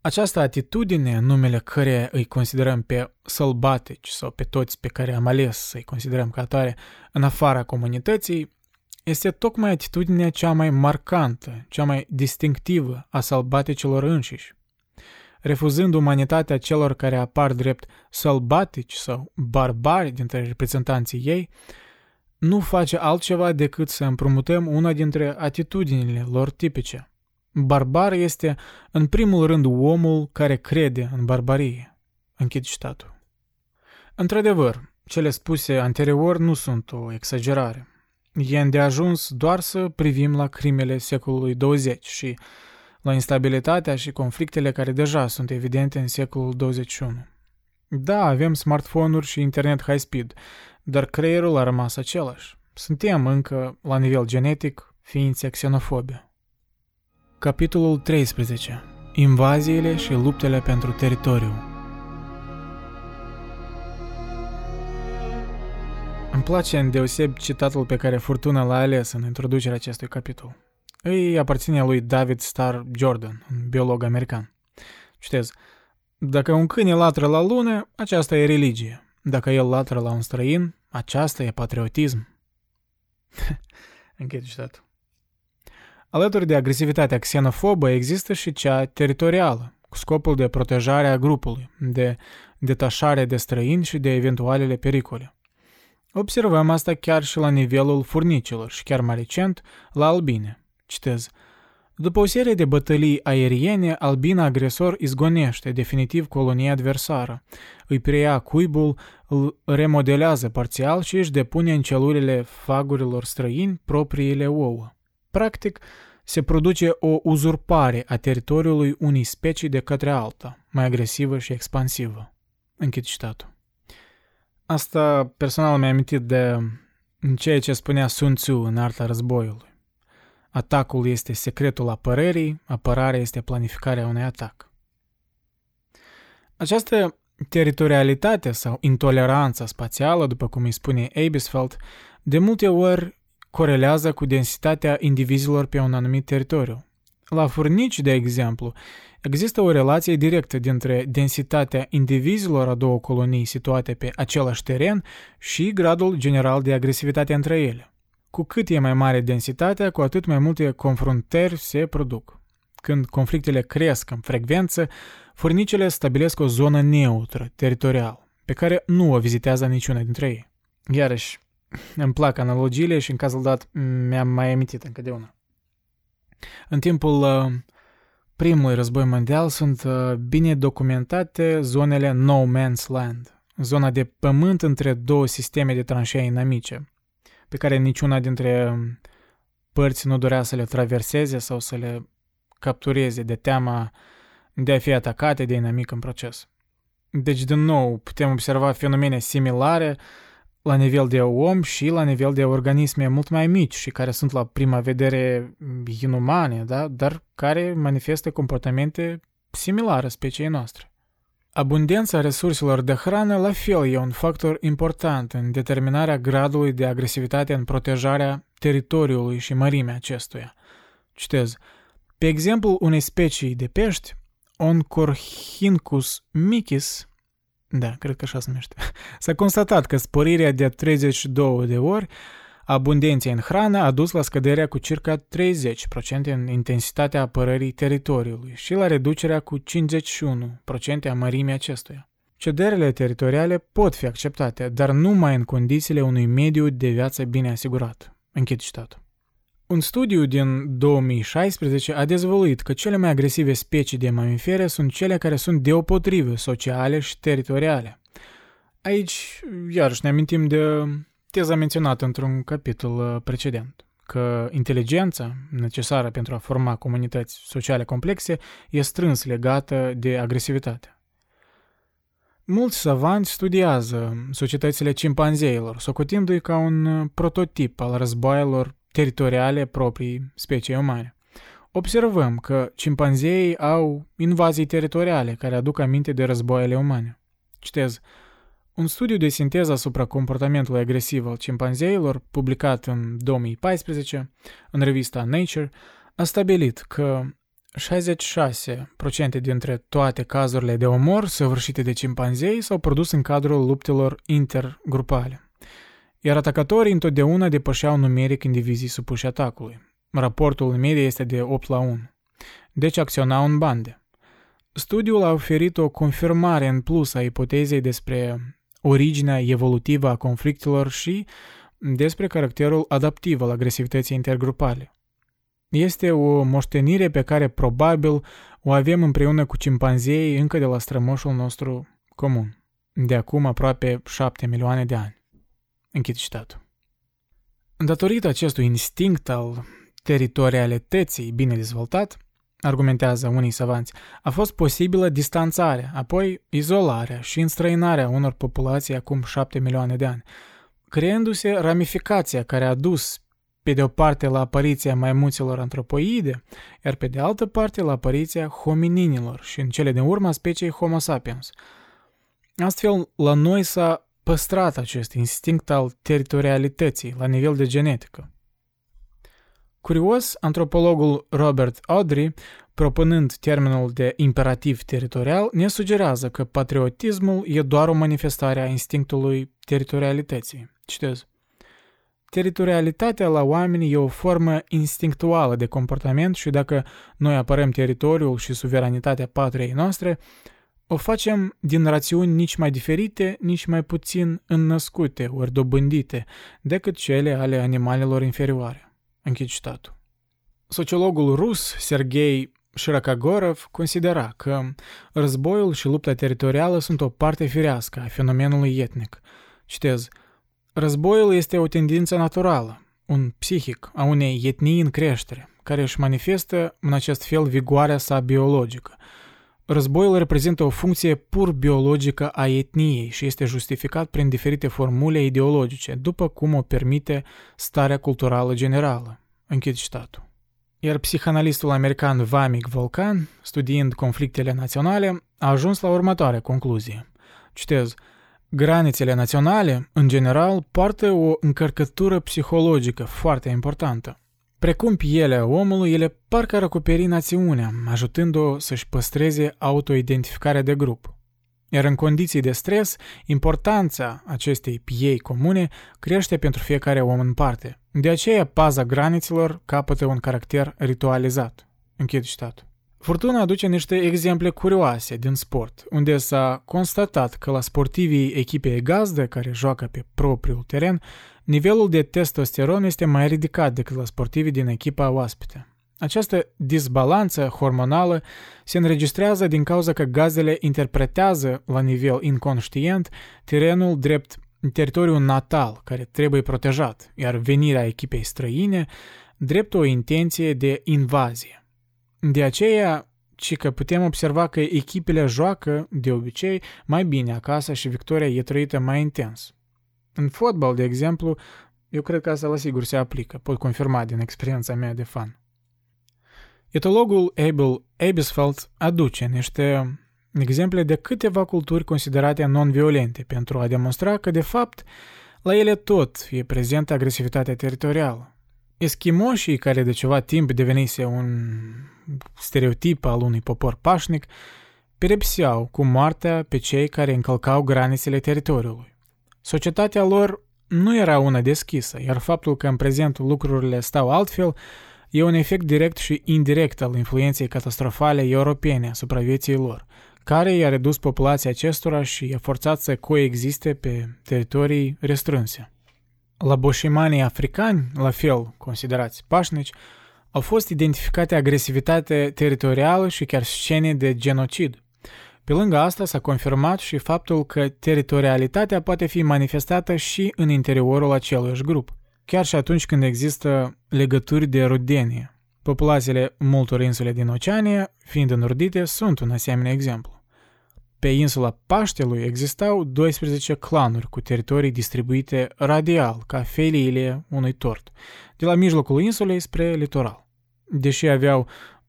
Această atitudine, numele care îi considerăm pe sălbatici sau pe toți pe care am ales să-i considerăm ca atare în afara comunității, este tocmai atitudinea cea mai marcantă, cea mai distinctivă a sălbaticilor înșiși. Refuzând umanitatea celor care apar drept sălbatici sau barbari dintre reprezentanții ei, nu face altceva decât să împrumutăm una dintre atitudinile lor tipice. Barbar este, în primul rând, omul care crede în barbarie. Închid citatul. Într-adevăr, cele spuse anterior nu sunt o exagerare. E îndeajuns doar să privim la crimele secolului 20 și la instabilitatea și conflictele care deja sunt evidente în secolul 21. Da, avem smartphone-uri și internet high-speed, dar creierul a rămas același. Suntem încă, la nivel genetic, ființe xenofobe. Capitolul 13. Invaziile și luptele pentru teritoriu Îmi place îndeoseb citatul pe care Furtuna l-a ales în introducerea acestui capitol. Îi aparține lui David Starr Jordan, un biolog american. Citez, Dacă un câine latră la lună, aceasta e religie. Dacă el latră la un străin, aceasta e patriotism. <laughs> Închid citatul. Alături de agresivitatea xenofobă există și cea teritorială, cu scopul de protejare a grupului, de detașare de străini și de eventualele pericole. Observăm asta chiar și la nivelul furnicilor și chiar mai recent la albine. Citez. După o serie de bătălii aeriene, albina agresor izgonește definitiv colonia adversară, îi preia cuibul, îl remodelează parțial și își depune în celulele fagurilor străini propriile ouă. Practic, se produce o uzurpare a teritoriului unei specii de către alta, mai agresivă și expansivă. Închid citatul. Asta personal mi-a amintit de ceea ce spunea Sun Tzu în arta războiului. Atacul este secretul apărării, apărarea este planificarea unui atac. Această teritorialitate sau intoleranța spațială, după cum îi spune Abisfeld, de multe ori corelează cu densitatea indivizilor pe un anumit teritoriu. La furnici, de exemplu, există o relație directă dintre densitatea indivizilor a două colonii situate pe același teren și gradul general de agresivitate între ele. Cu cât e mai mare densitatea, cu atât mai multe confruntări se produc. Când conflictele cresc în frecvență, furnicele stabilesc o zonă neutră, teritorial, pe care nu o vizitează niciuna dintre ei. Iarăși, îmi plac analogiile și în cazul dat mi-am mai amintit încă de una. În timpul uh, primului război mondial sunt uh, bine documentate zonele No Man's Land, zona de pământ între două sisteme de tranșee inamice, pe care niciuna dintre um, părți nu dorea să le traverseze sau să le captureze de teama de a fi atacate de inamic în proces. Deci, din nou, putem observa fenomene similare la nivel de om și la nivel de organisme mult mai mici și care sunt la prima vedere inumane, da? dar care manifestă comportamente similare speciei noastre. Abundența resurselor de hrană la fel e un factor important în determinarea gradului de agresivitate în protejarea teritoriului și mărimea acestuia. Citez. Pe exemplu unei specii de pești, Oncorhincus micis, da, cred că așa se numește, <laughs> s-a constatat că sporirea de 32 de ori abundenței în hrană a dus la scăderea cu circa 30% în intensitatea apărării teritoriului și la reducerea cu 51% a mărimii acestuia. Cederile teritoriale pot fi acceptate, dar numai în condițiile unui mediu de viață bine asigurat. Închid citatul. Un studiu din 2016 a dezvăluit că cele mai agresive specii de mamifere sunt cele care sunt deopotrivă sociale și teritoriale. Aici, iarăși, ne amintim de teza menționată într-un capitol uh, precedent, că inteligența necesară pentru a forma comunități sociale complexe e strâns legată de agresivitate. Mulți savanți studiază societățile cimpanzeilor, socotindu-i ca un uh, prototip al războaielor teritoriale proprii speciei umane. Observăm că cimpanzeii au invazii teritoriale care aduc aminte de războaiele umane. Citez, un studiu de sinteză asupra comportamentului agresiv al cimpanzeilor, publicat în 2014 în revista Nature, a stabilit că 66% dintre toate cazurile de omor săvârșite de cimpanzei s-au produs în cadrul luptelor intergrupale, iar atacatorii întotdeauna depășeau numeric indivizii supuși atacului. Raportul în medie este de 8 la 1. Deci acționau în bande. Studiul a oferit o confirmare în plus a ipotezei despre originea evolutivă a conflictelor și despre caracterul adaptiv al agresivității intergrupale. Este o moștenire pe care probabil o avem împreună cu cimpanzeii încă de la strămoșul nostru comun, de acum aproape șapte milioane de ani. Închid citatul. Datorită acestui instinct al teritorialității bine dezvoltat, argumentează unii savanți, a fost posibilă distanțarea, apoi izolarea și înstrăinarea unor populații acum șapte milioane de ani, creându-se ramificația care a dus pe de o parte la apariția maimuților antropoide, iar pe de altă parte la apariția homininilor și în cele din urmă a speciei Homo sapiens. Astfel, la noi s-a păstrat acest instinct al teritorialității la nivel de genetică. Curios, antropologul Robert Audrey, propunând termenul de imperativ teritorial, ne sugerează că patriotismul e doar o manifestare a instinctului teritorialității. Citez. Teritorialitatea la oameni e o formă instinctuală de comportament și dacă noi apărăm teritoriul și suveranitatea patriei noastre, o facem din rațiuni nici mai diferite, nici mai puțin înnăscute ori dobândite decât cele ale animalelor inferioare. Închid citatul. Sociologul rus Sergei Shirakagorov considera că războiul și lupta teritorială sunt o parte firească a fenomenului etnic. Citez, Războiul este o tendință naturală, un psihic a unei etnii în creștere, care își manifestă în acest fel vigoarea sa biologică. Războiul reprezintă o funcție pur biologică a etniei și este justificat prin diferite formule ideologice, după cum o permite starea culturală generală. Închid citatul. Iar psihanalistul american Vamic Volcan, studiind conflictele naționale, a ajuns la următoarea concluzie. Citez, Granițele naționale, în general, poartă o încărcătură psihologică foarte importantă. Precum pielea omului, ele parcă ar acoperi națiunea, ajutând-o să-și păstreze autoidentificarea de grup. Iar în condiții de stres, importanța acestei piei comune crește pentru fiecare om în parte. De aceea, paza granițelor capătă un caracter ritualizat. Închid citatul. Furtuna aduce niște exemple curioase din sport, unde s-a constatat că la sportivii echipei gazdă care joacă pe propriul teren, nivelul de testosteron este mai ridicat decât la sportivii din echipa oaspete. Această disbalanță hormonală se înregistrează din cauza că gazdele interpretează la nivel inconștient terenul drept teritoriul natal care trebuie protejat, iar venirea echipei străine drept o intenție de invazie. De aceea, ci că putem observa că echipele joacă, de obicei, mai bine acasă și victoria e trăită mai intens. În fotbal, de exemplu, eu cred că asta la sigur se aplică, pot confirma din experiența mea de fan. Etologul Abel Abisfeld aduce niște exemple de câteva culturi considerate non-violente pentru a demonstra că, de fapt, la ele tot e prezentă agresivitatea teritorială. Eschimoșii, care de ceva timp devenise un stereotip al unui popor pașnic, pedepseau cu moartea pe cei care încălcau granițele teritoriului. Societatea lor nu era una deschisă, iar faptul că în prezent lucrurile stau altfel e un efect direct și indirect al influenței catastrofale europene asupra vieții lor, care i-a redus populația acestora și i-a forțat să coexiste pe teritorii restrânse. La boșimanii africani, la fel considerați pașnici, au fost identificate agresivitate teritorială și chiar scene de genocid. Pe lângă asta s-a confirmat și faptul că teritorialitatea poate fi manifestată și în interiorul aceluiași grup, chiar și atunci când există legături de rudenie. Populațiile multor insule din Oceania, fiind înrudite, sunt un asemenea exemplu. Pe insula Paștelui existau 12 clanuri cu teritorii distribuite radial, ca feliile unui tort, de la mijlocul insulei spre litoral. Deși aveau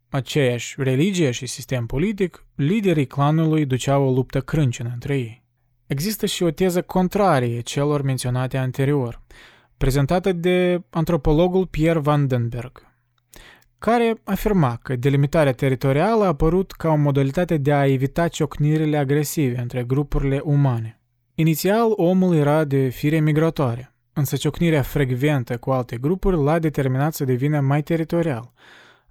aceeași religie și sistem politic, liderii clanului duceau o luptă crâncenă între ei. Există și o teză contrarie celor menționate anterior, prezentată de antropologul Pierre Vandenberg, care afirma că delimitarea teritorială a apărut ca o modalitate de a evita ciocnirile agresive între grupurile umane. Inițial, omul era de fire migratoare, însă ciocnirea frecventă cu alte grupuri l-a determinat să devină mai teritorial,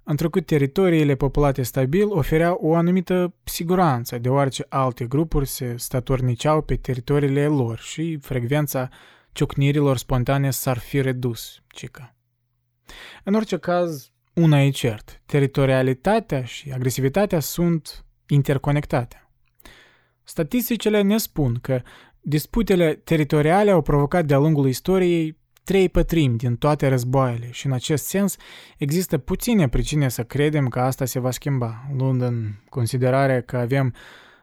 întrucât teritoriile populate stabil ofereau o anumită siguranță, deoarece alte grupuri se statorniceau pe teritoriile lor și frecvența ciocnirilor spontane s-ar fi redus, cică. În orice caz, una e cert, teritorialitatea și agresivitatea sunt interconectate. Statisticile ne spun că disputele teritoriale au provocat de-a lungul istoriei trei pătrimi din toate războaiele și în acest sens există puține pricine să credem că asta se va schimba, luând în considerare că avem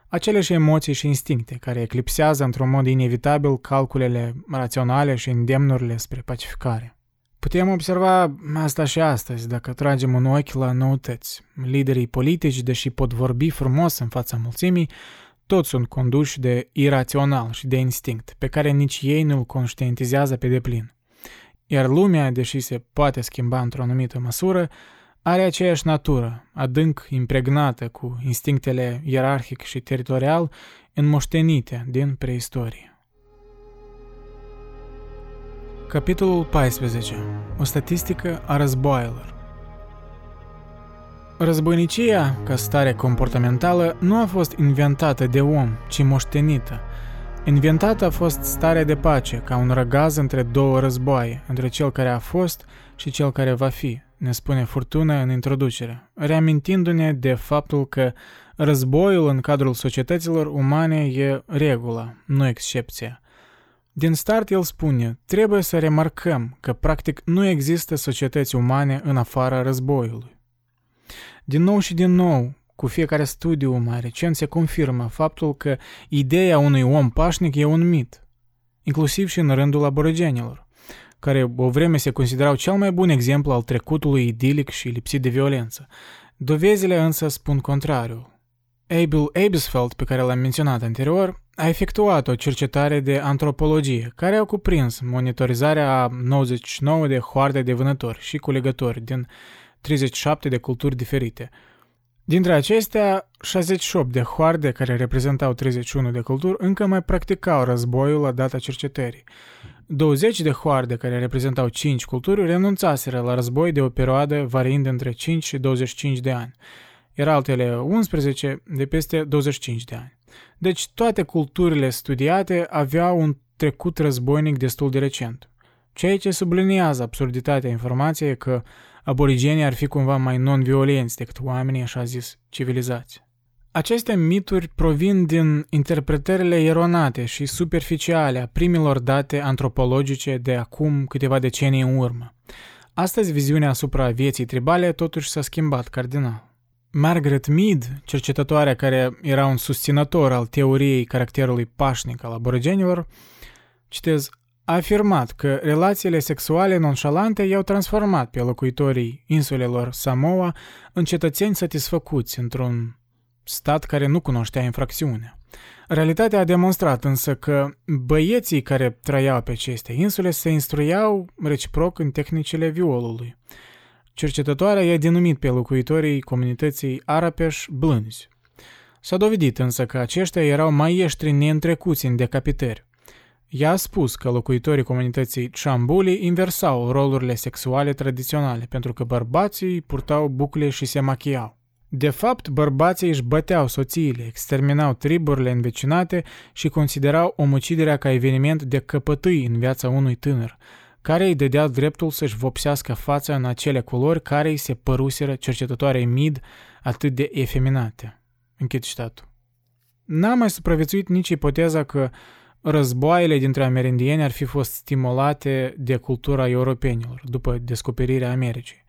aceleași emoții și instincte care eclipsează într-un mod inevitabil calculele raționale și îndemnurile spre pacificare. Putem observa asta și astăzi dacă tragem un ochi la noutăți. Liderii politici, deși pot vorbi frumos în fața mulțimii, toți sunt conduși de irațional și de instinct, pe care nici ei nu-l conștientizează pe deplin. Iar lumea, deși se poate schimba într-o anumită măsură, are aceeași natură, adânc impregnată cu instinctele ierarhic și teritorial înmoștenite din preistorie. Capitolul 14. O statistică a războaielor. Războinicia, ca stare comportamentală, nu a fost inventată de om, ci moștenită. Inventată a fost starea de pace, ca un răgaz între două războaie, între cel care a fost și cel care va fi, ne spune Furtună în introducere, reamintindu-ne de faptul că războiul în cadrul societăților umane e regula, nu excepția – din start el spune, trebuie să remarcăm că practic nu există societăți umane în afara războiului. Din nou și din nou, cu fiecare studiu mai recent se confirmă faptul că ideea unui om pașnic e un mit, inclusiv și în rândul aborigenilor, care o vreme se considerau cel mai bun exemplu al trecutului idilic și lipsit de violență. Dovezile însă spun contrariul. Abel Abesfeld, pe care l-am menționat anterior, a efectuat o cercetare de antropologie care a cuprins monitorizarea a 99 de hoarde de vânători și culegători din 37 de culturi diferite. Dintre acestea, 68 de hoarde, care reprezentau 31 de culturi, încă mai practicau războiul la data cercetării. 20 de hoarde, care reprezentau 5 culturi, renunțaseră la război de o perioadă variind între 5 și 25 de ani iar altele 11 de peste 25 de ani. Deci toate culturile studiate aveau un trecut războinic destul de recent, ceea ce subliniază absurditatea informației că aborigenii ar fi cumva mai non-violenți decât oamenii așa zis civilizați. Aceste mituri provin din interpretările eronate și superficiale a primilor date antropologice de acum câteva decenii în urmă. Astăzi, viziunea asupra vieții tribale totuși s-a schimbat cardinal. Margaret Mead, cercetătoarea care era un susținător al teoriei caracterului pașnic al aborigenilor, citez, a afirmat că relațiile sexuale nonșalante i-au transformat pe locuitorii insulelor Samoa în cetățeni satisfăcuți într-un stat care nu cunoștea infracțiunea. Realitatea a demonstrat însă că băieții care trăiau pe aceste insule se instruiau reciproc în tehnicile violului. Cercetătoarea i-a denumit pe locuitorii comunității Arapeș blânzi. S-a dovedit însă că aceștia erau maieștri neîntrecuți în decapitări. Ea a spus că locuitorii comunității Chambuli inversau rolurile sexuale tradiționale pentru că bărbații purtau bucle și se machiau. De fapt, bărbații își băteau soțiile, exterminau triburile învecinate și considerau omuciderea ca eveniment de căpătâi în viața unui tânăr, care îi dădea dreptul să-și vopsească fața în acele culori care îi se păruseră cercetătoarei mid atât de efeminate. Închid citatul. N-a mai supraviețuit nici ipoteza că războaiele dintre amerindieni ar fi fost stimulate de cultura europenilor după descoperirea Americii.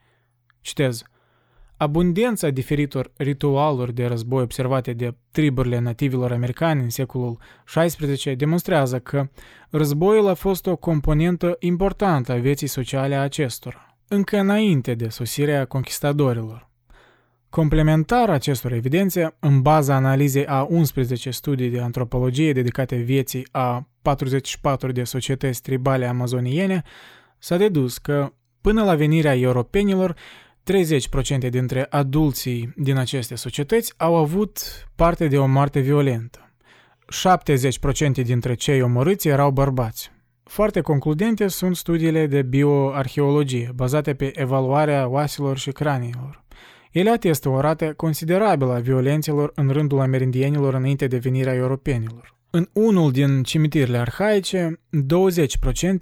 Citez. Abundența diferitor ritualuri de război observate de triburile nativilor americani în secolul XVI demonstrează că războiul a fost o componentă importantă a vieții sociale a acestora, încă înainte de sosirea conquistadorilor. Complementar acestor evidențe, în baza analizei a 11 studii de antropologie dedicate vieții a 44 de societăți tribale amazoniene, s-a dedus că, până la venirea europenilor, 30% dintre adulții din aceste societăți au avut parte de o moarte violentă. 70% dintre cei omorâți erau bărbați. Foarte concludente sunt studiile de bioarheologie, bazate pe evaluarea oaselor și craniilor. Ele atestă o rată considerabilă a violențelor în rândul amerindienilor înainte de venirea europenilor. În unul din cimitirile arhaice,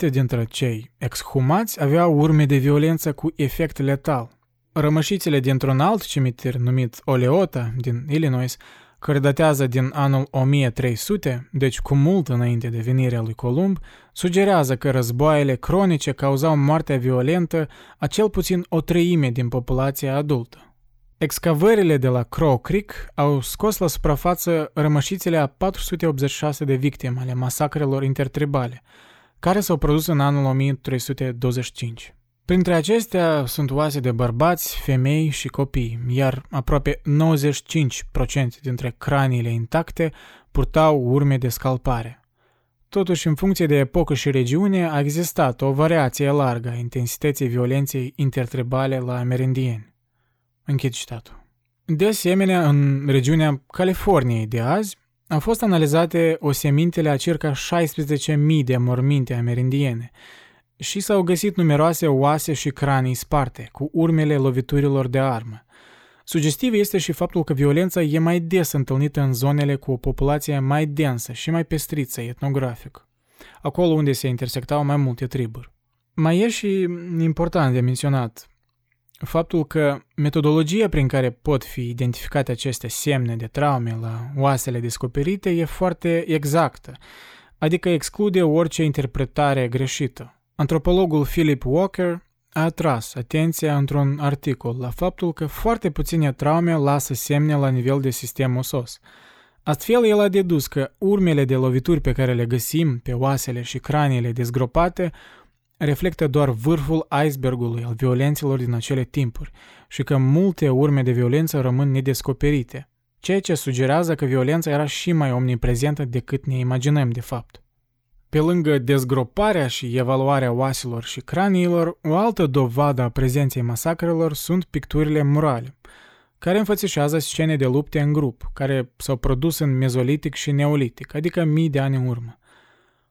20% dintre cei exhumați aveau urme de violență cu efect letal. Rămășițele dintr-un alt cimitir numit Oleota din Illinois, care datează din anul 1300, deci cu mult înainte de venirea lui Columb, sugerează că războaiele cronice cauzau moartea violentă a cel puțin o treime din populația adultă. Excavările de la Crow Creek au scos la suprafață rămășițele a 486 de victime ale masacrelor intertribale, care s-au produs în anul 1325. Printre acestea sunt oase de bărbați, femei și copii, iar aproape 95% dintre craniile intacte purtau urme de scalpare. Totuși, în funcție de epocă și regiune, a existat o variație largă a intensității violenței intertribale la amerindieni. Închid citatul. De asemenea, în regiunea Californiei de azi, au fost analizate osemintele a circa 16.000 de morminte amerindiene și s-au găsit numeroase oase și cranii sparte, cu urmele loviturilor de armă. Sugestiv este și faptul că violența e mai des întâlnită în zonele cu o populație mai densă și mai pestriță etnografic, acolo unde se intersectau mai multe triburi. Mai e și important de menționat faptul că metodologia prin care pot fi identificate aceste semne de traume la oasele descoperite e foarte exactă, adică exclude orice interpretare greșită. Antropologul Philip Walker a atras atenția într-un articol la faptul că foarte puține traume lasă semne la nivel de sistem osos. Astfel, el a dedus că urmele de lovituri pe care le găsim pe oasele și craniile dezgropate reflectă doar vârful icebergului al violențelor din acele timpuri și că multe urme de violență rămân nedescoperite, ceea ce sugerează că violența era și mai omniprezentă decât ne imaginăm de fapt. Pe lângă dezgroparea și evaluarea oaselor și craniilor, o altă dovadă a prezenței masacrelor sunt picturile murale, care înfățișează scene de lupte în grup, care s-au produs în mezolitic și neolitic, adică mii de ani în urmă.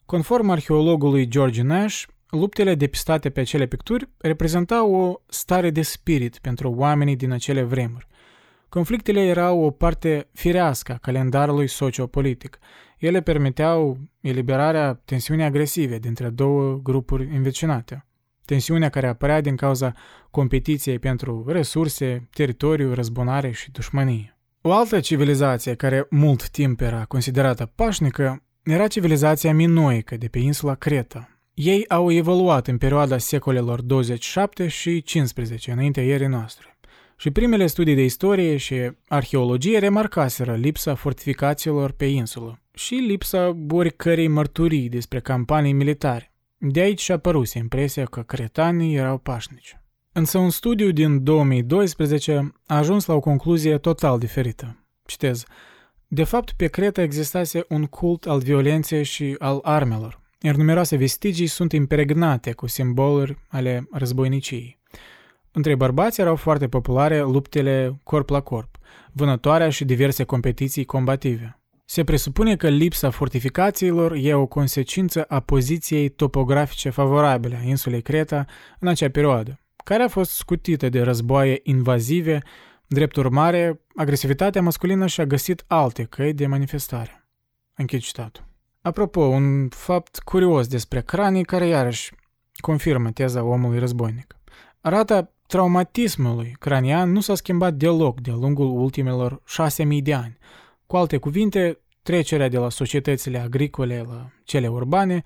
Conform arheologului George Nash, Luptele depistate pe acele picturi reprezentau o stare de spirit pentru oamenii din acele vremuri. Conflictele erau o parte firească a calendarului sociopolitic. Ele permiteau eliberarea tensiunii agresive dintre două grupuri învecinate. Tensiunea care apărea din cauza competiției pentru resurse, teritoriu, răzbunare și dușmănie. O altă civilizație care mult timp era considerată pașnică era civilizația minoică de pe insula Creta, ei au evoluat în perioada secolelor 27 și 15 înaintea ierii noastre. Și primele studii de istorie și arheologie remarcaseră lipsa fortificațiilor pe insulă și lipsa oricărei mărturii despre campanii militare. De aici și-a apărut impresia că cretanii erau pașnici. Însă un studiu din 2012 a ajuns la o concluzie total diferită. Citez, De fapt, pe Creta existase un cult al violenței și al armelor, iar numeroase vestigii sunt impregnate cu simboluri ale războiniciei. Între bărbați erau foarte populare luptele corp la corp, vânătoarea și diverse competiții combative. Se presupune că lipsa fortificațiilor e o consecință a poziției topografice favorabile a insulei Creta în acea perioadă, care a fost scutită de războaie invazive, drept urmare, agresivitatea masculină și-a găsit alte căi de manifestare. Închid citatul. Apropo, un fapt curios despre cranii care iarăși confirmă teza omului războinic. Rata traumatismului cranian nu s-a schimbat deloc de-a lungul ultimelor șase mii de ani. Cu alte cuvinte, trecerea de la societățile agricole la cele urbane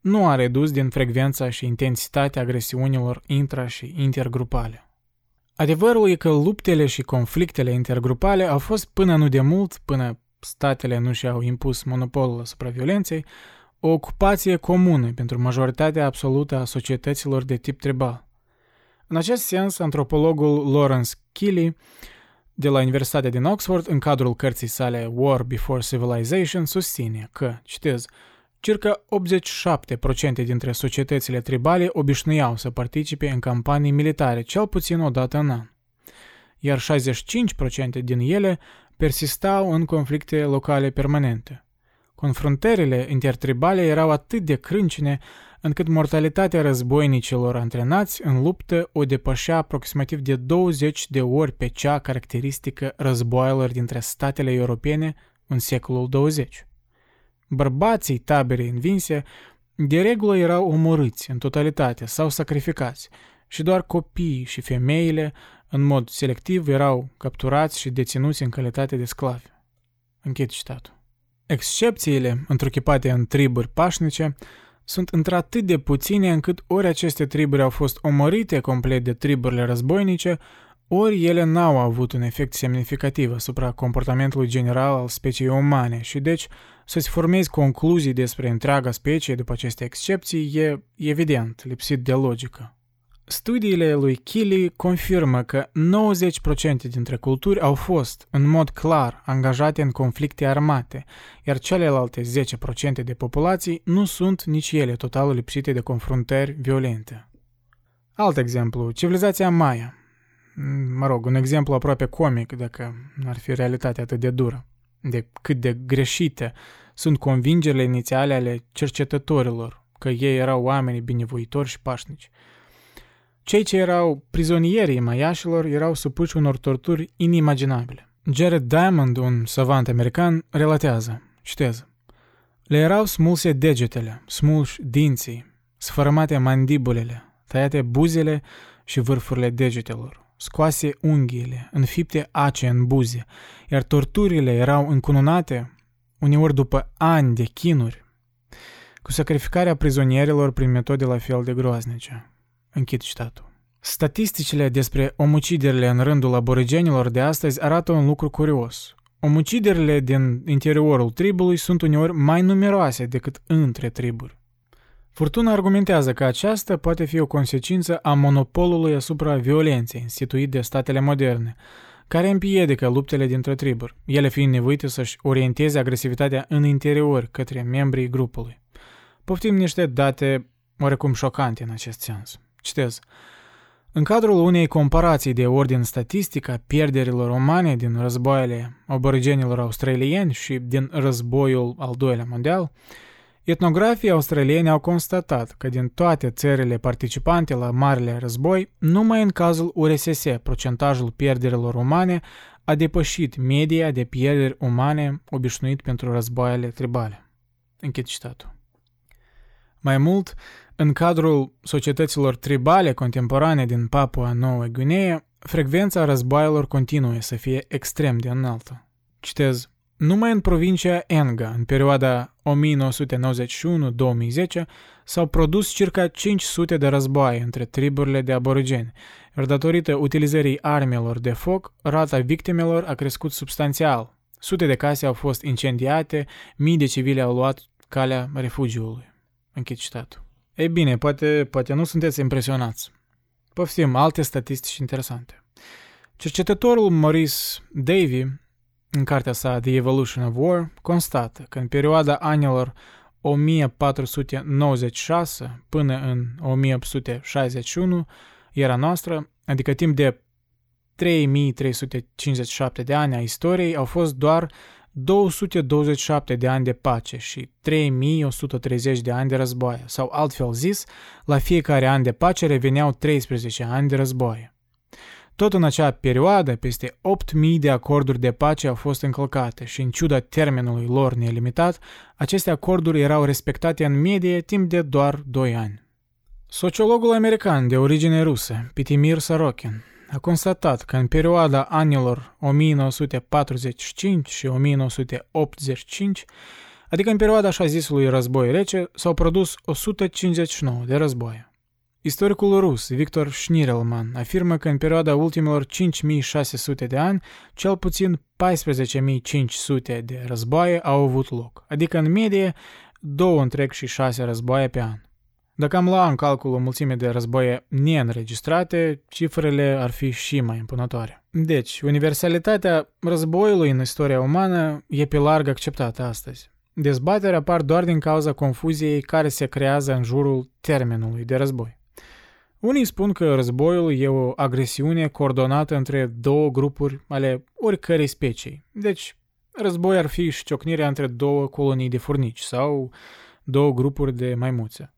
nu a redus din frecvența și intensitatea agresiunilor intra- și intergrupale. Adevărul e că luptele și conflictele intergrupale au fost până nu de mult, până statele nu și-au impus monopolul asupra violenței, o ocupație comună pentru majoritatea absolută a societăților de tip tribal. În acest sens, antropologul Lawrence Keeley de la Universitatea din Oxford, în cadrul cărții sale War Before Civilization, susține că, citez, circa 87% dintre societățile tribale obișnuiau să participe în campanii militare cel puțin o dată în an, iar 65% din ele persistau în conflicte locale permanente. Confruntările intertribale erau atât de crâncine încât mortalitatea războinicilor antrenați în luptă o depășea aproximativ de 20 de ori pe cea caracteristică războaielor dintre statele europene în secolul 20. Bărbații taberei învinse de regulă erau omorâți în totalitate sau sacrificați și doar copiii și femeile, în mod selectiv, erau capturați și deținuți în calitate de sclavi. Închid citatul. Excepțiile, întruchipate în triburi pașnice, sunt într-atât de puține încât ori aceste triburi au fost omorite complet de triburile războinice, ori ele n-au avut un efect semnificativ asupra comportamentului general al speciei umane și deci să-ți formezi concluzii despre întreaga specie după aceste excepții e evident lipsit de logică. Studiile lui Kelly confirmă că 90% dintre culturi au fost, în mod clar, angajate în conflicte armate, iar celelalte 10% de populații nu sunt nici ele total lipsite de confruntări violente. Alt exemplu, civilizația Maya. Mă rog, un exemplu aproape comic, dacă ar fi realitatea atât de dură, de cât de greșite sunt convingerile inițiale ale cercetătorilor, că ei erau oameni binevoitori și pașnici – cei ce erau prizonierii maiașilor erau supuși unor torturi inimaginabile. Jared Diamond, un savant american, relatează, citez, Le erau smulse degetele, smulși dinții, sfărâmate mandibulele, tăiate buzele și vârfurile degetelor, scoase unghiile, înfipte ace în buze, iar torturile erau încununate, uneori după ani de chinuri, cu sacrificarea prizonierilor prin metode la fel de groaznice. Închid citatul. Statisticile despre omuciderile în rândul aborigenilor de astăzi arată un lucru curios. Omuciderile din interiorul tribului sunt uneori mai numeroase decât între triburi. Furtuna argumentează că aceasta poate fi o consecință a monopolului asupra violenței instituit de statele moderne, care împiedică luptele dintre triburi, ele fiind nevoite să-și orienteze agresivitatea în interior către membrii grupului. Poftim niște date oarecum șocante în acest sens. Citez. În cadrul unei comparații de ordin statistic a pierderilor umane din războaiele aborigenilor australieni și din războiul al doilea mondial, etnografii australieni au constatat că din toate țările participante la Marele Război, numai în cazul URSS procentajul pierderilor umane a depășit media de pierderi umane obișnuit pentru războaiele tribale. Închid citatul. Mai mult, în cadrul societăților tribale contemporane din Papua Noua Guinee, frecvența războaielor continuă să fie extrem de înaltă. Citez, numai în provincia Enga, în perioada 1991-2010, s-au produs circa 500 de războaie între triburile de aborigeni, iar datorită utilizării armelor de foc, rata victimelor a crescut substanțial. Sute de case au fost incendiate, mii de civili au luat calea refugiului. Închid citatul. Ei bine, poate, poate nu sunteți impresionați. Poftim alte statistici interesante. Cercetătorul Maurice Davy în cartea sa The Evolution of War, constată că în perioada anilor 1496 până în 1861 era noastră, adică timp de 3357 de ani a istoriei, au fost doar 227 de ani de pace și 3130 de ani de războaie, sau altfel zis, la fiecare an de pace reveneau 13 ani de războaie. Tot în acea perioadă, peste 8.000 de acorduri de pace au fost încălcate și, în ciuda termenului lor nelimitat, aceste acorduri erau respectate în medie timp de doar 2 ani. Sociologul american de origine rusă, Pitimir Sorokin, a constatat că în perioada anilor 1945 și 1985, adică în perioada așa zisului război rece, s-au produs 159 de războaie. Istoricul rus Victor Schnirelman afirmă că în perioada ultimilor 5600 de ani, cel puțin 14500 de războaie au avut loc, adică în medie două întreg și șase războaie pe an. Dacă am lua în calcul o mulțime de războaie neînregistrate, cifrele ar fi și mai impunătoare. Deci, universalitatea războiului în istoria umană e pe larg acceptată astăzi. Dezbaterea apar doar din cauza confuziei care se creează în jurul termenului de război. Unii spun că războiul e o agresiune coordonată între două grupuri ale oricărei specii. Deci, război ar fi și ciocnirea între două colonii de furnici sau două grupuri de maimuțe.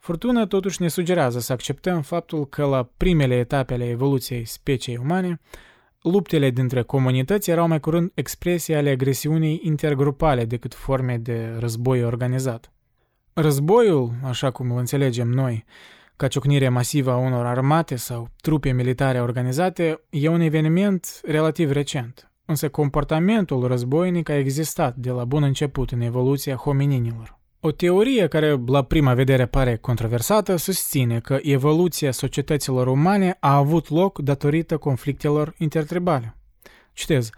Furtuna totuși ne sugerează să acceptăm faptul că la primele etape ale evoluției speciei umane, luptele dintre comunități erau mai curând expresii ale agresiunii intergrupale decât forme de război organizat. Războiul, așa cum îl înțelegem noi, ca ciocnire masivă a unor armate sau trupe militare organizate, e un eveniment relativ recent, însă comportamentul războinic a existat de la bun început în evoluția homininilor. O teorie care la prima vedere pare controversată susține că evoluția societăților umane a avut loc datorită conflictelor intertribale. Citez.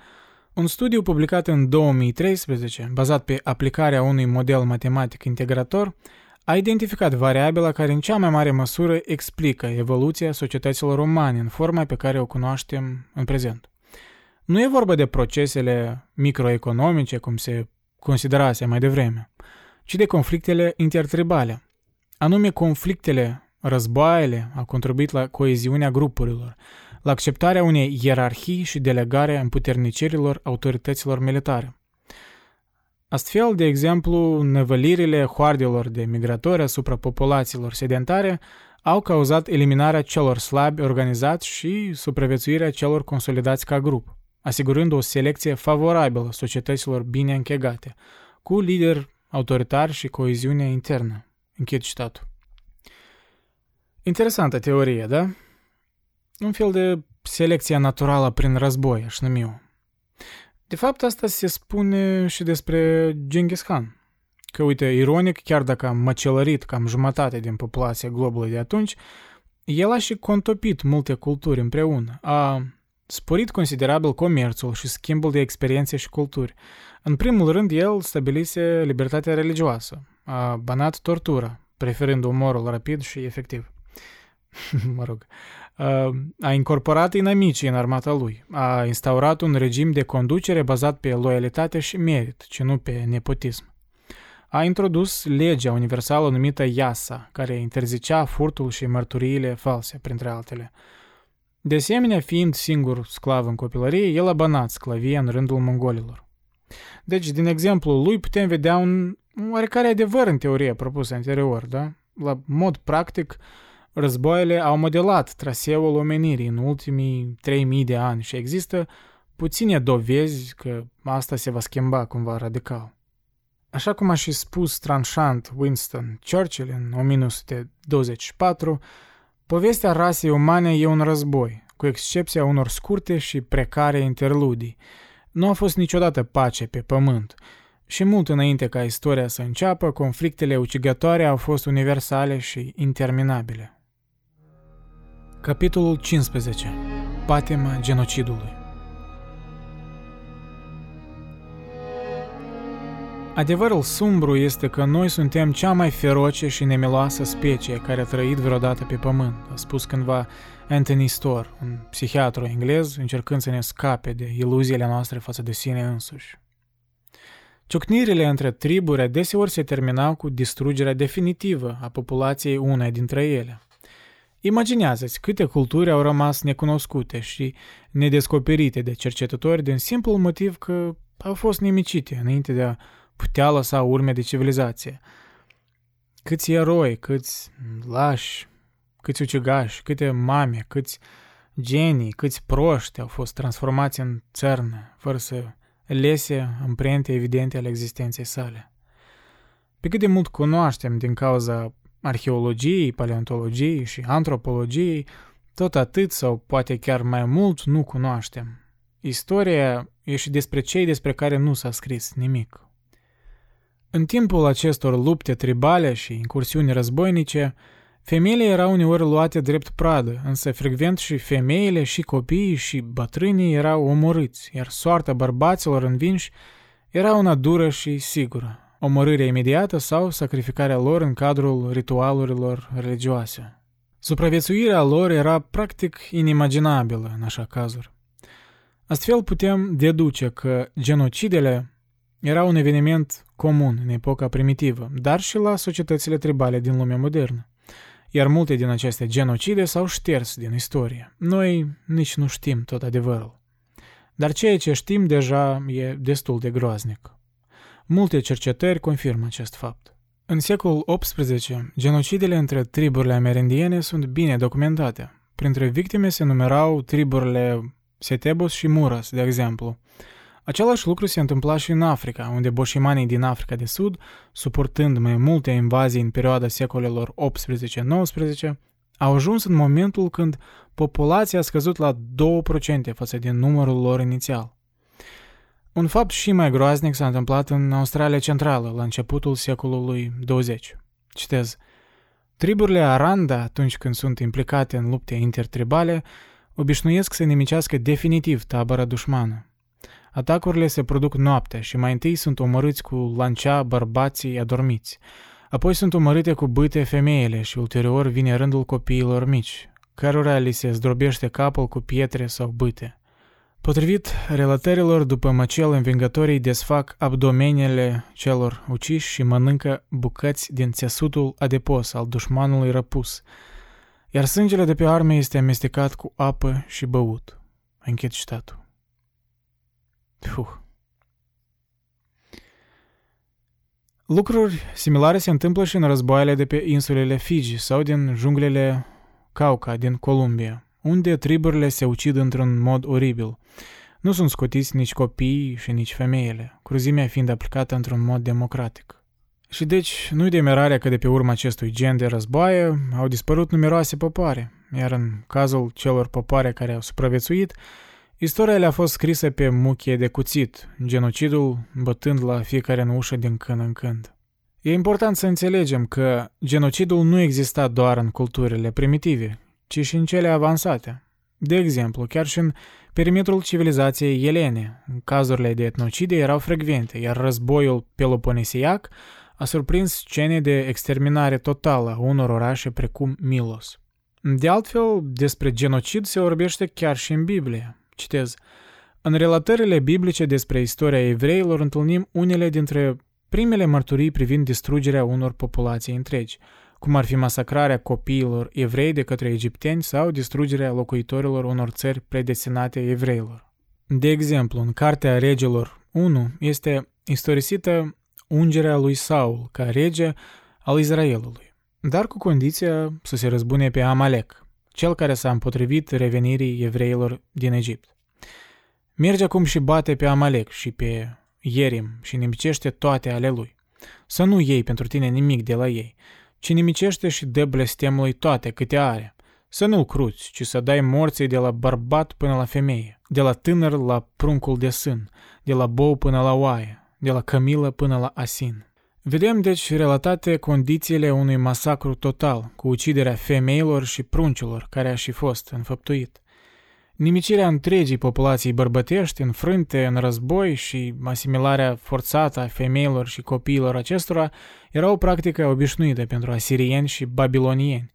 Un studiu publicat în 2013, bazat pe aplicarea unui model matematic integrator, a identificat variabila care în cea mai mare măsură explică evoluția societăților umane în forma pe care o cunoaștem în prezent. Nu e vorba de procesele microeconomice, cum se considerase mai devreme, ci de conflictele intertribale. Anume, conflictele, războaiele au contribuit la coeziunea grupurilor, la acceptarea unei ierarhii și delegarea împuternicirilor autorităților militare. Astfel, de exemplu, nevălirile hoardelor de migratori asupra populațiilor sedentare au cauzat eliminarea celor slabi organizați și supraviețuirea celor consolidați ca grup, asigurând o selecție favorabilă societăților bine închegate, cu lideri autoritari și coeziune internă. Închid citatul. Interesantă teorie, da? Un fel de selecție naturală prin război, aș numi eu. De fapt, asta se spune și despre Genghis Khan. Că, uite, ironic, chiar dacă am măcelărit cam jumătate din populația globului de atunci, el a și contopit multe culturi împreună. A sporit considerabil comerțul și schimbul de experiențe și culturi. În primul rând, el stabilise libertatea religioasă, a banat tortura, preferând umorul rapid și efectiv. <laughs> mă rog, a incorporat inamicii în armata lui, a instaurat un regim de conducere bazat pe loialitate și merit, ci nu pe nepotism. A introdus legea universală numită IASA, care interzicea furtul și mărturiile false, printre altele. De asemenea, fiind singur sclav în copilărie, el a banat sclavie în rândul mongolilor. Deci, din exemplul lui, putem vedea un oarecare adevăr în teorie propusă anterior, da? La mod practic, Războaiele au modelat traseul omenirii în ultimii 3000 de ani și există puține dovezi că asta se va schimba cumva radical. Așa cum a și spus tranșant Winston Churchill în 1924, povestea rasei umane e un război, cu excepția unor scurte și precare interludii. Nu a fost niciodată pace pe pământ și mult înainte ca istoria să înceapă, conflictele ucigătoare au fost universale și interminabile. Capitolul 15. Patima genocidului Adevărul sumbru este că noi suntem cea mai feroce și nemiloasă specie care a trăit vreodată pe pământ, a spus cândva Anthony Storr, un psihiatru englez, încercând să ne scape de iluziile noastre față de sine însuși. Ciocnirile între triburi deseori se terminau cu distrugerea definitivă a populației unei dintre ele. Imaginează-ți câte culturi au rămas necunoscute și nedescoperite de cercetători din simplul motiv că au fost nimicite înainte de a putea lăsa urme de civilizație. Câți eroi, câți lași, câți ucigași, câte mame, câți genii, câți proști au fost transformați în țărnă, fără să lese amprente evidente ale existenței sale. Pe cât de mult cunoaștem din cauza arheologiei, paleontologiei și antropologiei, tot atât sau poate chiar mai mult nu cunoaștem. Istoria e și despre cei despre care nu s-a scris nimic. În timpul acestor lupte tribale și incursiuni războinice, femeile erau uneori luate drept pradă, însă frecvent și femeile, și copiii, și bătrânii erau omorâți, iar soarta bărbaților învinși era una dură și sigură, omorârea imediată sau sacrificarea lor în cadrul ritualurilor religioase. Supraviețuirea lor era practic inimaginabilă în așa cazuri. Astfel putem deduce că genocidele era un eveniment comun în epoca primitivă, dar și la societățile tribale din lumea modernă. Iar multe din aceste genocide s-au șters din istorie. Noi nici nu știm tot adevărul. Dar ceea ce știm deja e destul de groaznic. Multe cercetări confirmă acest fapt. În secolul XVIII, genocidele între triburile amerindiene sunt bine documentate. Printre victime se numerau triburile Setebos și Muras, de exemplu, Același lucru se întâmpla și în Africa, unde boșimanii din Africa de Sud, suportând mai multe invazii în perioada secolelor 18-19, au ajuns în momentul când populația a scăzut la 2% față de numărul lor inițial. Un fapt și mai groaznic s-a întâmplat în Australia Centrală, la începutul secolului 20. Citez. Triburile Aranda, atunci când sunt implicate în lupte intertribale, obișnuiesc să nimicească definitiv tabăra dușmană. Atacurile se produc noaptea și mai întâi sunt omorâți cu lancea bărbații adormiți. Apoi sunt omorâte cu bâte femeile și ulterior vine rândul copiilor mici, cărora li se zdrobește capul cu pietre sau bâte. Potrivit relatărilor, după măcel, învingătorii desfac abdomenele celor uciși și mănâncă bucăți din țesutul adepos al dușmanului răpus, iar sângele de pe arme este amestecat cu apă și băut. Închid citatul. Puh. Lucruri similare se întâmplă și în războaiele de pe insulele Fiji sau din junglele Cauca din Columbia, unde triburile se ucid într-un mod oribil. Nu sunt scotiți nici copiii și nici femeile, cruzimea fiind aplicată într-un mod democratic. Și deci, nu-i de mirare că de pe urma acestui gen de războaie au dispărut numeroase popoare, iar în cazul celor popoare care au supraviețuit, Istoria le-a fost scrisă pe muchie de cuțit, genocidul bătând la fiecare în ușă din când în când. E important să înțelegem că genocidul nu exista doar în culturile primitive, ci și în cele avansate. De exemplu, chiar și în perimetrul civilizației elene, cazurile de etnocide erau frecvente, iar războiul peloponesiac a surprins scene de exterminare totală a unor orașe precum Milos. De altfel, despre genocid se vorbește chiar și în Biblie. Citez. În relatările biblice despre istoria evreilor întâlnim unele dintre primele mărturii privind distrugerea unor populații întregi, cum ar fi masacrarea copiilor evrei de către egipteni sau distrugerea locuitorilor unor țări predestinate evreilor. De exemplu, în Cartea Regilor 1 este istorisită ungerea lui Saul ca rege al Israelului, dar cu condiția să se răzbune pe Amalek, cel care s-a împotrivit revenirii evreilor din Egipt. Merge acum și bate pe Amalek și pe Ierim și nimicește toate ale lui. Să nu iei pentru tine nimic de la ei, ci nimicește și dă blestemului toate câte are. Să nu-l cruți, ci să dai morții de la bărbat până la femeie, de la tânăr la pruncul de sân, de la bou până la oaie, de la cămilă până la asin. Vedem deci relatate condițiile unui masacru total, cu uciderea femeilor și pruncilor care a și fost înfăptuit. Nimicirea întregii populații bărbătești înfrânte în război și asimilarea forțată a femeilor și copiilor acestora era o practică obișnuită pentru asirieni și babilonieni.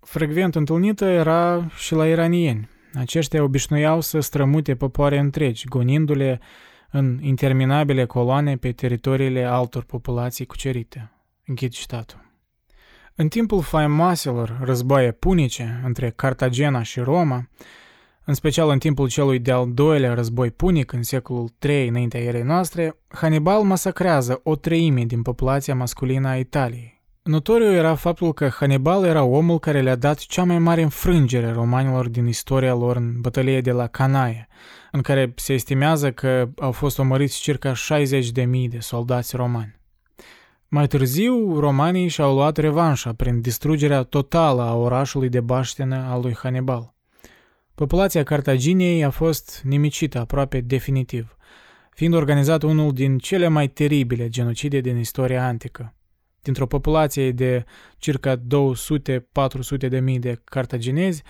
Frecvent întâlnită era și la iranieni. Aceștia obișnuiau să strămute popoare întregi, gonindu-le în interminabile coloane pe teritoriile altor populații cucerite. Închid citatul. În timpul faimoaselor războaie punice între Cartagena și Roma, în special în timpul celui de-al doilea război punic în secolul III înaintea erei noastre, Hannibal masacrează o treime din populația masculină a Italiei. Notoriu era faptul că Hannibal era omul care le-a dat cea mai mare înfrângere romanilor din istoria lor în bătălia de la Canaia, în care se estimează că au fost omoriți circa 60.000 de soldați romani. Mai târziu, romanii și-au luat revanșa prin distrugerea totală a orașului de baștenă al lui Hannibal. Populația Cartaginei a fost nimicită aproape definitiv, fiind organizat unul din cele mai teribile genocide din istoria antică. Dintr-o populație de circa 200-400 de mii de cartaginezi,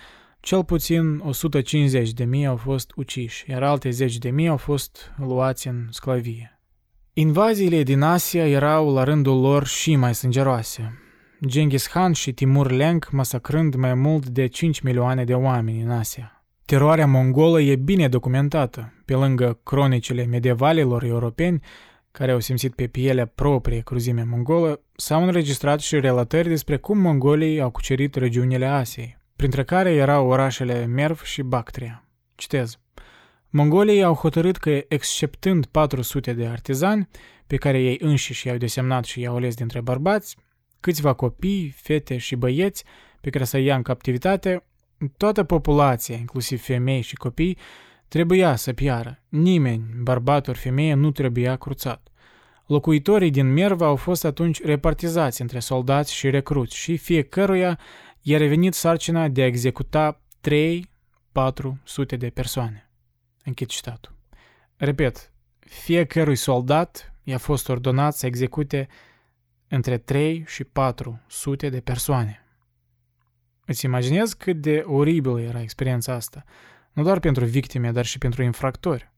cel puțin 150 de mii au fost uciși, iar alte zeci de mii au fost luați în sclavie. Invaziile din Asia erau la rândul lor și mai sângeroase. Genghis Khan și Timur Lenk masacrând mai mult de 5 milioane de oameni în Asia. Teroarea mongolă e bine documentată. Pe lângă cronicile medievalilor europeni, care au simțit pe pielea proprie cruzime mongolă, s-au înregistrat și relatări despre cum mongolii au cucerit regiunile Asiei, printre care erau orașele Merv și Bactria. Citez. Mongolii au hotărât că, exceptând 400 de artizani, pe care ei înșiși i-au desemnat și i-au ales dintre bărbați, câțiva copii, fete și băieți pe care să ia în captivitate, Toată populația, inclusiv femei și copii, trebuia să piară. Nimeni, bărbat ori femeie, nu trebuia cruțat. Locuitorii din Merva au fost atunci repartizați între soldați și recruți și fiecăruia i-a revenit sarcina de a executa 3-400 de persoane. Închid citatul. Repet, fiecărui soldat i-a fost ordonat să execute între 3 și 400 de persoane. Îți imaginezi cât de oribilă era experiența asta, nu doar pentru victime, dar și pentru infractori.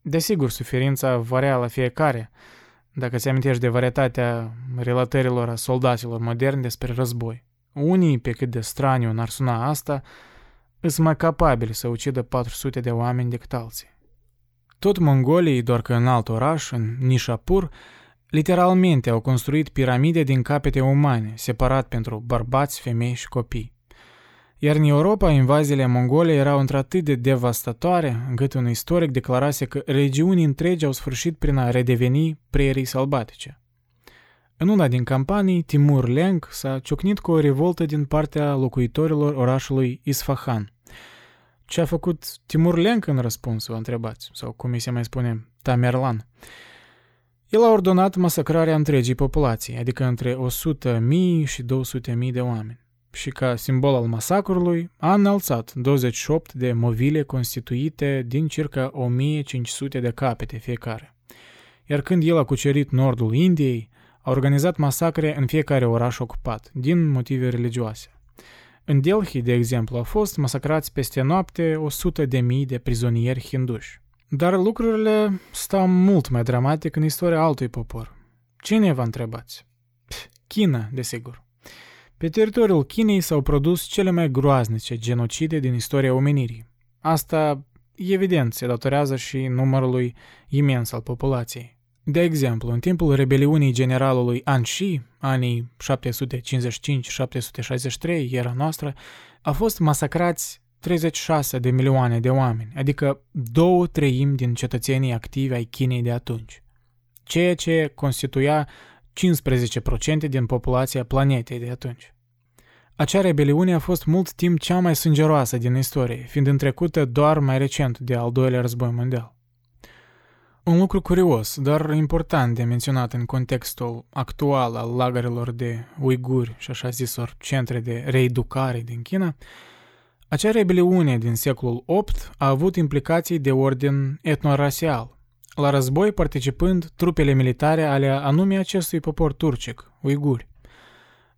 Desigur, suferința varia la fiecare, dacă ți amintești de varietatea relatărilor a soldaților moderni despre război. Unii, pe cât de straniu n-ar suna asta, îs mai capabili să ucidă 400 de oameni decât alții. Tot mongolii, doar că în alt oraș, în Nishapur, literalmente au construit piramide din capete umane, separat pentru bărbați, femei și copii. Iar în Europa, invaziile mongole erau într-atât de devastatoare, încât un istoric declarase că regiuni întregi au sfârșit prin a redeveni prerii sălbatice. În una din campanii, Timur Lenk s-a ciocnit cu o revoltă din partea locuitorilor orașului Isfahan. Ce a făcut Timur Lenk în răspuns, vă întrebați, sau cum îi se mai spune, Tamerlan? El a ordonat masacrarea întregii populații, adică între 100.000 și 200.000 de oameni și ca simbol al masacrului a înălțat 28 de movile constituite din circa 1500 de capete fiecare. Iar când el a cucerit nordul Indiei, a organizat masacre în fiecare oraș ocupat, din motive religioase. În Delhi, de exemplu, au fost masacrați peste noapte 100 de mii de prizonieri hinduși. Dar lucrurile stau mult mai dramatic în istoria altui popor. Cine vă întrebați? China, desigur. Pe teritoriul Chinei s-au produs cele mai groaznice genocide din istoria omenirii. Asta, evident, se datorează și numărului imens al populației. De exemplu, în timpul rebeliunii generalului Anshi, anii 755-763 era noastră, a fost masacrați 36 de milioane de oameni, adică două treimi din cetățenii activi ai Chinei de atunci, ceea ce constituia 15% din populația planetei de atunci. Acea rebeliune a fost mult timp cea mai sângeroasă din istorie, fiind întrecută doar mai recent de al doilea război mondial. Un lucru curios, dar important de menționat în contextul actual al lagărelor de uiguri și așa zisor centre de reeducare din China, acea rebeliune din secolul VIII a avut implicații de ordin etnorasial, la război participând trupele militare ale anume acestui popor turcic, uiguri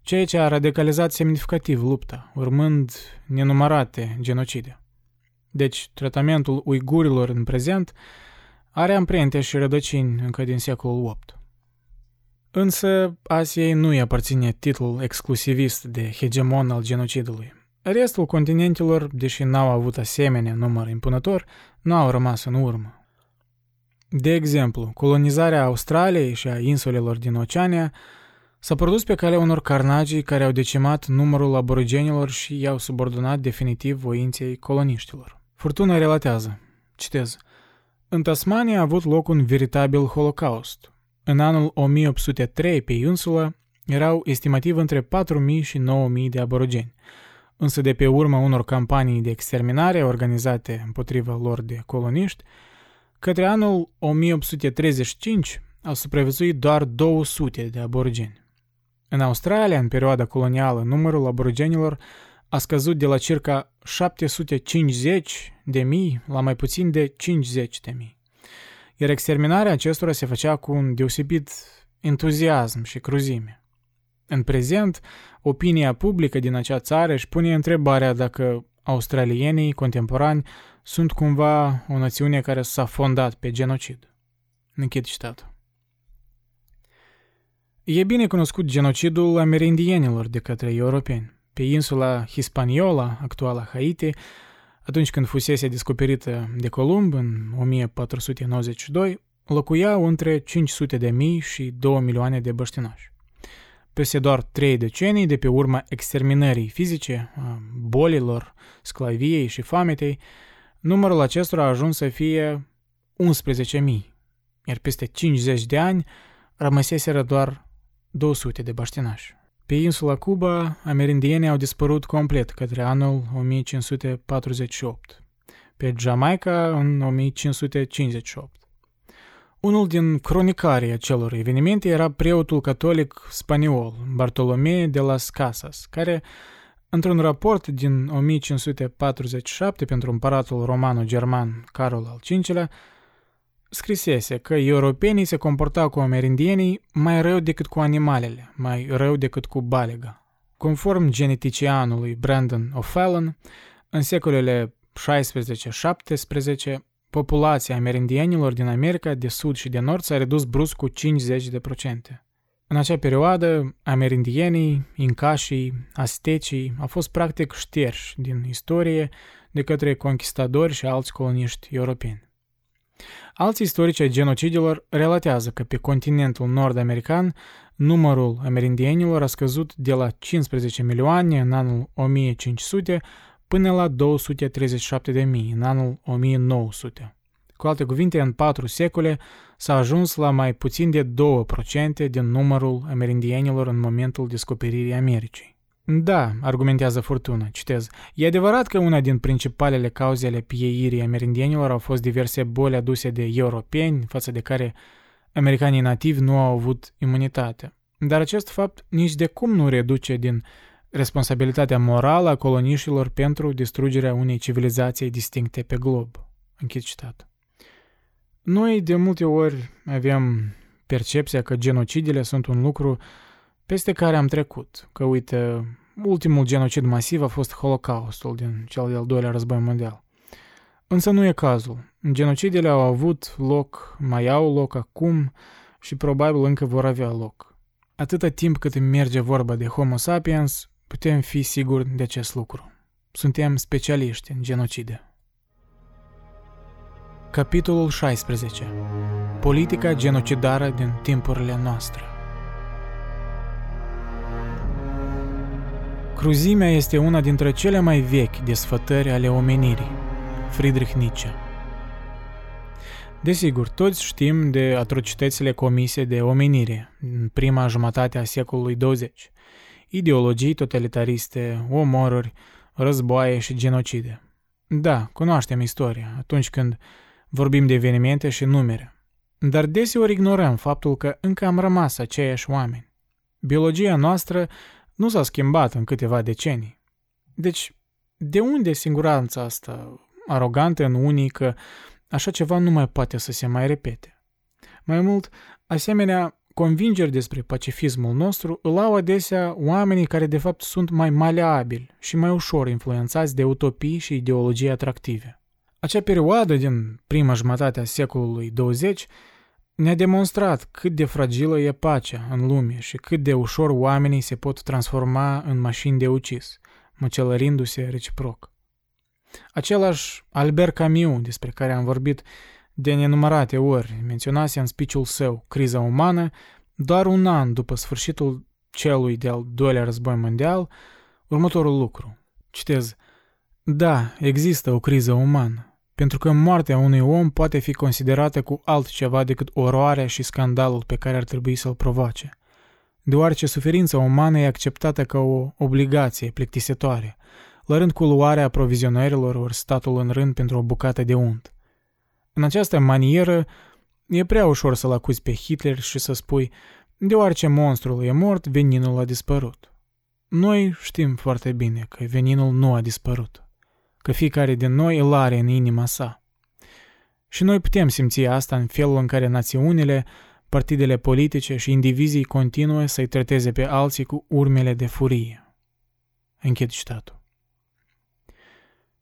ceea ce a radicalizat semnificativ lupta, urmând nenumărate genocide. Deci, tratamentul uigurilor în prezent are amprente și rădăcini încă din secolul VIII. Însă, Asiei nu îi aparține titlul exclusivist de hegemon al genocidului. Restul continentelor, deși n-au avut asemenea număr impunător, n-au rămas în urmă. De exemplu, colonizarea Australiei și a insulelor din Oceania s-a produs pe calea unor carnagii care au decimat numărul aborigenilor și i-au subordonat definitiv voinței coloniștilor. Furtuna relatează, citez, În Tasmania a avut loc un veritabil holocaust. În anul 1803, pe insulă, erau estimativ între 4.000 și 9.000 de aborigeni, însă de pe urma unor campanii de exterminare organizate împotriva lor de coloniști, către anul 1835 au supraviețuit doar 200 de aborigeni. În Australia, în perioada colonială, numărul aborigenilor a scăzut de la circa 750 de mii la mai puțin de 50 de mii. Iar exterminarea acestora se făcea cu un deosebit entuziasm și cruzime. În prezent, opinia publică din acea țară își pune întrebarea dacă australienii contemporani sunt cumva o națiune care s-a fondat pe genocid. Închid citatul. E bine cunoscut genocidul amerindienilor de către europeni. Pe insula Hispaniola, actuala Haiti, atunci când fusese descoperită de Columb în 1492, locuiau între 500 de mii și 2 milioane de băștinași. Peste doar trei decenii de pe urma exterminării fizice, a bolilor, sclaviei și fametei, numărul acestora a ajuns să fie 11.000, iar peste 50 de ani rămăseseră doar 200 de baștinași. Pe insula Cuba, amerindienii au dispărut complet către anul 1548, pe Jamaica în 1558. Unul din cronicarii acelor evenimente era preotul catolic spaniol, Bartolomé de las Casas, care, într-un raport din 1547 pentru împăratul romano-german Carol al V-lea, scrisese că europenii se comportau cu amerindienii mai rău decât cu animalele, mai rău decât cu balega. Conform geneticianului Brandon O'Fallon, în secolele 16-17, populația amerindienilor din America de Sud și de Nord s-a redus brusc cu 50%. În acea perioadă, amerindienii, incașii, astecii au fost practic șterși din istorie de către conquistadori și alți coloniști europeni. Alți istorici ai genocidilor relatează că pe continentul nord-american numărul amerindienilor a scăzut de la 15 milioane în anul 1500 până la 237 de mii în anul 1900. Cu alte cuvinte, în patru secole s-a ajuns la mai puțin de 2% din numărul amerindienilor în momentul descoperirii Americii. Da, argumentează Furtuna, citez, e adevărat că una din principalele cauze ale pieirii amerindienilor au fost diverse boli aduse de europeni, față de care americanii nativi nu au avut imunitate. Dar acest fapt nici de cum nu reduce din responsabilitatea morală a coloniștilor pentru distrugerea unei civilizații distincte pe glob. Închid citat. Noi de multe ori avem percepția că genocidele sunt un lucru peste care am trecut, că uite, ultimul genocid masiv a fost Holocaustul din cel de-al doilea război mondial. Însă nu e cazul. Genocidele au avut loc, mai au loc acum și probabil încă vor avea loc. Atâta timp cât merge vorba de Homo sapiens, putem fi siguri de acest lucru. Suntem specialiști în genocide. Capitolul 16. Politica genocidară din timpurile noastre. Cruzimea este una dintre cele mai vechi desfătări ale omenirii. Friedrich Nietzsche Desigur, toți știm de atrocitățile comise de omenire în prima jumătate a secolului 20. Ideologii totalitariste, omoruri, războaie și genocide. Da, cunoaștem istoria atunci când vorbim de evenimente și numere. Dar deseori ignorăm faptul că încă am rămas aceiași oameni. Biologia noastră nu s-a schimbat în câteva decenii. Deci, de unde siguranța asta arogantă în unii că așa ceva nu mai poate să se mai repete? Mai mult, asemenea, convingeri despre pacifismul nostru îl au adesea oamenii care de fapt sunt mai maleabili și mai ușor influențați de utopii și ideologii atractive. Acea perioadă din prima jumătate a secolului 20 ne-a demonstrat cât de fragilă e pacea în lume și cât de ușor oamenii se pot transforma în mașini de ucis, măcelărindu-se reciproc. Același Albert Camus, despre care am vorbit de nenumărate ori, menționase în spiciul său Criza umană, doar un an după sfârșitul celui de-al doilea război mondial, următorul lucru. Citez, Da, există o criză umană, pentru că moartea unui om poate fi considerată cu altceva decât oroarea și scandalul pe care ar trebui să-l provoace, deoarece suferința umană e acceptată ca o obligație plictisitoare, la rând cu luarea aprovizionărilor ori statul în rând pentru o bucată de unt. În această manieră, e prea ușor să-l acuzi pe Hitler și să spui, deoarece monstrul e mort, veninul a dispărut. Noi știm foarte bine că veninul nu a dispărut, că fiecare din noi îl are în inima sa. Și noi putem simți asta în felul în care națiunile, partidele politice și indivizii continuă să-i trateze pe alții cu urmele de furie. Închid citatul.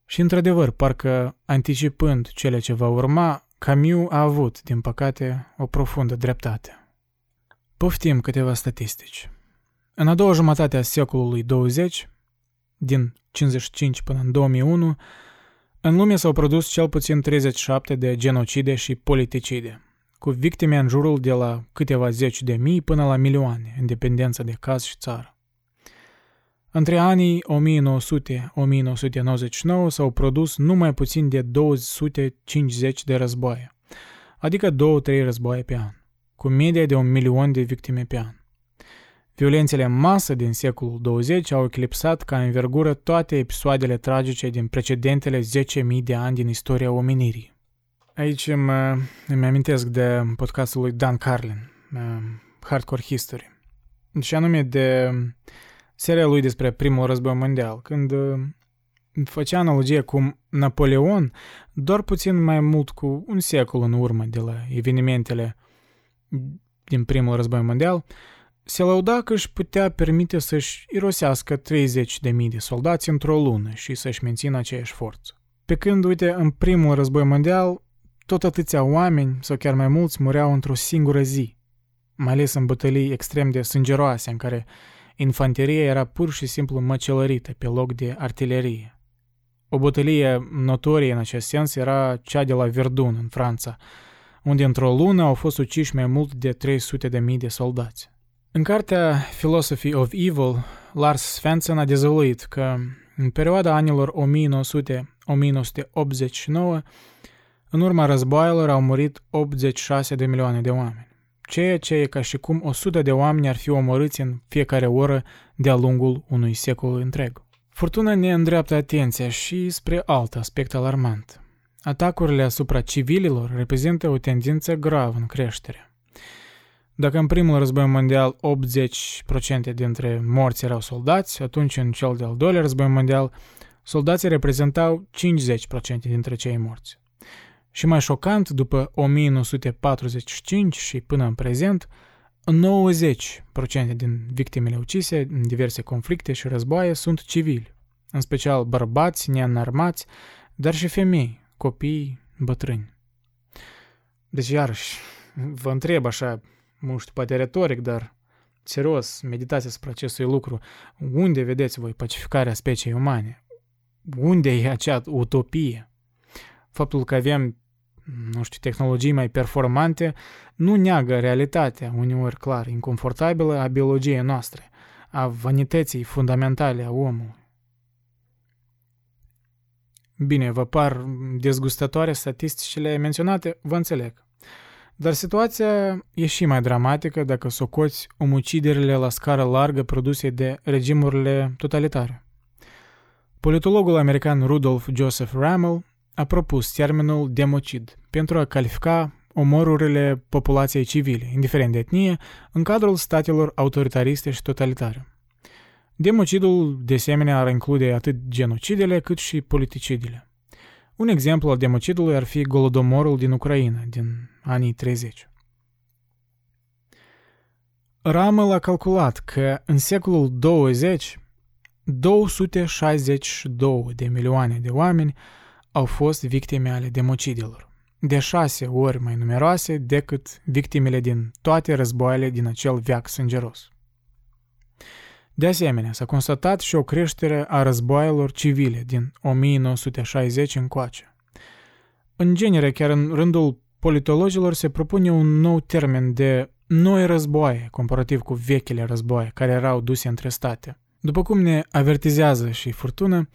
Și într-adevăr, parcă anticipând cele ce va urma, Camus a avut, din păcate, o profundă dreptate. Poftim câteva statistici. În a doua jumătate a secolului 20, din 55 până în 2001, în lume s-au produs cel puțin 37 de genocide și politicide, cu victime în jurul de la câteva zeci de mii până la milioane, în dependență de caz și țară. Între anii 1900-1999 s-au produs numai puțin de 250 de războaie, adică 2-3 războaie pe an, cu media de un milion de victime pe an. Violențele în masă din secolul 20 au eclipsat ca învergură toate episoadele tragice din precedentele 10.000 de ani din istoria omenirii. Aici îmi, îmi amintesc de podcastul lui Dan Carlin, Hardcore History, și anume de seria lui despre primul război mondial, când uh, făcea analogie cu Napoleon, doar puțin mai mult cu un secol în urmă de la evenimentele din primul război mondial, se lauda că își putea permite să-și irosească 30.000 de soldați într-o lună și să-și mențină aceeași forță. Pe când, uite, în primul război mondial, tot atâția oameni, sau chiar mai mulți, mureau într-o singură zi, mai ales în bătălii extrem de sângeroase, în care Infanteria era pur și simplu măcelărită pe loc de artilerie. O bătălie notorie în acest sens era cea de la Verdun, în Franța, unde într-o lună au fost uciși mai mult de 300 de mii de soldați. În cartea Philosophy of Evil, Lars Svensson a dezvăluit că în perioada anilor 1900-1989, în urma războaielor au murit 86 de milioane de oameni ceea ce e ca și cum 100 de oameni ar fi omorâți în fiecare oră de-a lungul unui secol întreg. Furtuna ne îndreaptă atenția și spre alt aspect alarmant. Atacurile asupra civililor reprezintă o tendință gravă în creștere. Dacă în primul război mondial 80% dintre morți erau soldați, atunci în cel de-al doilea război mondial soldații reprezentau 50% dintre cei morți. Și mai șocant, după 1945 și până în prezent, 90% din victimele ucise în diverse conflicte și războaie sunt civili, în special bărbați neînarmați, dar și femei, copii, bătrâni. Deci, iarăși, vă întreb așa, nu știu, poate retoric, dar serios, meditați asupra acestui lucru. Unde vedeți voi pacificarea speciei umane? Unde e acea utopie? Faptul că avem nu știu, tehnologii mai performante, nu neagă realitatea, uneori clar, inconfortabilă a biologiei noastre, a vanității fundamentale a omului. Bine, vă par dezgustătoare statisticile menționate, vă înțeleg. Dar situația e și mai dramatică dacă socoți omuciderile la scară largă produse de regimurile totalitare. Politologul american Rudolf Joseph Ramel a propus termenul democid pentru a califica omorurile populației civile, indiferent de etnie, în cadrul statelor autoritariste și totalitare. Democidul, de asemenea, ar include atât genocidele cât și politicidele. Un exemplu al democidului ar fi Golodomorul din Ucraina, din anii 30. Ramel a calculat că în secolul 20 262 de milioane de oameni au fost victime ale democidelor, de șase ori mai numeroase decât victimele din toate războaiele din acel veac sângeros. De asemenea, s-a constatat și o creștere a războaielor civile din 1960 încoace. În genere, chiar în rândul politologilor se propune un nou termen de noi războaie, comparativ cu vechile războaie care erau duse între state. După cum ne avertizează și furtună,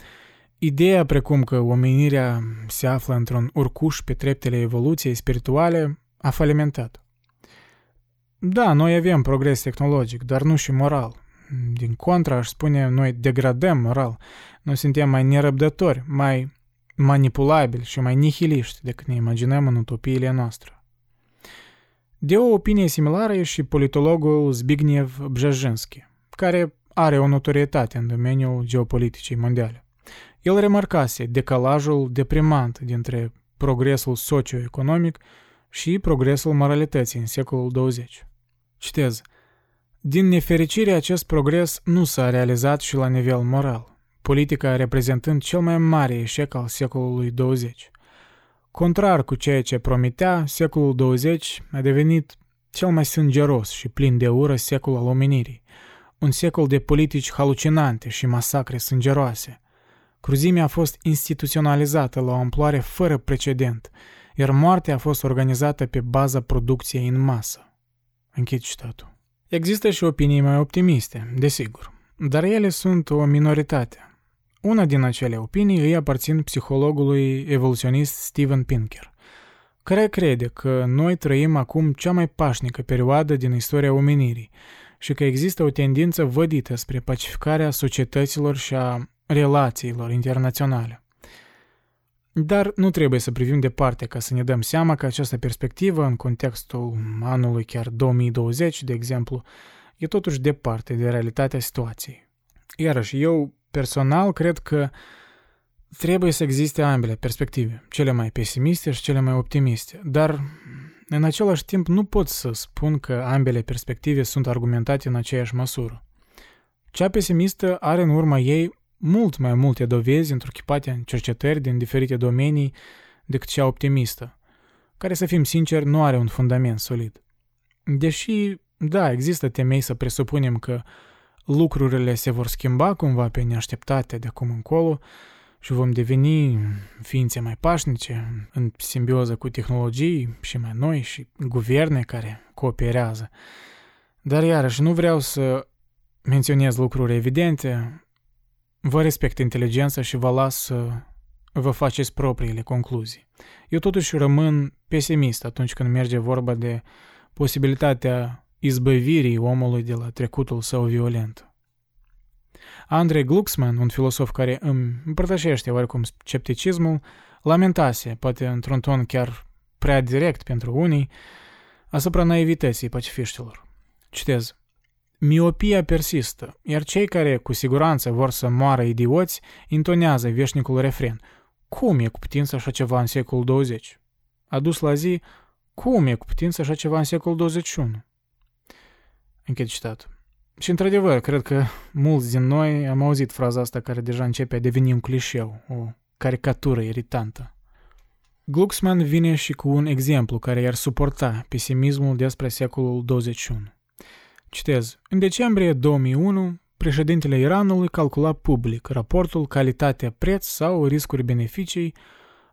ideea precum că omenirea se află într-un urcuș pe treptele evoluției spirituale a falimentat. Da, noi avem progres tehnologic, dar nu și moral. Din contra, aș spune, noi degradăm moral. Noi suntem mai nerăbdători, mai manipulabili și mai nihiliști decât ne imaginăm în utopiile noastre. De o opinie similară e și politologul Zbigniew Brzezzinski, care are o notorietate în domeniul geopoliticii mondiale. El remarcase decalajul deprimant dintre progresul socioeconomic și progresul moralității în secolul 20. Citez. Din nefericire, acest progres nu s-a realizat și la nivel moral, politica reprezentând cel mai mare eșec al secolului 20. Contrar cu ceea ce promitea, secolul 20 a devenit cel mai sângeros și plin de ură secol al omenirii, un secol de politici halucinante și masacre sângeroase. Cruzimea a fost instituționalizată la o amploare fără precedent, iar moartea a fost organizată pe baza producției în masă. Închid citatul. Există și opinii mai optimiste, desigur, dar ele sunt o minoritate. Una din acele opinii îi aparțin psihologului evoluționist Steven Pinker, care crede că noi trăim acum cea mai pașnică perioadă din istoria omenirii și că există o tendință vădită spre pacificarea societăților și a relațiilor internaționale. Dar nu trebuie să privim departe ca să ne dăm seama că această perspectivă, în contextul anului chiar 2020, de exemplu, e totuși departe de realitatea situației. Iarăși, eu personal cred că trebuie să existe ambele perspective, cele mai pesimiste și cele mai optimiste, dar în același timp nu pot să spun că ambele perspective sunt argumentate în aceeași măsură. Cea pesimistă are în urma ei mult mai multe dovezi întruchipate în cercetări din diferite domenii decât cea optimistă, care, să fim sinceri, nu are un fundament solid. Deși, da, există temei să presupunem că lucrurile se vor schimba cumva pe neașteptate de acum încolo și vom deveni ființe mai pașnice, în simbioză cu tehnologii și mai noi și guverne care cooperează. Dar iarăși nu vreau să menționez lucruri evidente, Vă respect inteligența și vă las să vă faceți propriile concluzii. Eu totuși rămân pesimist atunci când merge vorba de posibilitatea izbăvirii omului de la trecutul său violent. Andrei Glucksmann, un filosof care îmi împărtășește oarecum scepticismul, lamentase, poate într-un ton chiar prea direct pentru unii, asupra naivității pacifiștilor. Citez. Miopia persistă, iar cei care cu siguranță vor să moară idioți intonează veșnicul refren. Cum e cu putință așa ceva în secolul 20? Adus la zi, cum e cu putință așa ceva în secolul 21? Închid citat. Și într-adevăr, cred că mulți din noi am auzit fraza asta care deja începe a deveni un clișeu, o caricatură iritantă. Glucksmann vine și cu un exemplu care i-ar suporta pesimismul despre secolul 21. Citez. În decembrie 2001, președintele Iranului calcula public raportul calitate-preț sau riscuri-beneficii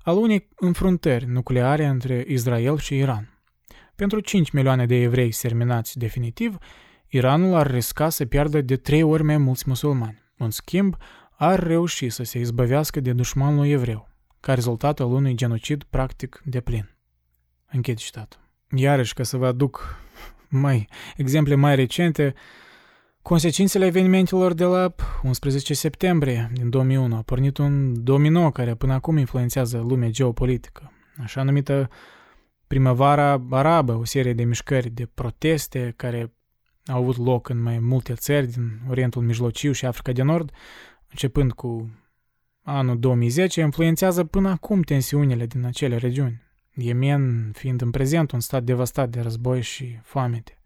al unei înfruntări nucleare între Israel și Iran. Pentru 5 milioane de evrei serminați definitiv, Iranul ar risca să piardă de trei ori mai mulți musulmani. În schimb, ar reuși să se izbăvească de dușmanul evreu, ca rezultat al unui genocid practic de plin. Închid citat. Iarăși, ca să vă aduc mai, exemple mai recente, consecințele evenimentelor de la 11 septembrie din 2001 a pornit un domino care până acum influențează lumea geopolitică, așa numită primăvara arabă, o serie de mișcări de proteste care au avut loc în mai multe țări din Orientul Mijlociu și Africa de Nord, începând cu anul 2010, influențează până acum tensiunile din acele regiuni. Yemen fiind în prezent un stat devastat de război și foamete.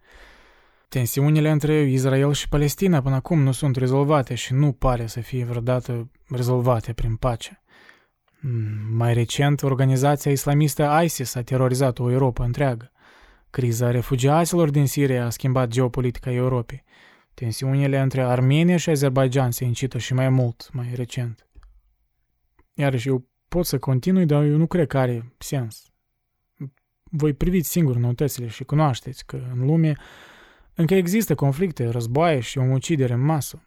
Tensiunile între Israel și Palestina până acum nu sunt rezolvate și nu pare să fie vreodată rezolvate prin pace. Mai recent, organizația islamistă ISIS a terorizat o Europa întreagă. Criza refugiaților din Siria a schimbat geopolitica Europei. Tensiunile între Armenia și Azerbaijan se incită și mai mult, mai recent. Iarăși, eu pot să continui, dar eu nu cred că are sens. Voi priviți singur noutățile și cunoașteți că în lume încă există conflicte, războaie și omucidere în masă.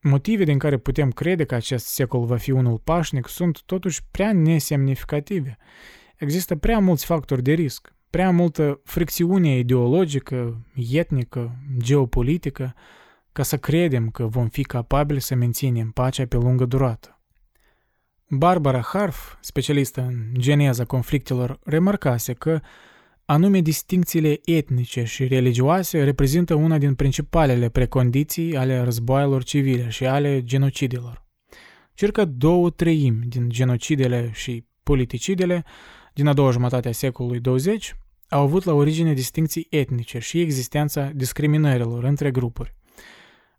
Motive din care putem crede că acest secol va fi unul pașnic sunt totuși prea nesemnificative. Există prea mulți factori de risc, prea multă fricțiune ideologică, etnică, geopolitică, ca să credem că vom fi capabili să menținem pacea pe lungă durată. Barbara Harf, specialistă în geneza conflictelor, remarcase că anume distincțiile etnice și religioase reprezintă una din principalele precondiții ale războaielor civile și ale genocidelor. Circa două treimi din genocidele și politicidele din a doua jumătate a secolului 20 au avut la origine distincții etnice și existența discriminărilor între grupuri.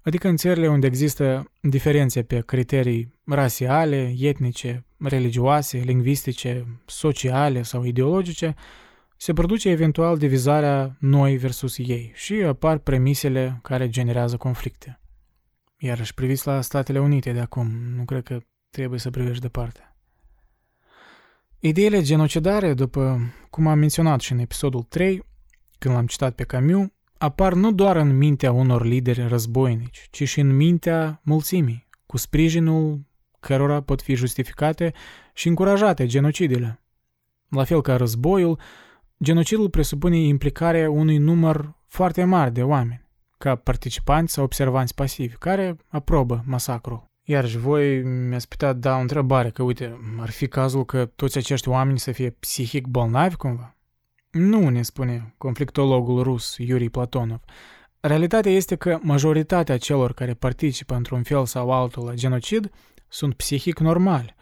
Adică în țările unde există diferențe pe criterii rasiale, etnice, religioase, lingvistice, sociale sau ideologice, se produce eventual divizarea noi versus ei și apar premisele care generează conflicte. Iarăși priviți la Statele Unite de acum, nu cred că trebuie să privești departe. Ideile genocidare, după cum am menționat și în episodul 3, când l-am citat pe Camus, apar nu doar în mintea unor lideri războinici, ci și în mintea mulțimii, cu sprijinul cărora pot fi justificate și încurajate genocidele. La fel ca războiul, genocidul presupune implicarea unui număr foarte mare de oameni, ca participanți sau observanți pasivi, care aprobă masacrul. Iar și voi mi-ați putea da o întrebare, că uite, ar fi cazul că toți acești oameni să fie psihic bolnavi cumva? Nu, ne spune conflictologul rus Yuri Platonov. Realitatea este că majoritatea celor care participă într-un fel sau altul la genocid sunt psihic normali,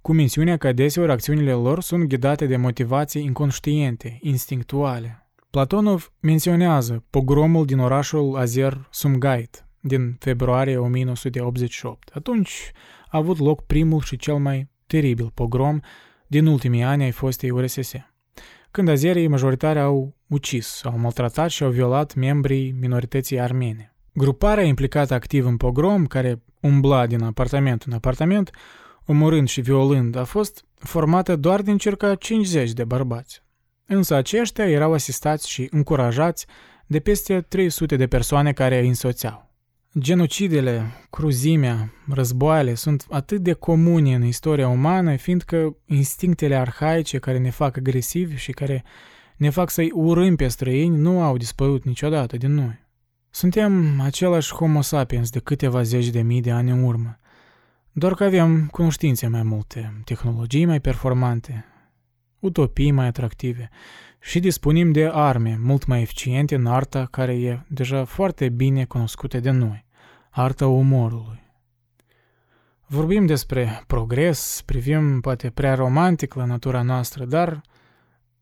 cu mențiunea că adeseori acțiunile lor sunt ghidate de motivații inconștiente, instinctuale. Platonov menționează pogromul din orașul Azer Sumgait din februarie 1988. Atunci a avut loc primul și cel mai teribil pogrom din ultimii ani ai fostei URSS când azerii majoritari au ucis, au maltratat și au violat membrii minorității armene. Gruparea implicată activ în pogrom, care umbla din apartament în apartament, omorând și violând, a fost formată doar din circa 50 de bărbați. Însă aceștia erau asistați și încurajați de peste 300 de persoane care îi însoțeau. Genocidele, cruzimea, războaiele sunt atât de comune în istoria umană, fiindcă instinctele arhaice care ne fac agresivi și care ne fac să-i urâm pe străini nu au dispărut niciodată din noi. Suntem același homo sapiens de câteva zeci de mii de ani în urmă, doar că avem cunoștințe mai multe, tehnologii mai performante, utopii mai atractive și dispunem de arme mult mai eficiente în arta care e deja foarte bine cunoscută de noi, arta umorului. Vorbim despre progres, privim poate prea romantic la natura noastră, dar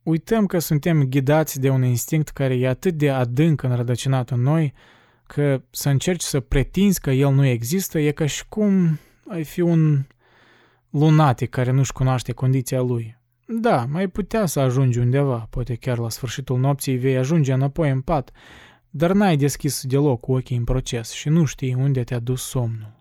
uităm că suntem ghidați de un instinct care e atât de adânc înrădăcinat în noi, că să încerci să pretinzi că el nu există e ca și cum ai fi un lunatic care nu-și cunoaște condiția lui. Da, mai putea să ajungi undeva, poate chiar la sfârșitul nopții vei ajunge înapoi în pat, dar n-ai deschis deloc ochii în proces și nu știi unde te-a dus somnul.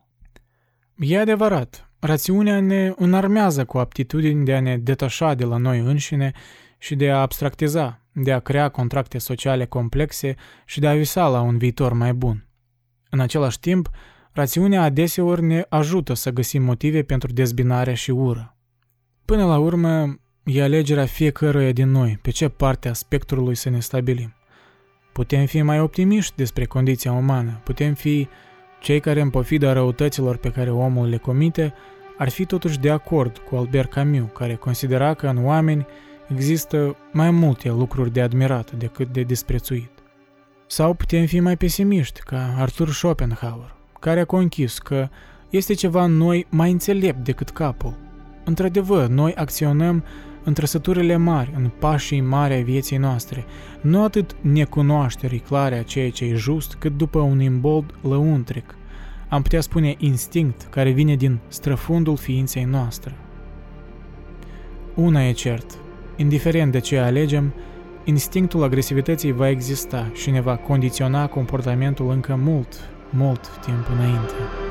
E adevărat, rațiunea ne înarmează cu aptitudini de a ne detașa de la noi înșine și de a abstractiza, de a crea contracte sociale complexe și de a visa la un viitor mai bun. În același timp, rațiunea adeseori ne ajută să găsim motive pentru dezbinare și ură. Până la urmă, E alegerea fiecăruia din noi pe ce parte a spectrului să ne stabilim. Putem fi mai optimiști despre condiția umană, putem fi cei care în pofida răutăților pe care omul le comite, ar fi totuși de acord cu Albert Camus, care considera că în oameni există mai multe lucruri de admirat decât de disprețuit. Sau putem fi mai pesimiști, ca Arthur Schopenhauer, care a conchis că este ceva în noi mai înțelept decât capul. Într-adevăr, noi acționăm în trăsăturile mari, în pașii mari ai vieții noastre, nu atât necunoașterii clare a ceea ce e just, cât după un imbold lăuntric, am putea spune instinct care vine din străfundul ființei noastre. Una e cert, indiferent de ce alegem, instinctul agresivității va exista și ne va condiționa comportamentul încă mult, mult timp înainte.